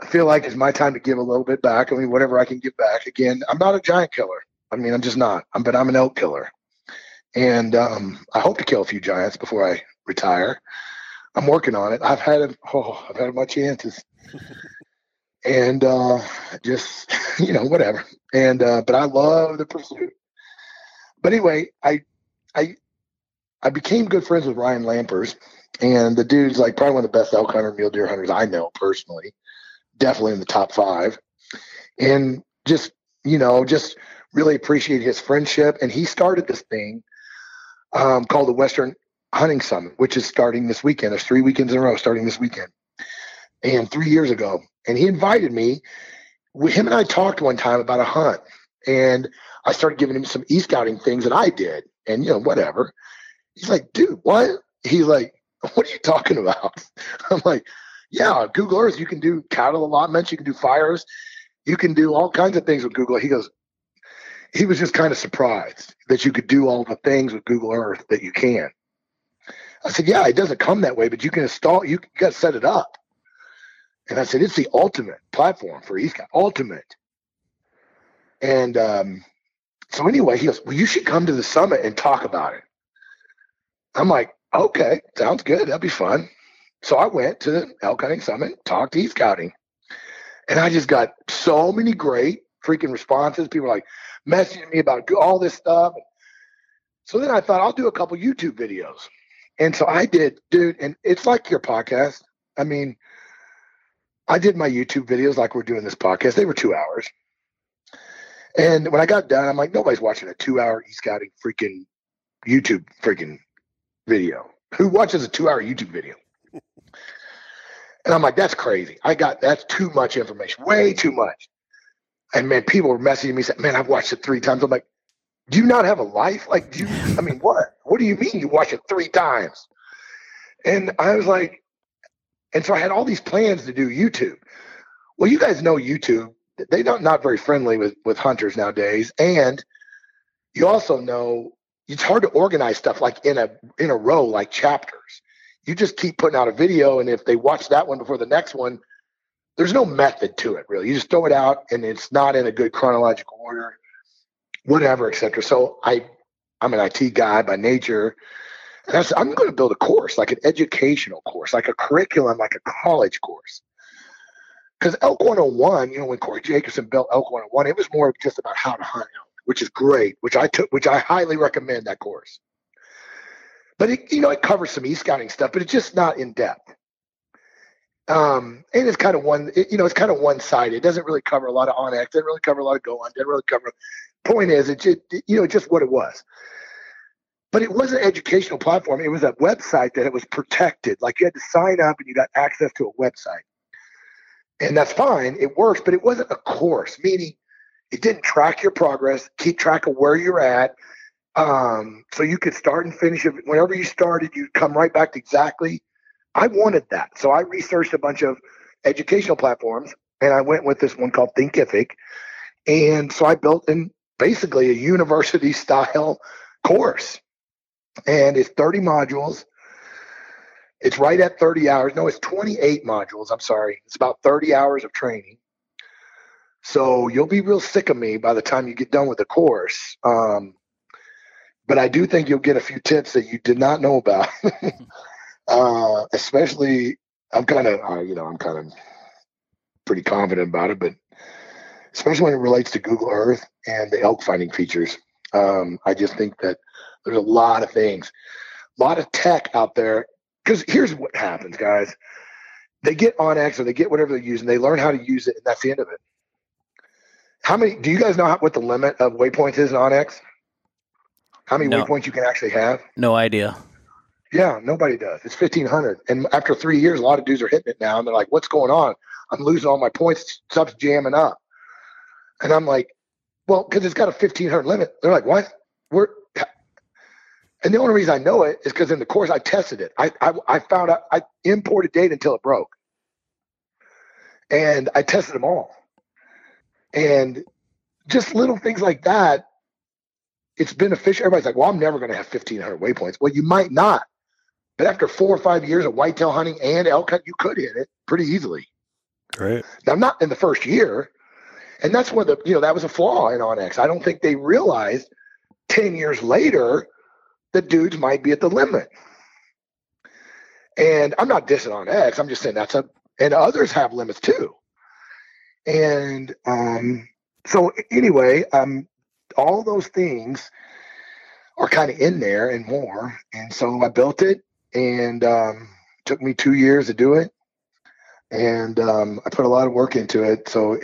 I feel like it's my time to give a little bit back. I mean, whatever I can give back. Again, I'm not a giant killer. I mean, I'm just not. I'm, but I'm an elk killer, and um, I hope to kill a few giants before I retire. I'm working on it. I've had a, oh, I've had my chances, and uh, just you know whatever. And uh, but I love the pursuit. But anyway, I I I became good friends with Ryan Lampers, and the dude's like probably one of the best elk hunter, mule deer hunters I know personally. Definitely in the top five, and just you know just really appreciate his friendship. And he started this thing um, called the Western Hunting Summit, which is starting this weekend. There's three weekends in a row starting this weekend, and three years ago, and he invited me. Him and I talked one time about a hunt, and I started giving him some e-scouting things that I did, and you know, whatever. He's like, dude, what? He's like, what are you talking about? I'm like, yeah, Google Earth, you can do cattle allotments, you can do fires, you can do all kinds of things with Google. He goes, he was just kind of surprised that you could do all the things with Google Earth that you can. I said, yeah, it doesn't come that way, but you can install, you, got to set it up. And I said, it's the ultimate platform for e-scout, ultimate. And um, so anyway, he goes, Well, you should come to the summit and talk about it. I'm like, Okay, sounds good. That'll be fun. So I went to the elk summit, talked to e-scouting. And I just got so many great freaking responses. People like messaging me about all this stuff. So then I thought I'll do a couple YouTube videos. And so I did, dude, and it's like your podcast. I mean, I did my YouTube videos like we're doing this podcast. They were two hours. And when I got done, I'm like, nobody's watching a two hour e scouting freaking YouTube freaking video. Who watches a two hour YouTube video? and I'm like, that's crazy. I got that's too much information, way too much. And man, people were messaging me saying, Man, I've watched it three times. I'm like, do you not have a life? Like, do you I mean, what? What do you mean you watch it three times? And I was like, and so I had all these plans to do YouTube. Well, you guys know YouTube they don't not very friendly with with hunters nowadays and you also know it's hard to organize stuff like in a in a row like chapters you just keep putting out a video and if they watch that one before the next one there's no method to it really you just throw it out and it's not in a good chronological order whatever etc so i i'm an it guy by nature and I said, i'm going to build a course like an educational course like a curriculum like a college course because Elk 101, you know, when Corey Jacobson built Elk 101, it was more just about how to hunt elk, which is great, which I took, which I highly recommend that course. But it, you know, it covers some e-scouting stuff, but it's just not in depth. Um, and it's kind of one, it, you know, it's kind of one sided. It doesn't really cover a lot of onX. Doesn't really cover a lot of go on. Doesn't really cover. Point is, it just, you know, just what it was. But it was an educational platform. It was a website that it was protected. Like you had to sign up and you got access to a website, and that's fine. It works, but it wasn't a course. Meaning, it didn't track your progress, keep track of where you're at. Um, so you could start and finish it. Whenever you started, you'd come right back to exactly I wanted that. So I researched a bunch of educational platforms and I went with this one called Thinkific. And so I built in basically a university style course. And it's 30 modules. It's right at 30 hours. No, it's 28 modules. I'm sorry. It's about 30 hours of training. So you'll be real sick of me by the time you get done with the course. Um, but I do think you'll get a few tips that you did not know about. Uh, especially, I'm kind of, uh, you know, I'm kind of pretty confident about it, but especially when it relates to Google Earth and the elk finding features. Um, I just think that there's a lot of things, a lot of tech out there. Because here's what happens, guys. They get onX or they get whatever they're using, they learn how to use it, and that's the end of it. How many do you guys know how, what the limit of waypoints is in onX? How many No. waypoints you can actually have? No idea. Yeah, nobody does. It's fifteen hundred, and after three years, a lot of dudes are hitting it now, and they're like, "What's going on? I'm losing all my points. Stuff's jamming up." And I'm like, "Well, because it's got a fifteen hundred limit." They're like, "What? We're," and the only reason I know it is because in the course I tested it. I, I I found out I imported data until it broke, and I tested them all, and just little things like that. It's beneficial. Everybody's like, "Well, I'm never going to have fifteen hundred waypoints." Well, you might not. But after four or five years of whitetail hunting and elk hunt, you could hit it pretty easily. Right. Now, not in the first year, and that's where the you know that was a flaw in onX. I don't think they realized ten years later that dudes might be at the limit. And I'm not dissing onX. I'm just saying that's a and others have limits too. And um, so anyway, um, all those things are kind of in there and more. And so I built it, and um, took me two years to do it and um, I put a lot of work into it. So,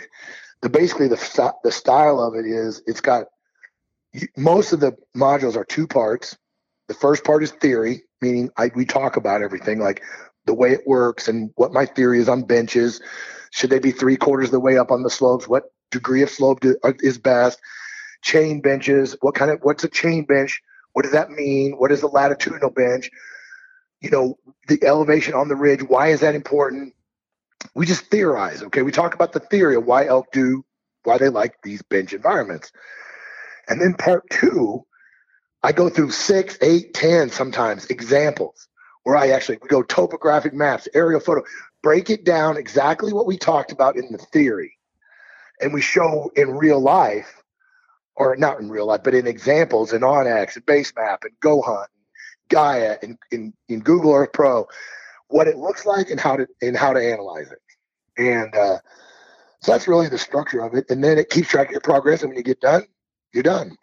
the basically the the style of it is it's got most of the modules are two parts. The first part is theory, meaning I, we talk about everything like the way it works and what my theory is on benches. Should they be three quarters of the way up on the slopes? What degree of slope do, uh, is best? Chain benches. What kind of what's a chain bench? What does that mean? What is a latitudinal bench? You know, the elevation on the ridge. Why is that important? we just theorize. Okay, we talk about the theory of why elk do, why they like these bench environments, and then part two, I go through six, eight, ten sometimes examples where I actually go topographic maps, aerial photo, break it down exactly what we talked about in the theory, and we show in real life, or not in real life, but in examples in OnX and Basemap and GoHunt, Gaia, and in, in Google Earth Pro what it looks like and how to and how to analyze it. And uh, so that's really the structure of it. And then it keeps track of your progress. And when you get done, you're done.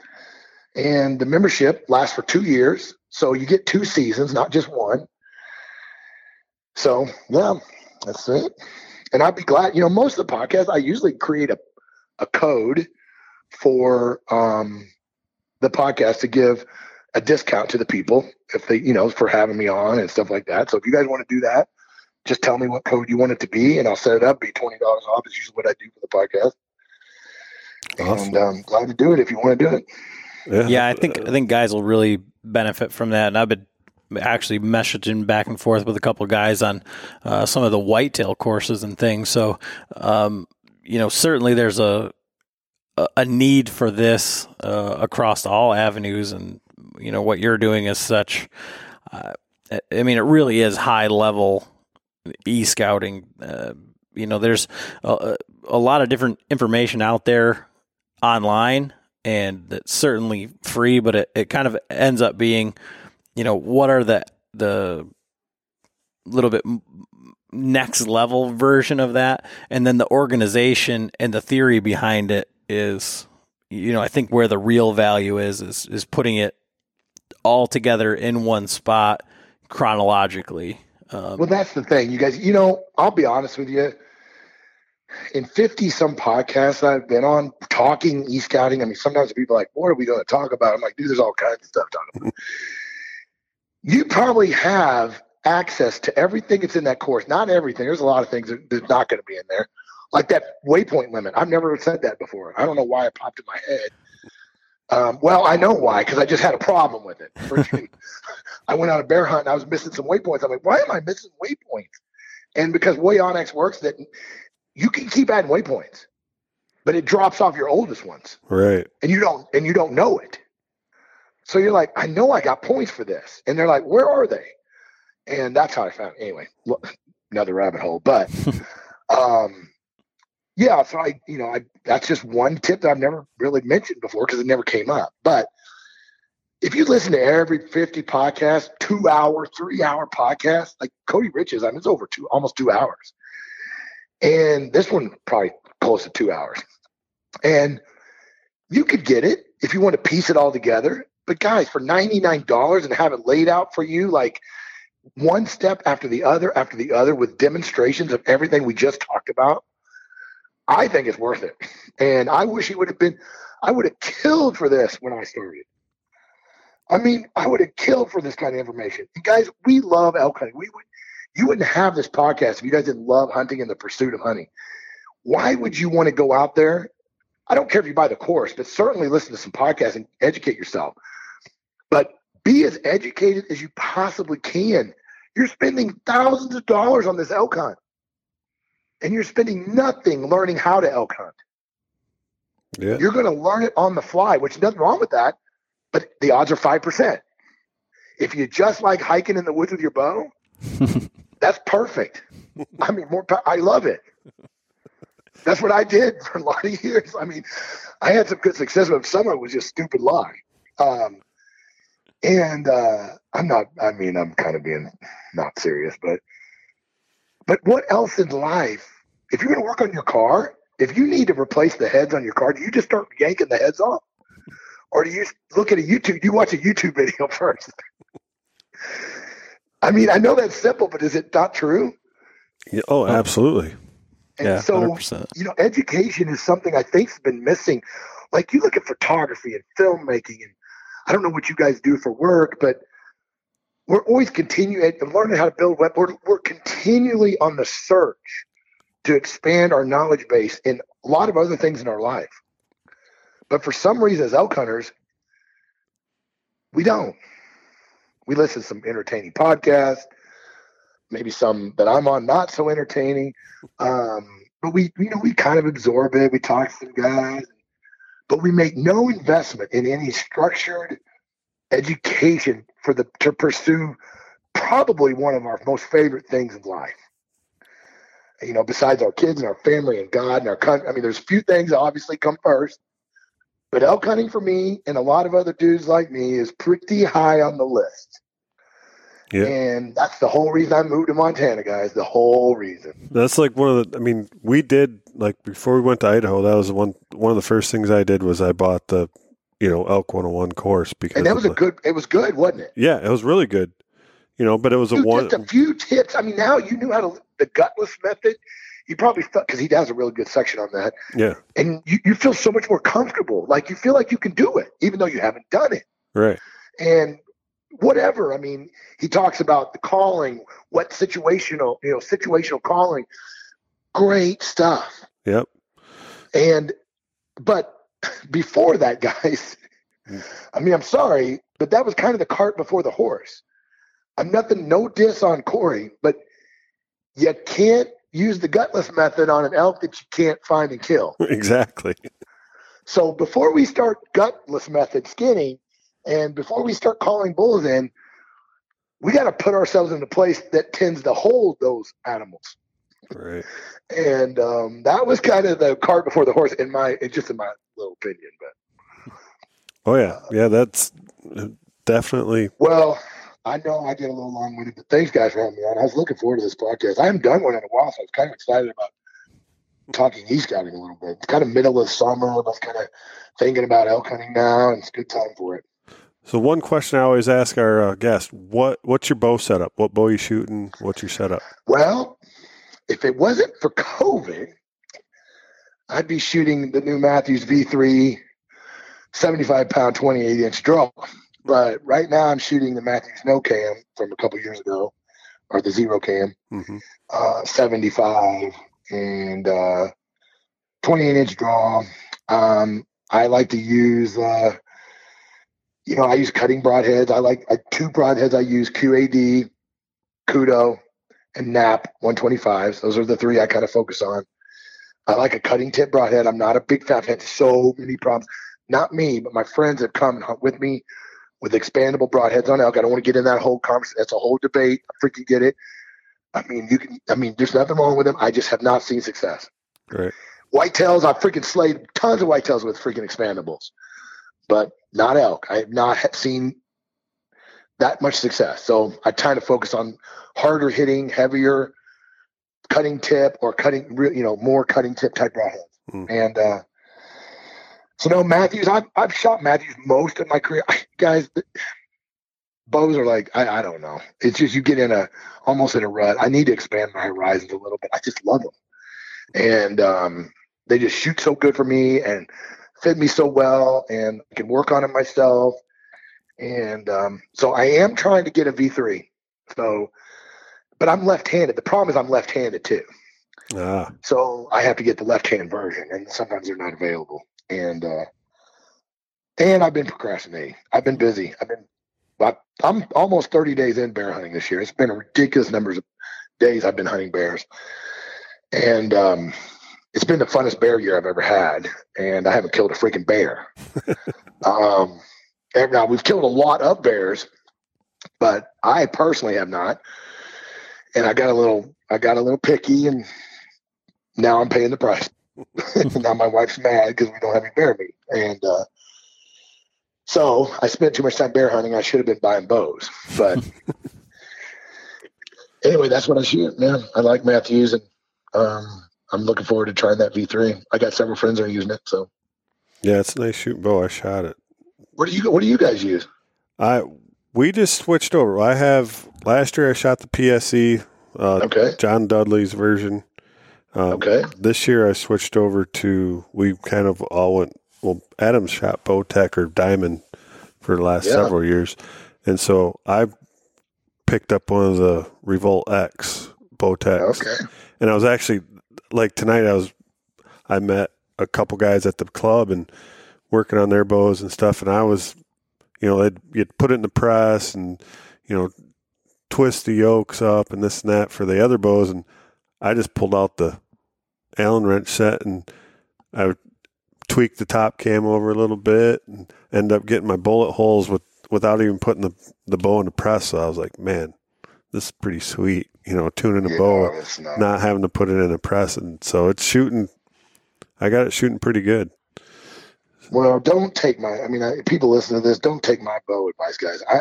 And the membership lasts for two years. So you get two seasons, not just one. So yeah, that's it. And I'd be glad, you know, most of the podcasts I usually create a, a code for um, the podcast to give a discount to the people if they, you know, for having me on and stuff like that. So if you guys want to do that, just tell me what code you want it to be, and I'll set it up. Be twenty dollars off is usually what I do for the podcast. Awesome. And um, glad to do it if you want to do it. Yeah. Yeah, I think I think guys will really benefit from that, and I've been actually messaging back and forth with a couple of guys on uh, some of the whitetail courses and things. So, um, you know, certainly there's a a- a need for this uh, across all avenues, and you know what you're doing is such. Uh, I- mean, it really is high level e scouting. Uh, you know, there's a, a lot of different information out there online and that's certainly free, but it, it kind of ends up being, you know, what are the the little bit next level version of that, and then the organization and the theory behind it is, you know, I think where the real value is is is putting it all together in one spot chronologically. Um, Well, that's the thing, you guys. You know, I'll be honest with you. In fifty some podcasts I've been on talking e scouting, I mean, sometimes people are like, "What are we going to talk about?" I'm like, "Dude, there's all kinds of stuff to talk about." you probably have access to everything that's in that course. Not everything. There's a lot of things that, that's not going to be in there, like that waypoint limit. I've never said that before. I don't know why it popped in my head. Um, well, I know why because I just had a problem with it. I went on a bear hunt and I was missing some waypoints. I'm like, why am I missing waypoints? And because way onX works, that you can keep adding waypoints, but it drops off your oldest ones, Right. and you don't and you don't know it. So you're like, I know I got points for this, and they're like, where are they? And that's how I found. Anyway, look, another rabbit hole, but um, yeah. So I, you know, I that's just one tip that I've never really mentioned before because it never came up, but if you listen to every 50 podcast, two hour, three hour podcast, like Cody Rich's, I mean, it's over two, almost two hours. And this one probably close to two hours. And you could get it if you want to piece it all together. But guys, for $99 and have it laid out for you, like one step after the other after the other with demonstrations of everything we just talked about, I think it's worth it. And I wish it would have been, I would have killed for this when I started. I mean, I would have killed for this kind of information. And guys, we love elk hunting. We would, you wouldn't have this podcast if you guys didn't love hunting and the pursuit of hunting. Why would you want to go out there? I don't care if you buy the course, but certainly listen to some podcasts and educate yourself. But be as educated as you possibly can. You're spending thousands of dollars on this elk hunt, and you're spending nothing learning how to elk hunt. Yeah. You're going to learn it on the fly, which nothing wrong with that, but the odds are five percent. If you just like hiking in the woods with your bow, that's perfect. I mean, more. I love it. That's what I did for a lot of years. I mean, I had some good success, but some of it was just stupid luck. Um, and uh, I'm not. I mean, I'm kind of being not serious, but but what else in life? If you're going to work on your car, if you need to replace the heads on your car, do you just start yanking the heads off? Or do you look at a YouTube? Do you watch a YouTube video first? I mean, I know that's simple, but is it not true? Yeah, Oh, um, absolutely. And yeah, so, 100%. you know, education is something I think's been missing. Like you look at photography and filmmaking, and I don't know what you guys do for work, but we're always continuing learning how to build web. We're, we're continually on the search to expand our knowledge base in a lot of other things in our life. But for some reason, as elk hunters, we don't. We listen to some entertaining podcasts, maybe some that I'm on not so entertaining. Um, but we, you know, we kind of absorb it. We talk to some guys, but we make no investment in any structured education for the to pursue probably one of our most favorite things in life. You know, besides our kids and our family and God and our country. I mean, there's a few things that obviously come first, but elk hunting for me and a lot of other dudes like me is pretty high on the list. Yeah. And that's the whole reason I moved to Montana, guys. The whole reason. That's like one of the. I mean, we did like before we went to Idaho. That was one one of the first things I did was I bought the, you know, Elk 101 course because And that was a the- good. It was good, wasn't it? yeah, it was really good. You know, but it was a one. just a few tips. I mean, now you knew how to the gutless method. You probably felt because he has a really good section on that, Yeah, and you, you feel so much more comfortable. Like you feel like you can do it, even though you haven't done it. right. And whatever. I mean, he talks about the calling, what situational, you know, situational calling. Great stuff. Yep. And but before that, guys, I mean, I'm sorry, but that was kind of the cart before the horse. I'm nothing, no diss on Corey, but you can't use the gutless method on an elk that you can't find and kill. Exactly. So before we start gutless method skinning, and before we start calling bulls in, we got to put ourselves in a place that tends to hold those animals. Right. And um, that was kind of the cart before the horse, in my, just in my little opinion. But Oh yeah, yeah. That's uh, definitely. Well, I know I get a little long winded, but thanks guys for having me on. I was looking forward to this podcast. I haven't done one in a while, so I was kind of excited about talking e scouting a little bit. It's kind of middle of summer. I was kind of thinking about elk hunting now, and it's a good time for it. So one question I always ask our uh, guests: what what's your bow setup? What bow you shooting? What's your setup? Well, if it wasn't for COVID, I'd be shooting the new Mathews V3 75 pound 28 inch draw. But right now I'm shooting the Mathews No Cam from a couple years ago, or the Zero Cam, hmm uh, 75 and uh, 28 inch draw. Um, I like to use, uh, you know, I use cutting broadheads. I like I, two broadheads. I use QAD, Kudo, and NAP 125s. Those are the three I kind of focus on. I like a cutting tip broadhead. I'm not a big fat I've so many problems. Not me, but my friends have come and hunt with me with expandable broadheads on elk. I don't want to get in that whole conversation. That's a whole debate. I freaking get it. I mean, you can. I mean, there's nothing wrong with them. I just have not seen success. Right. Whitetails, I freaking slayed tons of whitetails with freaking expandables, but not elk. I have not seen that much success. So I try to focus on harder hitting, heavier cutting tip or cutting, you know, more cutting tip type broadheads. Mm. And uh, so no, Mathews. I've I've shot Mathews most of my career. I, guys, bows are like I, I don't know. It's just you get in a almost in a rut. I need to expand my horizons a little bit. I just love them, and um, they just shoot so good for me and fit me so well, and I can work on it myself. And um, so I am trying to get a V3. So, but I'm left-handed. The problem is I'm left-handed too. Ah, So I have to get the left-hand version, and sometimes they're not available. And uh, and I've been procrastinating. I've been busy. I've been. I- I'm almost 30 days in bear hunting this year. It's been a ridiculous numbers of days I've been hunting bears, and um, it's been the funnest bear year I've ever had. And I haven't killed a freaking bear. um, now we've killed a lot of bears, but I personally have not. And I got a little, I got a little picky, and now I'm paying the price. now my wife's mad because we don't have any bear meat, and uh, so I spent too much time bear hunting. I should have been buying bows, but anyway, that's what I shoot. Man, I like Mathews, and um, I'm looking forward to trying that V3. I got several friends that are using it. So, yeah, it's a nice shooting bow. I shot it. What do you what do you guys use? I we just switched over. I have last year I shot the PSE, uh, Okay, John Dudley's version. Um, okay, This year I switched over to we kind of all went well. Adam shot Bowtech or Diamond for the last Yeah. several years, and so I picked up one of the Revolt X Bowtechs. okay, and I was actually like tonight. I was I met a couple guys at the club and working on their bows and stuff, and I was, you know, they'd, you'd put it in the press and you know twist the yokes up and this and that for the other bows, and I just pulled out the Allen wrench set and I would tweak the top cam over a little bit and end up getting my bullet holes with without even putting the the bow in the press. So I was like, man, this is pretty sweet. You know, tuning a Yeah, bow not- not having to put it in a press, and so it's shooting. I got it shooting pretty good. Well, don't take my. I mean, I, people listen to this. Don't take my bow advice, guys. I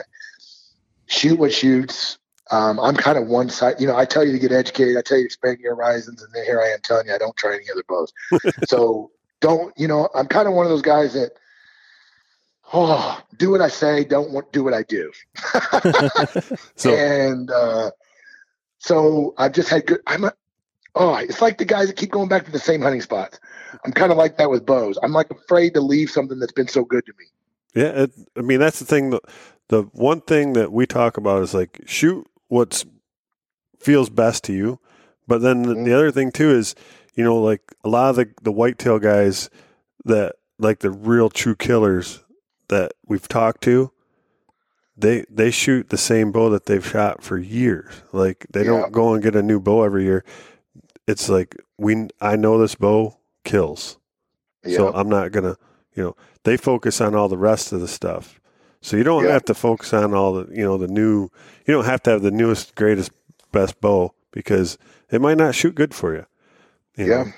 shoot what shoots. Um, I'm kind of one side. You know, I tell you to get educated. I tell you to expand your horizons, and then here I am telling you I don't try any other bows. so don't. You know, I'm kind of one of those guys that. Oh, do what I say. Don't want do what I do. So and uh, so I've just had good. I'm a, oh, it's like the guys that keep going back to the same hunting spots. I'm kind of like that with bows. I'm like afraid to leave something that's been so good to me. yeah, it, I mean that's the thing. The, the one thing that we talk about is like shoot what's feels best to you, but then the, Mhm. the other thing too is you know like a lot of the the whitetail guys that like the real true killers that we've talked to. They they shoot the same bow that they've shot for years. Like they Yeah. don't go and get a new bow every year. It's like we I know this bow kills. Yeah. So I'm not gonna, you know, they focus on all the rest of the stuff. So you don't Yeah. have to focus on all the, you know, the new. You don't have to have the newest, greatest, best bow because it might not shoot good for you. you Yeah. know.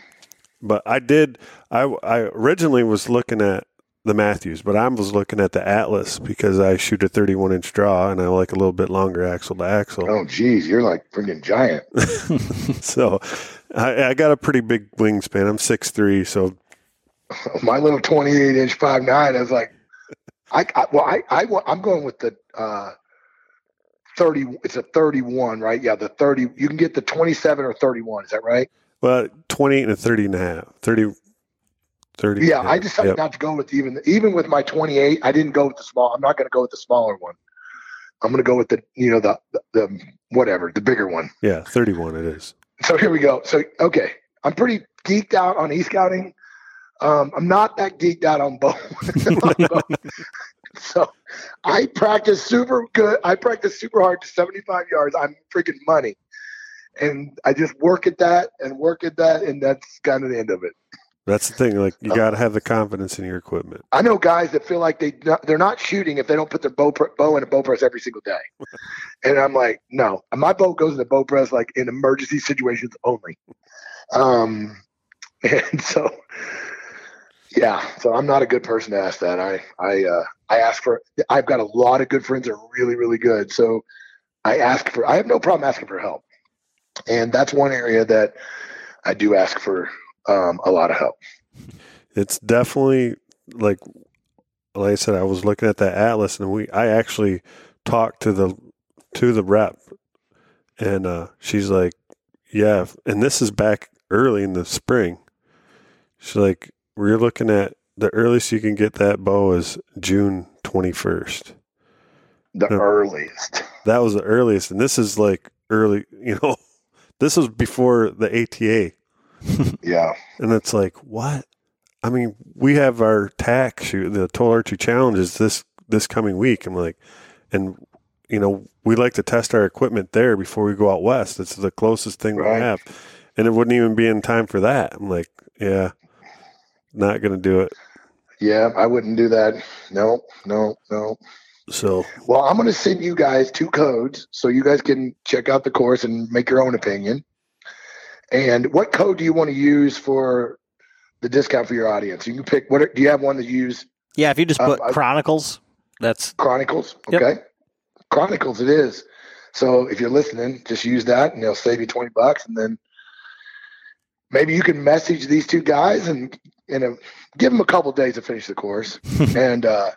But I did. I I originally was looking at the Mathews, but I was looking at the Atlas because I shoot a 31 inch draw and I like a little bit longer axle to axle. oh, geez, you're like freaking giant. So I, I got a pretty big wingspan. I'm six three, so My little 28 inch five nine. I was like, I, I well, I, I I'm going with the uh, thirty. It's a thirty-one, right? Yeah, the thirty. You can get the twenty-seven or thirty-one. Is that right? Well, 28 and a 30 and a half. 30. 30 Yeah, I decided yep. not to go with even even with my twenty-eight. I didn't go with the small. I'm not going to go with the smaller one. I'm going to go with the you know the, the the whatever the bigger one. Yeah, 31 it is. So here we go. So okay, I'm pretty geeked out on e scouting. Um, I'm not that geeked out on bow. so I practice super good. I practice super hard to 75 yards. I'm freaking money, and I just work at that and work at that, and that's kind of the end of it. That's the thing. Like, you Uh, got to have the confidence in your equipment. I know guys that feel like they they're not shooting if they don't put their bow bow in a bow press every single day, and I'm like, no, my bow goes in the bow press like in emergency situations only. Um, and so, yeah, so I'm not a good person to ask that. I I uh, I ask for. I've got a lot of good friends that are really really good, so I ask for. I have no problem asking for help, and that's one area that I do ask for um, a lot of help. It's definitely like, like I said, I was looking at that atlas, and we, I actually talked to the, to the rep, and uh, she's like, yeah, and this is back early in the spring. She's like, we're looking at the earliest you can get that bow is June twenty first. The Yeah. earliest. That was the earliest, and this is like early. You know, this was before the ATA. Yeah. And it's like, what? I mean, we have our TAC shoot, the Total Archery Challenge is this this coming week. I'm like, and you know, we like to test our equipment there before we go out west. It's the closest thing Right. we have, and it wouldn't even be in time for that. I'm like, yeah, not gonna do it. Yeah, I wouldn't do that. No, no, no. So Well, I'm going to send you guys two codes so you guys can check out the course and make your own opinion. And what code do you want to use for the discount for your audience? You can pick what do you have one you use Yeah, if you just Um, put Chronicles, that's Chronicles? Yep. Okay. Chronicles it is. So if you're listening, just use that and they'll save you 20 bucks and then maybe you can message these two guys and you know give them a couple days to finish the course and uh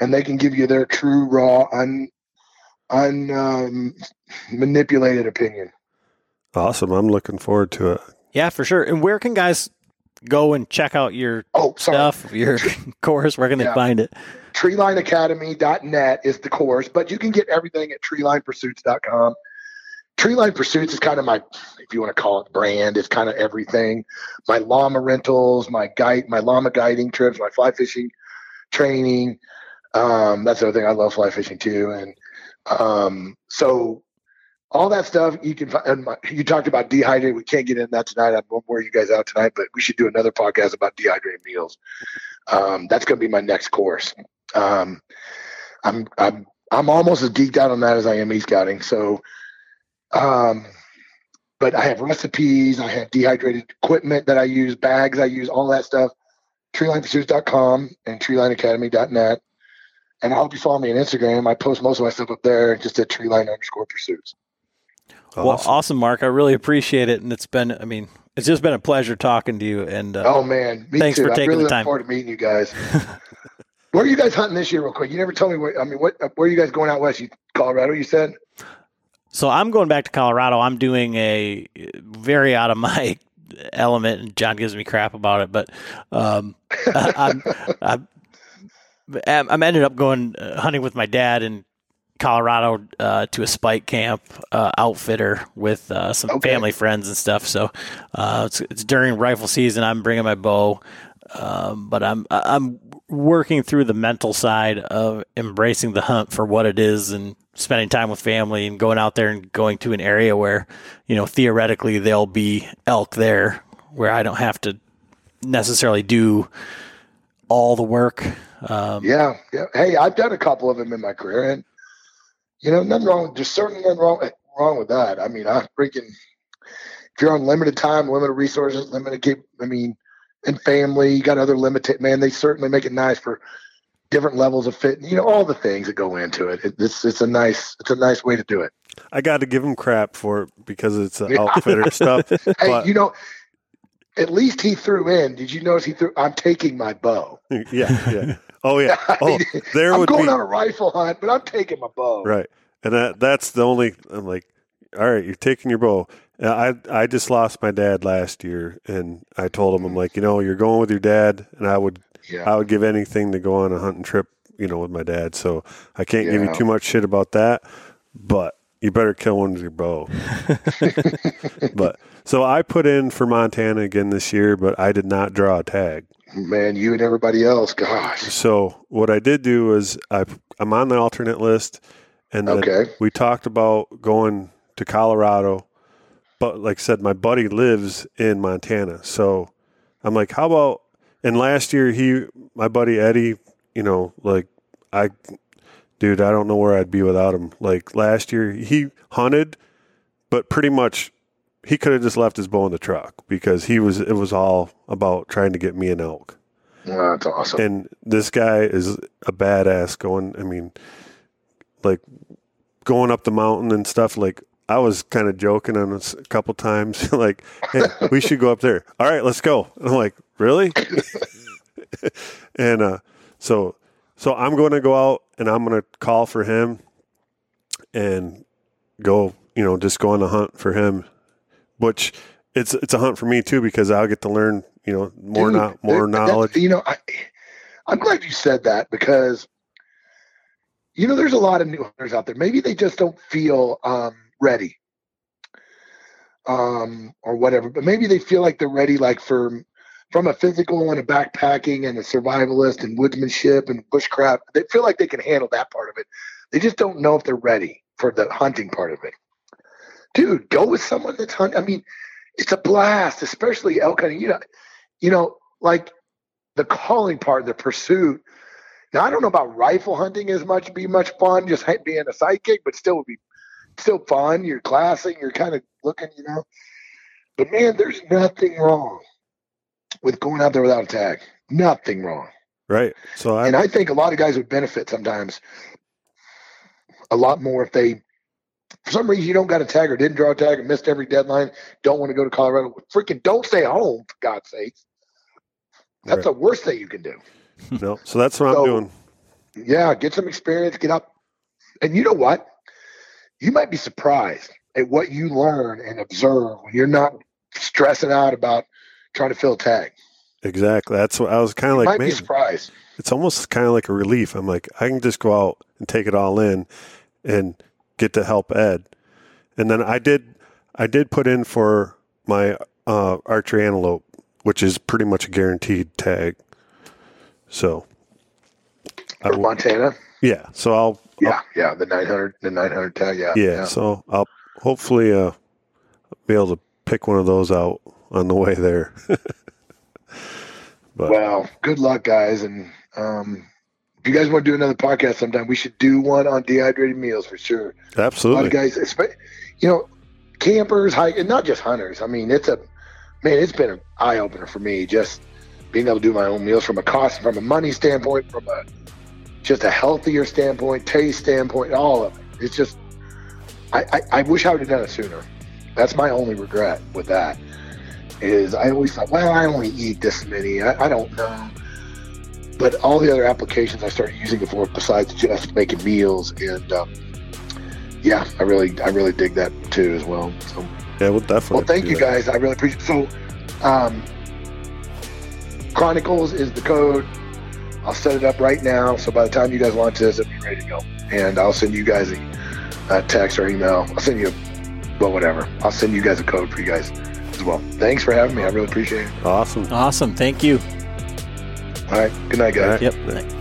and they can give you their true raw un un um, manipulated opinion awesome. I'm looking forward to it. yeah, for sure. And where can guys go and check out your oh sorry stuff, your course? Where can they find it? treelineacademy.net is the course, but you can get everything at treelinepursuits.com. Treeline Pursuits is kind of my, if you want to call it brand, it's kind of everything. My llama rentals, my guide, my llama guiding trips, my fly fishing training. Um, that's the other thing. I love fly fishing too. And um, so all that stuff you can find. You talked about dehydrated. We can't get into that tonight. I won't wear you guys out tonight, but we should do another podcast about dehydrated meals. Um, that's going to be my next course. Um, I'm I'm I'm almost as geeked out on that as I am e scouting. So, um, but I have recipes. I have dehydrated equipment that I use, bags I use, all that stuff. TreelinePursuits.com and TreelineAcademy.net. And I hope you follow me on Instagram. I post most of my stuff up there, just at Treeline underscore Pursuits. Well, Awesome. awesome, Mark. I really appreciate it, and it's been. I mean, it's just been a pleasure talking to you. And uh, Oh man, me Thanks too. for I taking really the look time. forward to meeting you guys. where are you guys hunting this year, real quick? You never told me. Where, I mean, what? Where are you guys going out west? You Colorado? You said. So I'm going back to Colorado. I'm doing a very out of my element, and John gives me crap about it. But um, I, I'm, I'm I'm ended up going uh, hunting with my dad in Colorado uh, to a spike camp uh, outfitter with uh, some Okay. family friends and stuff. So uh, it's, it's during rifle season. I'm bringing my bow, um, but I'm I'm working through the mental side of embracing the hunt for what it is and spending time with family and going out there and going to an area where you know theoretically there'll be elk there where I don't have to necessarily do all the work. Um, Yeah, yeah. Hey, I've done a couple of them in my career, and you know, nothing wrong. There's certainly nothing wrong wrong with that. I mean, I freaking if you're on limited time, limited resources, limited keep. I mean, and family, you got other limited. Man, they certainly make it nice for different levels of fit. You know, all the things that go into it. it it's it's a nice it's a nice way to do it. I got to give him crap for it because it's Yeah. outfitter stuff. Hey, But- you know, at least he threw in. Did you notice he threw? I'm taking my bow. yeah, yeah. Oh yeah. Oh, there I'm would going be on a rifle hunt, but I'm taking my bow. right, and that that's the only. I'm like, all right, you're taking your bow. I I just lost my dad last year, and I told him I'm like, you know, you're going with your dad, and I would Yeah. I would give anything to go on a hunting trip, you know, with my dad. So I can't give you too much shit about that, but you better kill one with your bow. but so I put in for Montana again this year, but I did not draw a tag. Man, you and everybody else. Gosh. So what I did do was I I'm on the alternate list, and then Okay. we talked about going to Colorado, but like I said, my buddy lives in Montana, so I'm like, how about? And last year he, my buddy Eddie, you know, like I, dude, I don't know where I'd be without him. Like last year he hunted, but pretty much he could have just left his bow in the truck because he was it was all about trying to get me an elk. That's awesome. And this guy is a badass going, I mean, like going up the mountain and stuff. Like, I was kind of joking on this a couple times, like, hey, we should go up there. All right, let's go. And I'm like, really? and uh, so, so I'm going to go out and I'm going to call for him and go, you know, just go on a hunt for him, which it's it's a hunt for me too because I'll get to learn, you know, more Dude, not more knowledge. You know, I, I'm glad you said that because, you know, there's a lot of new hunters out there. Maybe they just don't feel um, ready, um, or whatever. But maybe they feel like they're ready, like for from a physical and a backpacking and a survivalist and woodsmanship and bushcraft. They feel like they can handle that part of it. They just don't know if they're ready for the hunting part of it. Dude, go with someone that's hunting. I mean, it's a blast, especially elk hunting. You know, you know, like the calling part, the pursuit. Now I don't know about rifle hunting as much be much fun, just being a sidekick, but still would be still fun. You're classing, you're kind of looking, you know. But man, there's nothing wrong with going out there without a tag. Nothing wrong. Right. So I, And I think a lot of guys would benefit sometimes a lot more if they, for some reason, you don't got a tag or didn't draw a tag or missed every deadline, don't want to go to Colorado. Freaking don't stay home, for God's sake. That's Right. the worst thing you can do. no. So that's what So- I'm doing. Yeah, get some experience, get up. And you know what? You might be surprised at what you learn and observe when you're not stressing out about trying to fill a tag. Exactly. That's what I was kind of like, might surprised. it's almost kind of like a relief. I'm like, I can just go out and take it all in and get to help Ed. And then I did, I did put in for my uh, archery antelope, which is pretty much a guaranteed tag. So, I For will- Montana. yeah. So I'll, Yeah, yeah, the 900, the 900 tag. Yeah, yeah, So I'll hopefully uh, be able to pick one of those out on the way there. but Well, good luck, guys. And um, if you guys want to do another podcast sometime, we should do one on dehydrated meals for sure. Absolutely. guys, you know, campers, hike, and not just hunters. I mean, it's a man. It's been an eye opener for me just being able to do my own meals from a cost, from a money standpoint, from a just a healthier standpoint, taste standpoint, all of it. It's just, I, I, I wish I would have done it sooner. That's my only regret with that. Is I always thought, well, I only eat this many. I, I don't know. But all the other applications I started using it for, besides just making meals, and um, yeah, I really, I really dig that too as well. So, yeah, we'll definitely. well, thank you that. guys. I really appreciate. So, um, Chronicles is the code. I'll set it up right now. So by the time you guys launch this, it'll be ready to go. And I'll send you guys a, a text or email. I'll send you, well, whatever. I'll send you guys a code for you guys as well. Thanks for having me. I really appreciate it. Awesome. Awesome. Thank you. All right. Good night, guys. All right. Yep.